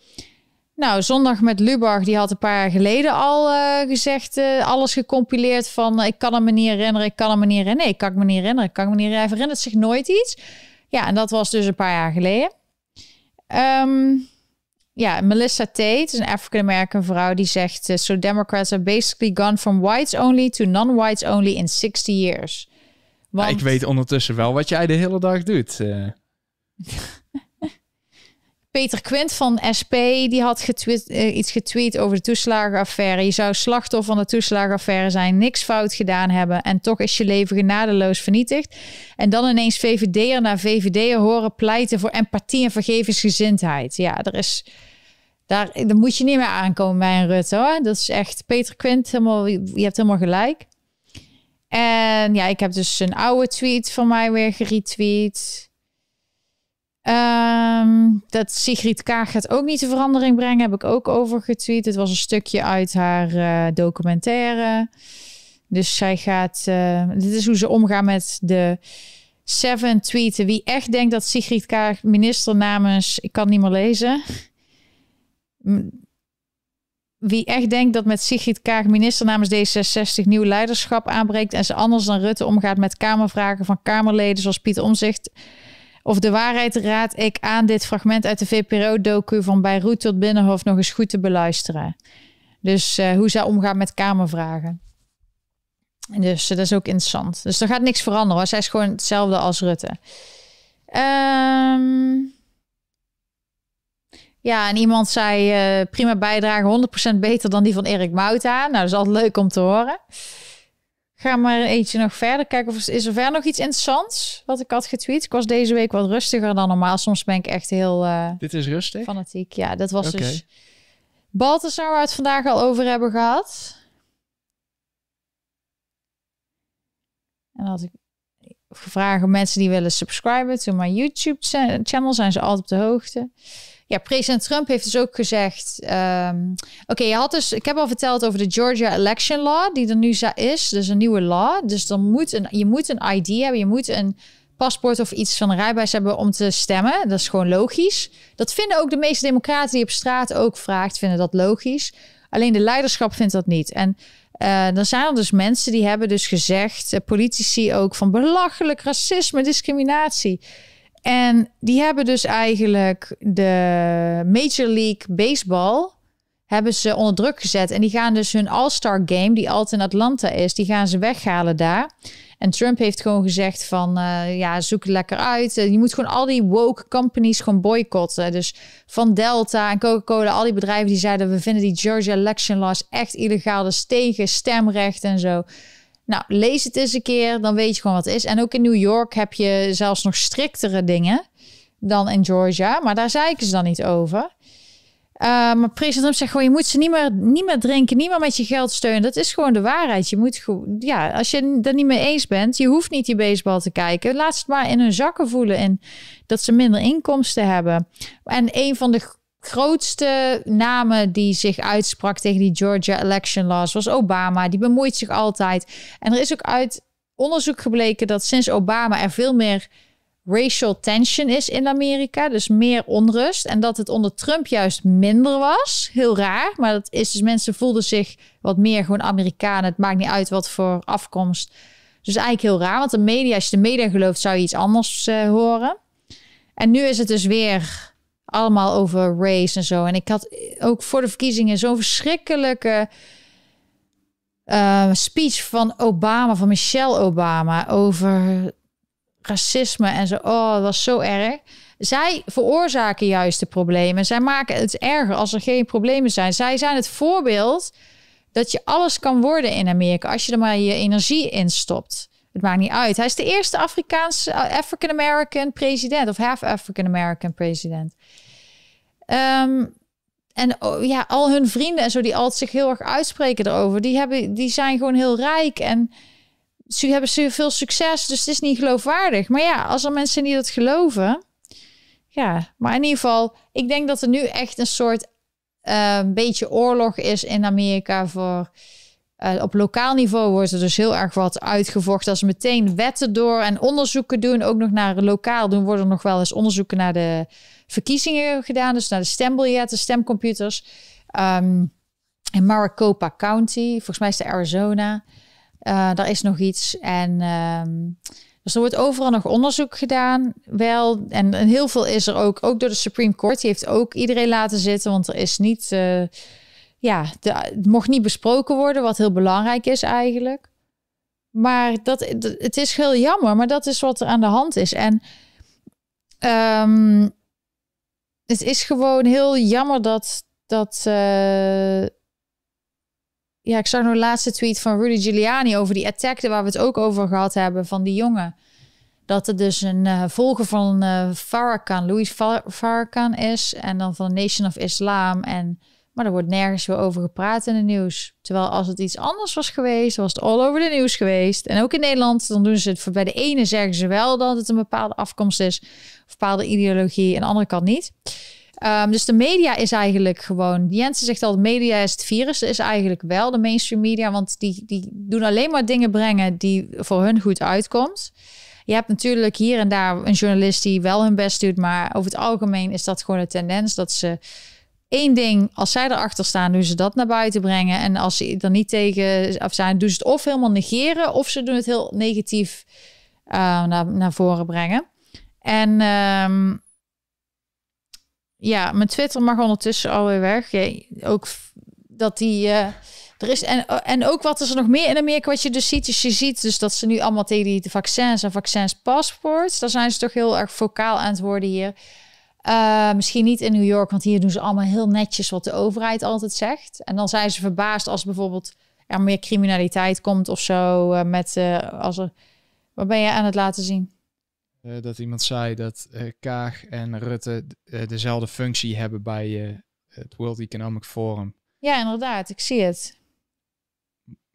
Speaker 1: Nou, zondag met Lubach, die had een paar jaar geleden al eh, gezegd, eh, alles gecompileerd van ik kan hem me niet herinneren, ik kan hem me niet herinneren. Nee, ik kan ik me niet herinneren, ik kan me niet herinneren. Hij herinnert zich nooit iets. Ja, en dat was dus een paar jaar geleden. Ehm, ja, Melissa Tate, is een African-American vrouw, die zegt... eh, So Democrats are basically gone from whites only to non-whites only in 60 years. Want
Speaker 2: ik weet ondertussen wel wat jij de hele dag doet. eh.
Speaker 1: Peter Quint van SP, die had getweet, eh, iets getweet over de toeslagenaffaire. Je zou slachtoffer van de toeslagenaffaire zijn, niks fout gedaan hebben... en toch is je leven genadeloos vernietigd. En dan ineens VVD'er naar VVD'er horen pleiten voor empathie en vergevensgezindheid. Ja, er is... Daar, daar moet je niet meer aankomen bij een Rutte, hoor. Dat is echt Peter Quint, helemaal, je hebt helemaal gelijk. En ja, ik heb dus een oude tweet van mij weer geretweet. Ehm, dat Sigrid Kaag gaat ook niet de verandering brengen, heb ik ook over getweet. Het was een stukje uit haar eh, documentaire. Dus zij gaat. eh, dit is hoe ze omgaan met de Seven tweeten. Wie echt denkt dat Sigrid Kaag minister namens. Ik kan niet meer lezen. Wie echt denkt dat met Sigrid Kaag minister namens D66 nieuw leiderschap aanbreekt en ze anders dan Rutte omgaat met kamervragen van Kamerleden zoals Pieter Omzicht of de waarheid raad ik aan dit fragment uit de VPRO-docu van Beirut tot Binnenhof nog eens goed te beluisteren. Dus uh, hoe zij omgaan met kamervragen. Dus uh, dat is ook interessant. Dus er gaat niks veranderen. Zij is gewoon hetzelfde als Rutte. Um, ja, en iemand zei uh, prima bijdrage, 100% beter dan die van Erik Mouta. Nou, dat is altijd leuk om te horen. Ga maar eentje nog verder kijken. Of is er verder nog iets interessants wat ik had getweet? Ik was deze week wat rustiger dan normaal. Soms ben ik echt heel. Uh,
Speaker 2: Dit is rustig.
Speaker 1: Fanatiek. Ja, dat was okay. dus. Balthasar, waar we het vandaag al over hebben gehad. En had ik gevraagd mensen die willen subscriben to mijn YouTube channel. Zijn ze altijd op de hoogte. Ja, president Trump heeft dus ook gezegd. Um, Oké, je had dus. Ik heb al verteld over de Georgia Election Law, die er nu is. Dus een nieuwe law. Dus dan moet een, je moet een ID hebben. Je moet een paspoort of iets van een rijbewijs hebben om te stemmen. Dat is gewoon logisch. Dat vinden ook de meeste democraten die op straat ook vraagt, vinden dat logisch. Alleen de leiderschap vindt dat niet. En uh, dan zijn er dus mensen die hebben dus gezegd, uh, politici ook, van belachelijk racisme, discriminatie. En die hebben dus eigenlijk de Major League Baseball hebben ze onder druk gezet. En die gaan dus hun All-Star Game, die altijd in Atlanta is, die gaan ze weghalen daar. En Trump heeft gewoon gezegd van, uh, ja, zoek het lekker uit. je moet gewoon al die woke companies gewoon boycotten. Dus van Delta en Coca-Cola, al die bedrijven die zeiden... we vinden die Georgia election laws echt illegaal. Dus tegen stemrecht en zo. Nou, lees het eens een keer, dan weet je gewoon wat het is. En ook in New York heb je zelfs nog striktere dingen dan in Georgia. Maar daar zeiken ze dan niet over. Uh, maar president Trump zegt gewoon, je moet ze niet meer, niet meer drinken, niet meer met je geld steunen. Dat is gewoon de waarheid. Je moet ja, als je het niet mee eens bent, je hoeft niet die baseball te kijken. Laat het maar in hun zakken voelen en dat ze minder inkomsten hebben. En een van de grootste namen die zich uitsprak tegen die Georgia election laws was Obama. Die bemoeit zich altijd. En er is ook uit onderzoek gebleken dat sinds Obama er veel meer racial tension is in Amerika. Dus meer onrust. En dat het onder Trump juist minder was. Heel raar. Maar dat is dus mensen voelden zich wat meer gewoon Amerikanen. Het maakt niet uit wat voor afkomst. Dus eigenlijk heel raar. Want de media, als je de media gelooft, zou je iets anders uh, horen. En nu is het dus weer allemaal over race en zo. En ik had ook voor de verkiezingen zo'n verschrikkelijke uh, speech van Obama, van Michelle Obama, over racisme en zo. Oh, dat was zo erg. Zij veroorzaken juist de problemen. Zij maken het erger als er geen problemen zijn. Zij zijn het voorbeeld dat je alles kan worden in Amerika als je er maar je energie in stopt. Het maakt niet uit. Hij is de eerste Afrikaanse African American president of half African American president. Um, en oh, ja, al hun vrienden en zo die altijd zich heel erg uitspreken erover, die, hebben, die zijn gewoon heel rijk en ze hebben veel succes, dus het is niet geloofwaardig. Maar ja, als er mensen niet dat geloven, ja, maar in ieder geval, ik denk dat er nu echt een soort uh, beetje oorlog is in Amerika voor. Uh, op lokaal niveau wordt er dus heel erg wat uitgevochten. Als meteen wetten door en onderzoeken doen, ook nog naar lokaal doen, worden nog wel eens onderzoeken naar de verkiezingen gedaan. Dus naar de stembiljetten, stemcomputers. Um, in Maricopa County, volgens mij is de Arizona. Uh, daar is nog iets. En um, dus er wordt overal nog onderzoek gedaan. Wel, en, heel veel is er ook, ook door de Supreme Court. Die heeft ook iedereen laten zitten, want er is niet, uh, ja, het mocht niet besproken worden, wat heel belangrijk is eigenlijk. Maar dat, het is heel jammer, maar dat is wat er aan de hand is. En um, het is gewoon heel jammer dat. dat uh, ja, ik zag nog een laatste tweet van Rudy Giuliani over die attack, waar we het ook over gehad hebben, van die jongen. Dat er dus een uh, volger van uh, Farrakhan, Louis Farrakhan is. En dan van Nation of Islam. En, maar er wordt nergens weer over gepraat in het nieuws. Terwijl als het iets anders was geweest, was het all over de nieuws geweest. En ook in Nederland, dan doen ze het voor bij de ene zeggen ze wel dat het een bepaalde afkomst is bepaalde ideologie en de andere kant niet. Um, dus de media is eigenlijk gewoon. Jensen zegt al: media is het virus. Dat is eigenlijk wel de mainstream media, want die, die doen alleen maar dingen brengen die voor hun goed uitkomt. Je hebt natuurlijk hier en daar een journalist die wel hun best doet, maar over het algemeen is dat gewoon een tendens dat ze één ding, als zij erachter staan, doen ze dat naar buiten brengen. En als ze er niet tegen af zijn, doen ze het of helemaal negeren, of ze doen het heel negatief uh, naar, naar voren brengen. En um, ja, mijn Twitter mag ondertussen alweer weg. Ook dat die. Uh, er is, en, en ook wat is er nog meer in Amerika wat je dus ziet. Dus je ziet dus dat ze nu allemaal tegen die vaccins en vaccins paspoorts. Daar zijn ze toch heel erg vocaal aan het worden hier. Uh, misschien niet in New York, want hier doen ze allemaal heel netjes wat de overheid altijd zegt. En dan zijn ze verbaasd als bijvoorbeeld er meer criminaliteit komt of zo. Met als er. Wat ben je aan het laten zien?
Speaker 2: Dat iemand zei dat Kaag en Rutte dezelfde functie hebben bij het World Economic Forum.
Speaker 1: Ja, inderdaad, ik zie het.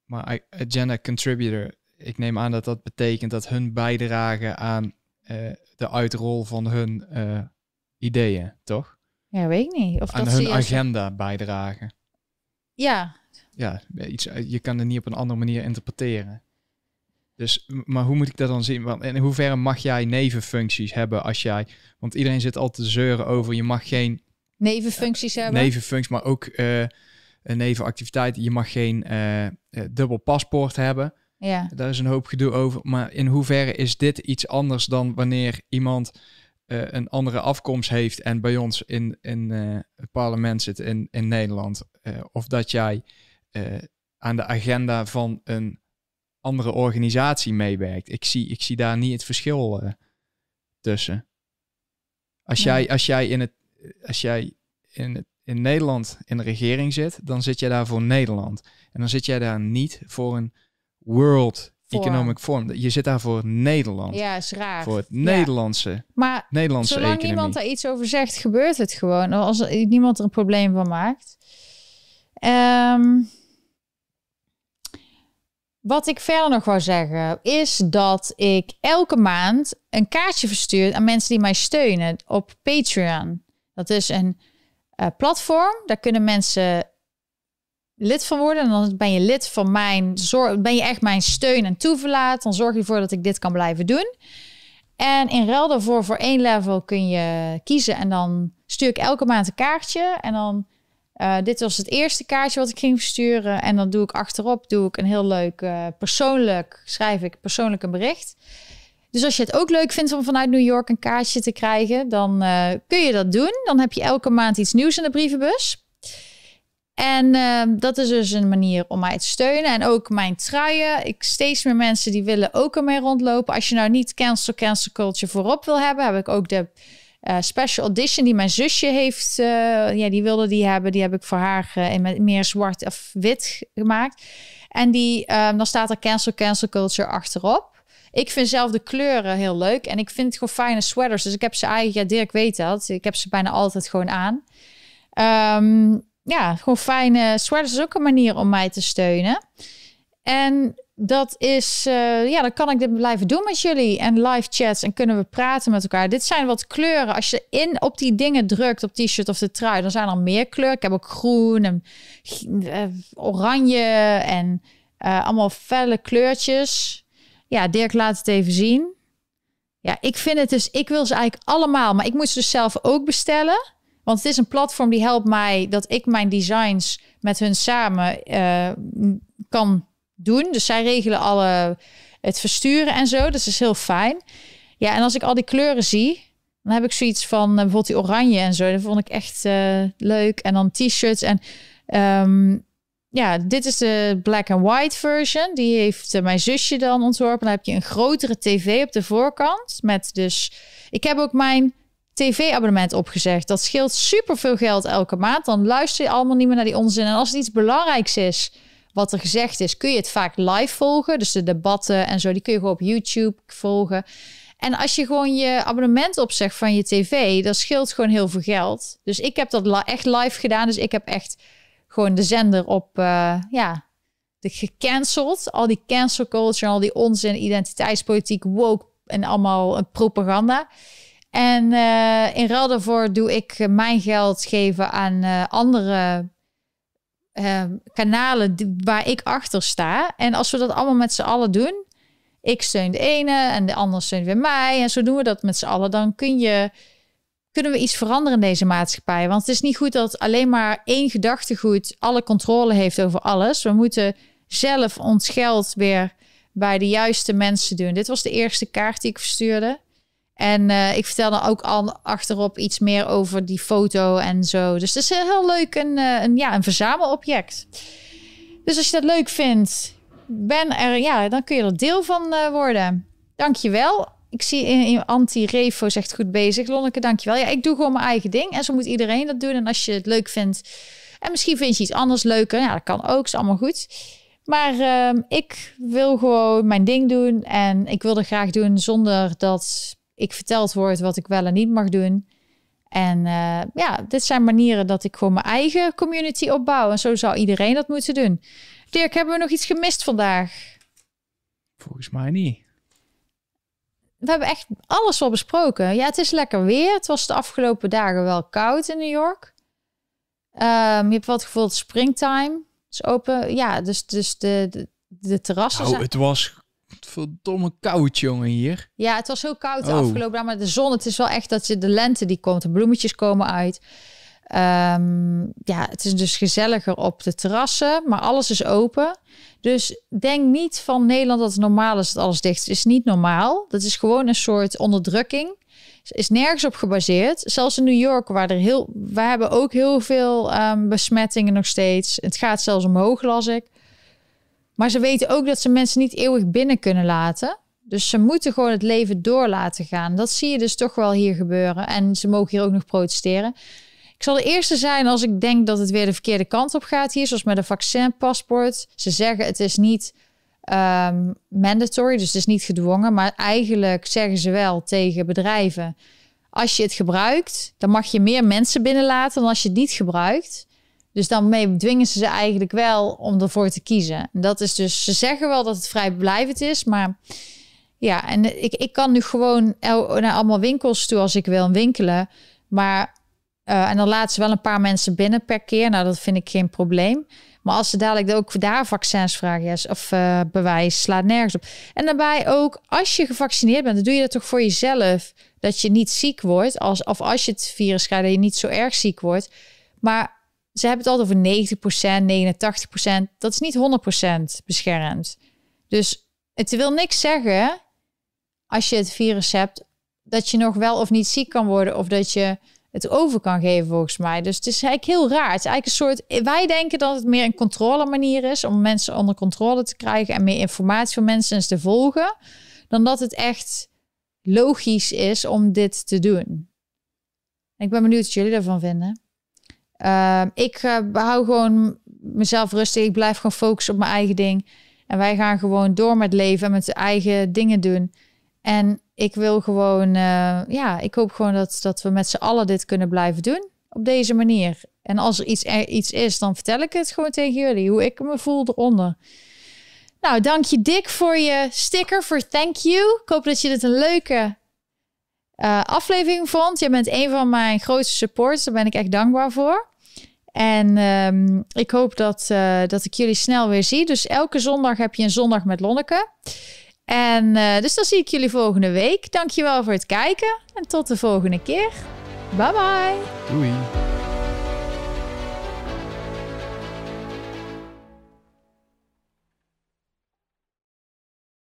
Speaker 2: Maar agenda contributor, ik neem aan dat dat betekent dat hun bijdragen aan de uitrol van hun ideeën, toch?
Speaker 1: Ja, weet ik niet.
Speaker 2: Of Aan dat hun agenda bijdragen.
Speaker 1: Ja.
Speaker 2: Ja, iets, je kan het niet op een andere manier interpreteren. Dus, maar hoe moet ik dat dan zien? Want in hoeverre mag jij nevenfuncties hebben als jij... Want iedereen zit al te zeuren over, je mag geen...
Speaker 1: Nevenfuncties uh, hebben?
Speaker 2: Nevenfuncties, maar ook uh, een nevenactiviteit. Je mag geen uh, dubbel paspoort hebben.
Speaker 1: Ja.
Speaker 2: Daar is een hoop gedoe over. Maar in hoeverre is dit iets anders dan wanneer iemand een andere afkomst heeft en bij ons in, in het parlement zit in, in Nederland, of dat jij aan de agenda van een andere organisatie meewerkt. Ik zie, ik zie daar niet het verschil tussen. Als jij, als jij, in, het, als jij in, het, in Nederland in de regering zit, dan zit jij daar voor Nederland. En dan zit jij daar niet voor een world Economic Forum. Je zit daar voor Nederland.
Speaker 1: Ja, is raar.
Speaker 2: Voor het Nederlandse.
Speaker 1: Maar
Speaker 2: Nederlandse
Speaker 1: zolang
Speaker 2: economie.
Speaker 1: niemand daar iets over zegt, gebeurt het gewoon. Als niemand er een probleem van maakt. Um, wat ik verder nog wou zeggen, is dat ik elke maand een kaartje verstuur aan mensen die mij steunen op Patreon. Dat is een uh, platform. Daar kunnen mensen lid van worden. En dan ben je lid van mijn zorg, ben je echt mijn steun en toeverlaat. Dan zorg je ervoor dat ik dit kan blijven doen. En in ruil daarvoor voor één level kun je kiezen. En dan stuur ik elke maand een kaartje. En dan, uh, dit was het eerste kaartje wat ik ging versturen. En dan doe ik achterop doe ik een heel leuk uh, persoonlijk, schrijf ik persoonlijk een bericht. Dus als je het ook leuk vindt om vanuit New York een kaartje te krijgen, dan uh, kun je dat doen. Dan heb je elke maand iets nieuws in de brievenbus. En uh, dat is dus een manier om mij te steunen. En ook mijn truien. Ik steeds meer mensen die willen ook ermee rondlopen. Als je nou niet cancel, cancel culture voorop wil hebben, heb ik ook de uh, special edition die mijn zusje heeft. Uh, ja, die wilde die hebben. Die heb ik voor haar in meer zwart of wit gemaakt. En die, dan staat er cancel, cancel culture achterop. Ik vind zelf de kleuren heel leuk. En ik vind het gewoon fijne sweaters. Dus ik heb ze eigenlijk, ja, Dirk weet dat. Ik heb ze bijna altijd gewoon aan. Um, ja, gewoon fijne sweaters is ook een manier om mij te steunen. En dat is, uh, ja, dan kan ik dit blijven doen met jullie en live chats en kunnen we praten met elkaar. Dit zijn wat kleuren. Als je in op die dingen drukt, op t-shirt of de trui, dan zijn er meer kleuren. Ik heb ook groen en uh, oranje en uh, allemaal felle kleurtjes. Ja, Dirk laat het even zien. Ja, ik vind het dus, ik wil ze eigenlijk allemaal, maar ik moet ze dus zelf ook bestellen. Want het is een platform die helpt mij dat ik mijn designs met hun samen kan doen. Dus zij regelen alle het versturen en zo. Dus dat is heel fijn. Ja, en als ik al die kleuren zie, dan heb ik zoiets van uh, bijvoorbeeld die oranje en zo. Dat vond ik echt uh, leuk. En dan t-shirts en um, ja, dit is de black and white version. Die heeft mijn zusje dan ontworpen. Dan heb je een grotere tv op de voorkant met dus. Ik heb ook mijn tv-abonnement opgezegd. Dat scheelt superveel geld elke maand. Dan luister je allemaal niet meer naar die onzin. En als het iets belangrijks is wat er gezegd is, kun je het vaak live volgen. Dus de debatten en zo, die kun je gewoon op YouTube volgen. En als je gewoon je abonnement opzegt van je tv, dat scheelt gewoon heel veel geld. Dus ik heb dat echt live gedaan. Dus ik heb echt gewoon de zender op, uh, ja, de gecanceld. Al die cancel culture, al die onzin, identiteitspolitiek, woke en allemaal propaganda. En uh, in ruil daarvoor doe ik mijn geld geven aan andere uh, kanalen waar ik achter sta. En als we dat allemaal met z'n allen doen, ik steun de ene en de ander steunt weer mij. En zo doen we dat met z'n allen. Dan kun je kunnen we iets veranderen in deze maatschappij? Want het is niet goed dat alleen maar één gedachtegoed alle controle heeft over alles. We moeten zelf ons geld weer bij de juiste mensen doen. Dit was de eerste kaart die ik verstuurde. En uh, ik vertelde ook al achterop iets meer over die foto en zo. Dus het is heel leuk een, uh, een, ja, een verzamelobject. Dus als je dat leuk vindt, ben er, ja, dan kun je er deel van uh, worden. Dankjewel. Ik zie in anti-revo zegt goed bezig. Lonneke, dankjewel. Ja, ik doe gewoon mijn eigen ding. En zo moet iedereen dat doen. En als je het leuk vindt en misschien vind je iets anders leuker. Ja, dat kan ook. Is allemaal goed. Maar uh, ik wil gewoon mijn ding doen. En ik wil het graag doen zonder dat ik verteld word wat ik wel en niet mag doen. En uh, ja, dit zijn manieren dat ik gewoon mijn eigen community opbouw. En zo zou iedereen dat moeten doen. Dirk, hebben we nog iets gemist vandaag?
Speaker 2: Volgens mij niet.
Speaker 1: We hebben echt alles wel besproken. Ja, het is lekker weer. Het was de afgelopen dagen wel koud in New York. Um, je hebt wat gevoel springtime is open. Ja, dus, dus de, de, de terrassen
Speaker 2: nou, het was verdomme koud, jongen, hier.
Speaker 1: Ja, het was heel koud de oh. afgelopen dagen. Maar de zon, het is wel echt dat je de lente die komt. De bloemetjes komen uit. Um, ja, het is dus gezelliger op de terrassen, maar alles is open. Dus denk niet van Nederland dat het normaal is dat alles dicht is. Het is niet normaal. Dat is gewoon een soort onderdrukking. Is nergens op gebaseerd. Zelfs in New York, waar er heel, we hebben ook heel veel um, besmettingen nog steeds. Het gaat zelfs omhoog, las ik. Maar ze weten ook dat ze mensen niet eeuwig binnen kunnen laten. Dus ze moeten gewoon het leven door laten gaan. Dat zie je dus toch wel hier gebeuren. En ze mogen hier ook nog protesteren. Ik zal de eerste zijn als ik denk dat het weer de verkeerde kant op gaat hier, zoals met een vaccinpaspoort. Ze zeggen het is niet um, mandatory, dus het is niet gedwongen, maar eigenlijk zeggen ze wel tegen bedrijven: als je het gebruikt, dan mag je meer mensen binnenlaten dan als je het niet gebruikt. Dus daarmee dwingen ze ze eigenlijk wel om ervoor te kiezen. En dat is dus, ze zeggen wel dat het vrijblijvend is, maar ja, en ik, ik kan nu gewoon naar allemaal winkels toe als ik wil winkelen. Maar uh, en dan laten ze wel een paar mensen binnen per keer. Nou, dat vind ik geen probleem. Maar als ze dadelijk ook daar vaccins vragen of uh, bewijs, slaat nergens op. En daarbij ook, als je gevaccineerd bent, dan doe je dat toch voor jezelf. Dat je niet ziek wordt. Als, of als je het virus krijgt, dat je niet zo erg ziek wordt. Maar ze hebben het altijd over 90%, 89%. Dat is niet 100% beschermd. Dus het wil niks zeggen, als je het virus hebt, dat je nog wel of niet ziek kan worden. Of dat je het over kan geven, volgens mij. Dus het is eigenlijk heel raar. Het is eigenlijk een soort. Wij denken dat het meer een controle manier is om mensen onder controle te krijgen en meer informatie van mensen te volgen, dan dat het echt logisch is om dit te doen. Ik ben benieuwd wat jullie ervan vinden. Uh, ik uh, hou gewoon mezelf rustig. Ik blijf gewoon focussen op mijn eigen ding. En wij gaan gewoon door met leven en met de eigen dingen doen. En ik wil gewoon, uh, ja, ik hoop gewoon dat, dat we met z'n allen dit kunnen blijven doen op deze manier. En als er iets, er iets is, dan vertel ik het gewoon tegen jullie, hoe ik me voel eronder. Nou, dank je Dick voor je sticker, voor thank you. Ik hoop dat je dit een leuke uh, aflevering vond. Je bent een van mijn grootste supporters, daar ben ik echt dankbaar voor. En um, ik hoop dat, uh, dat ik jullie snel weer zie. Dus elke zondag heb je een zondag met Lonneke. En uh, dus dan zie ik jullie volgende week. Dankjewel voor het kijken en tot de volgende keer. Bye bye.
Speaker 2: Doei.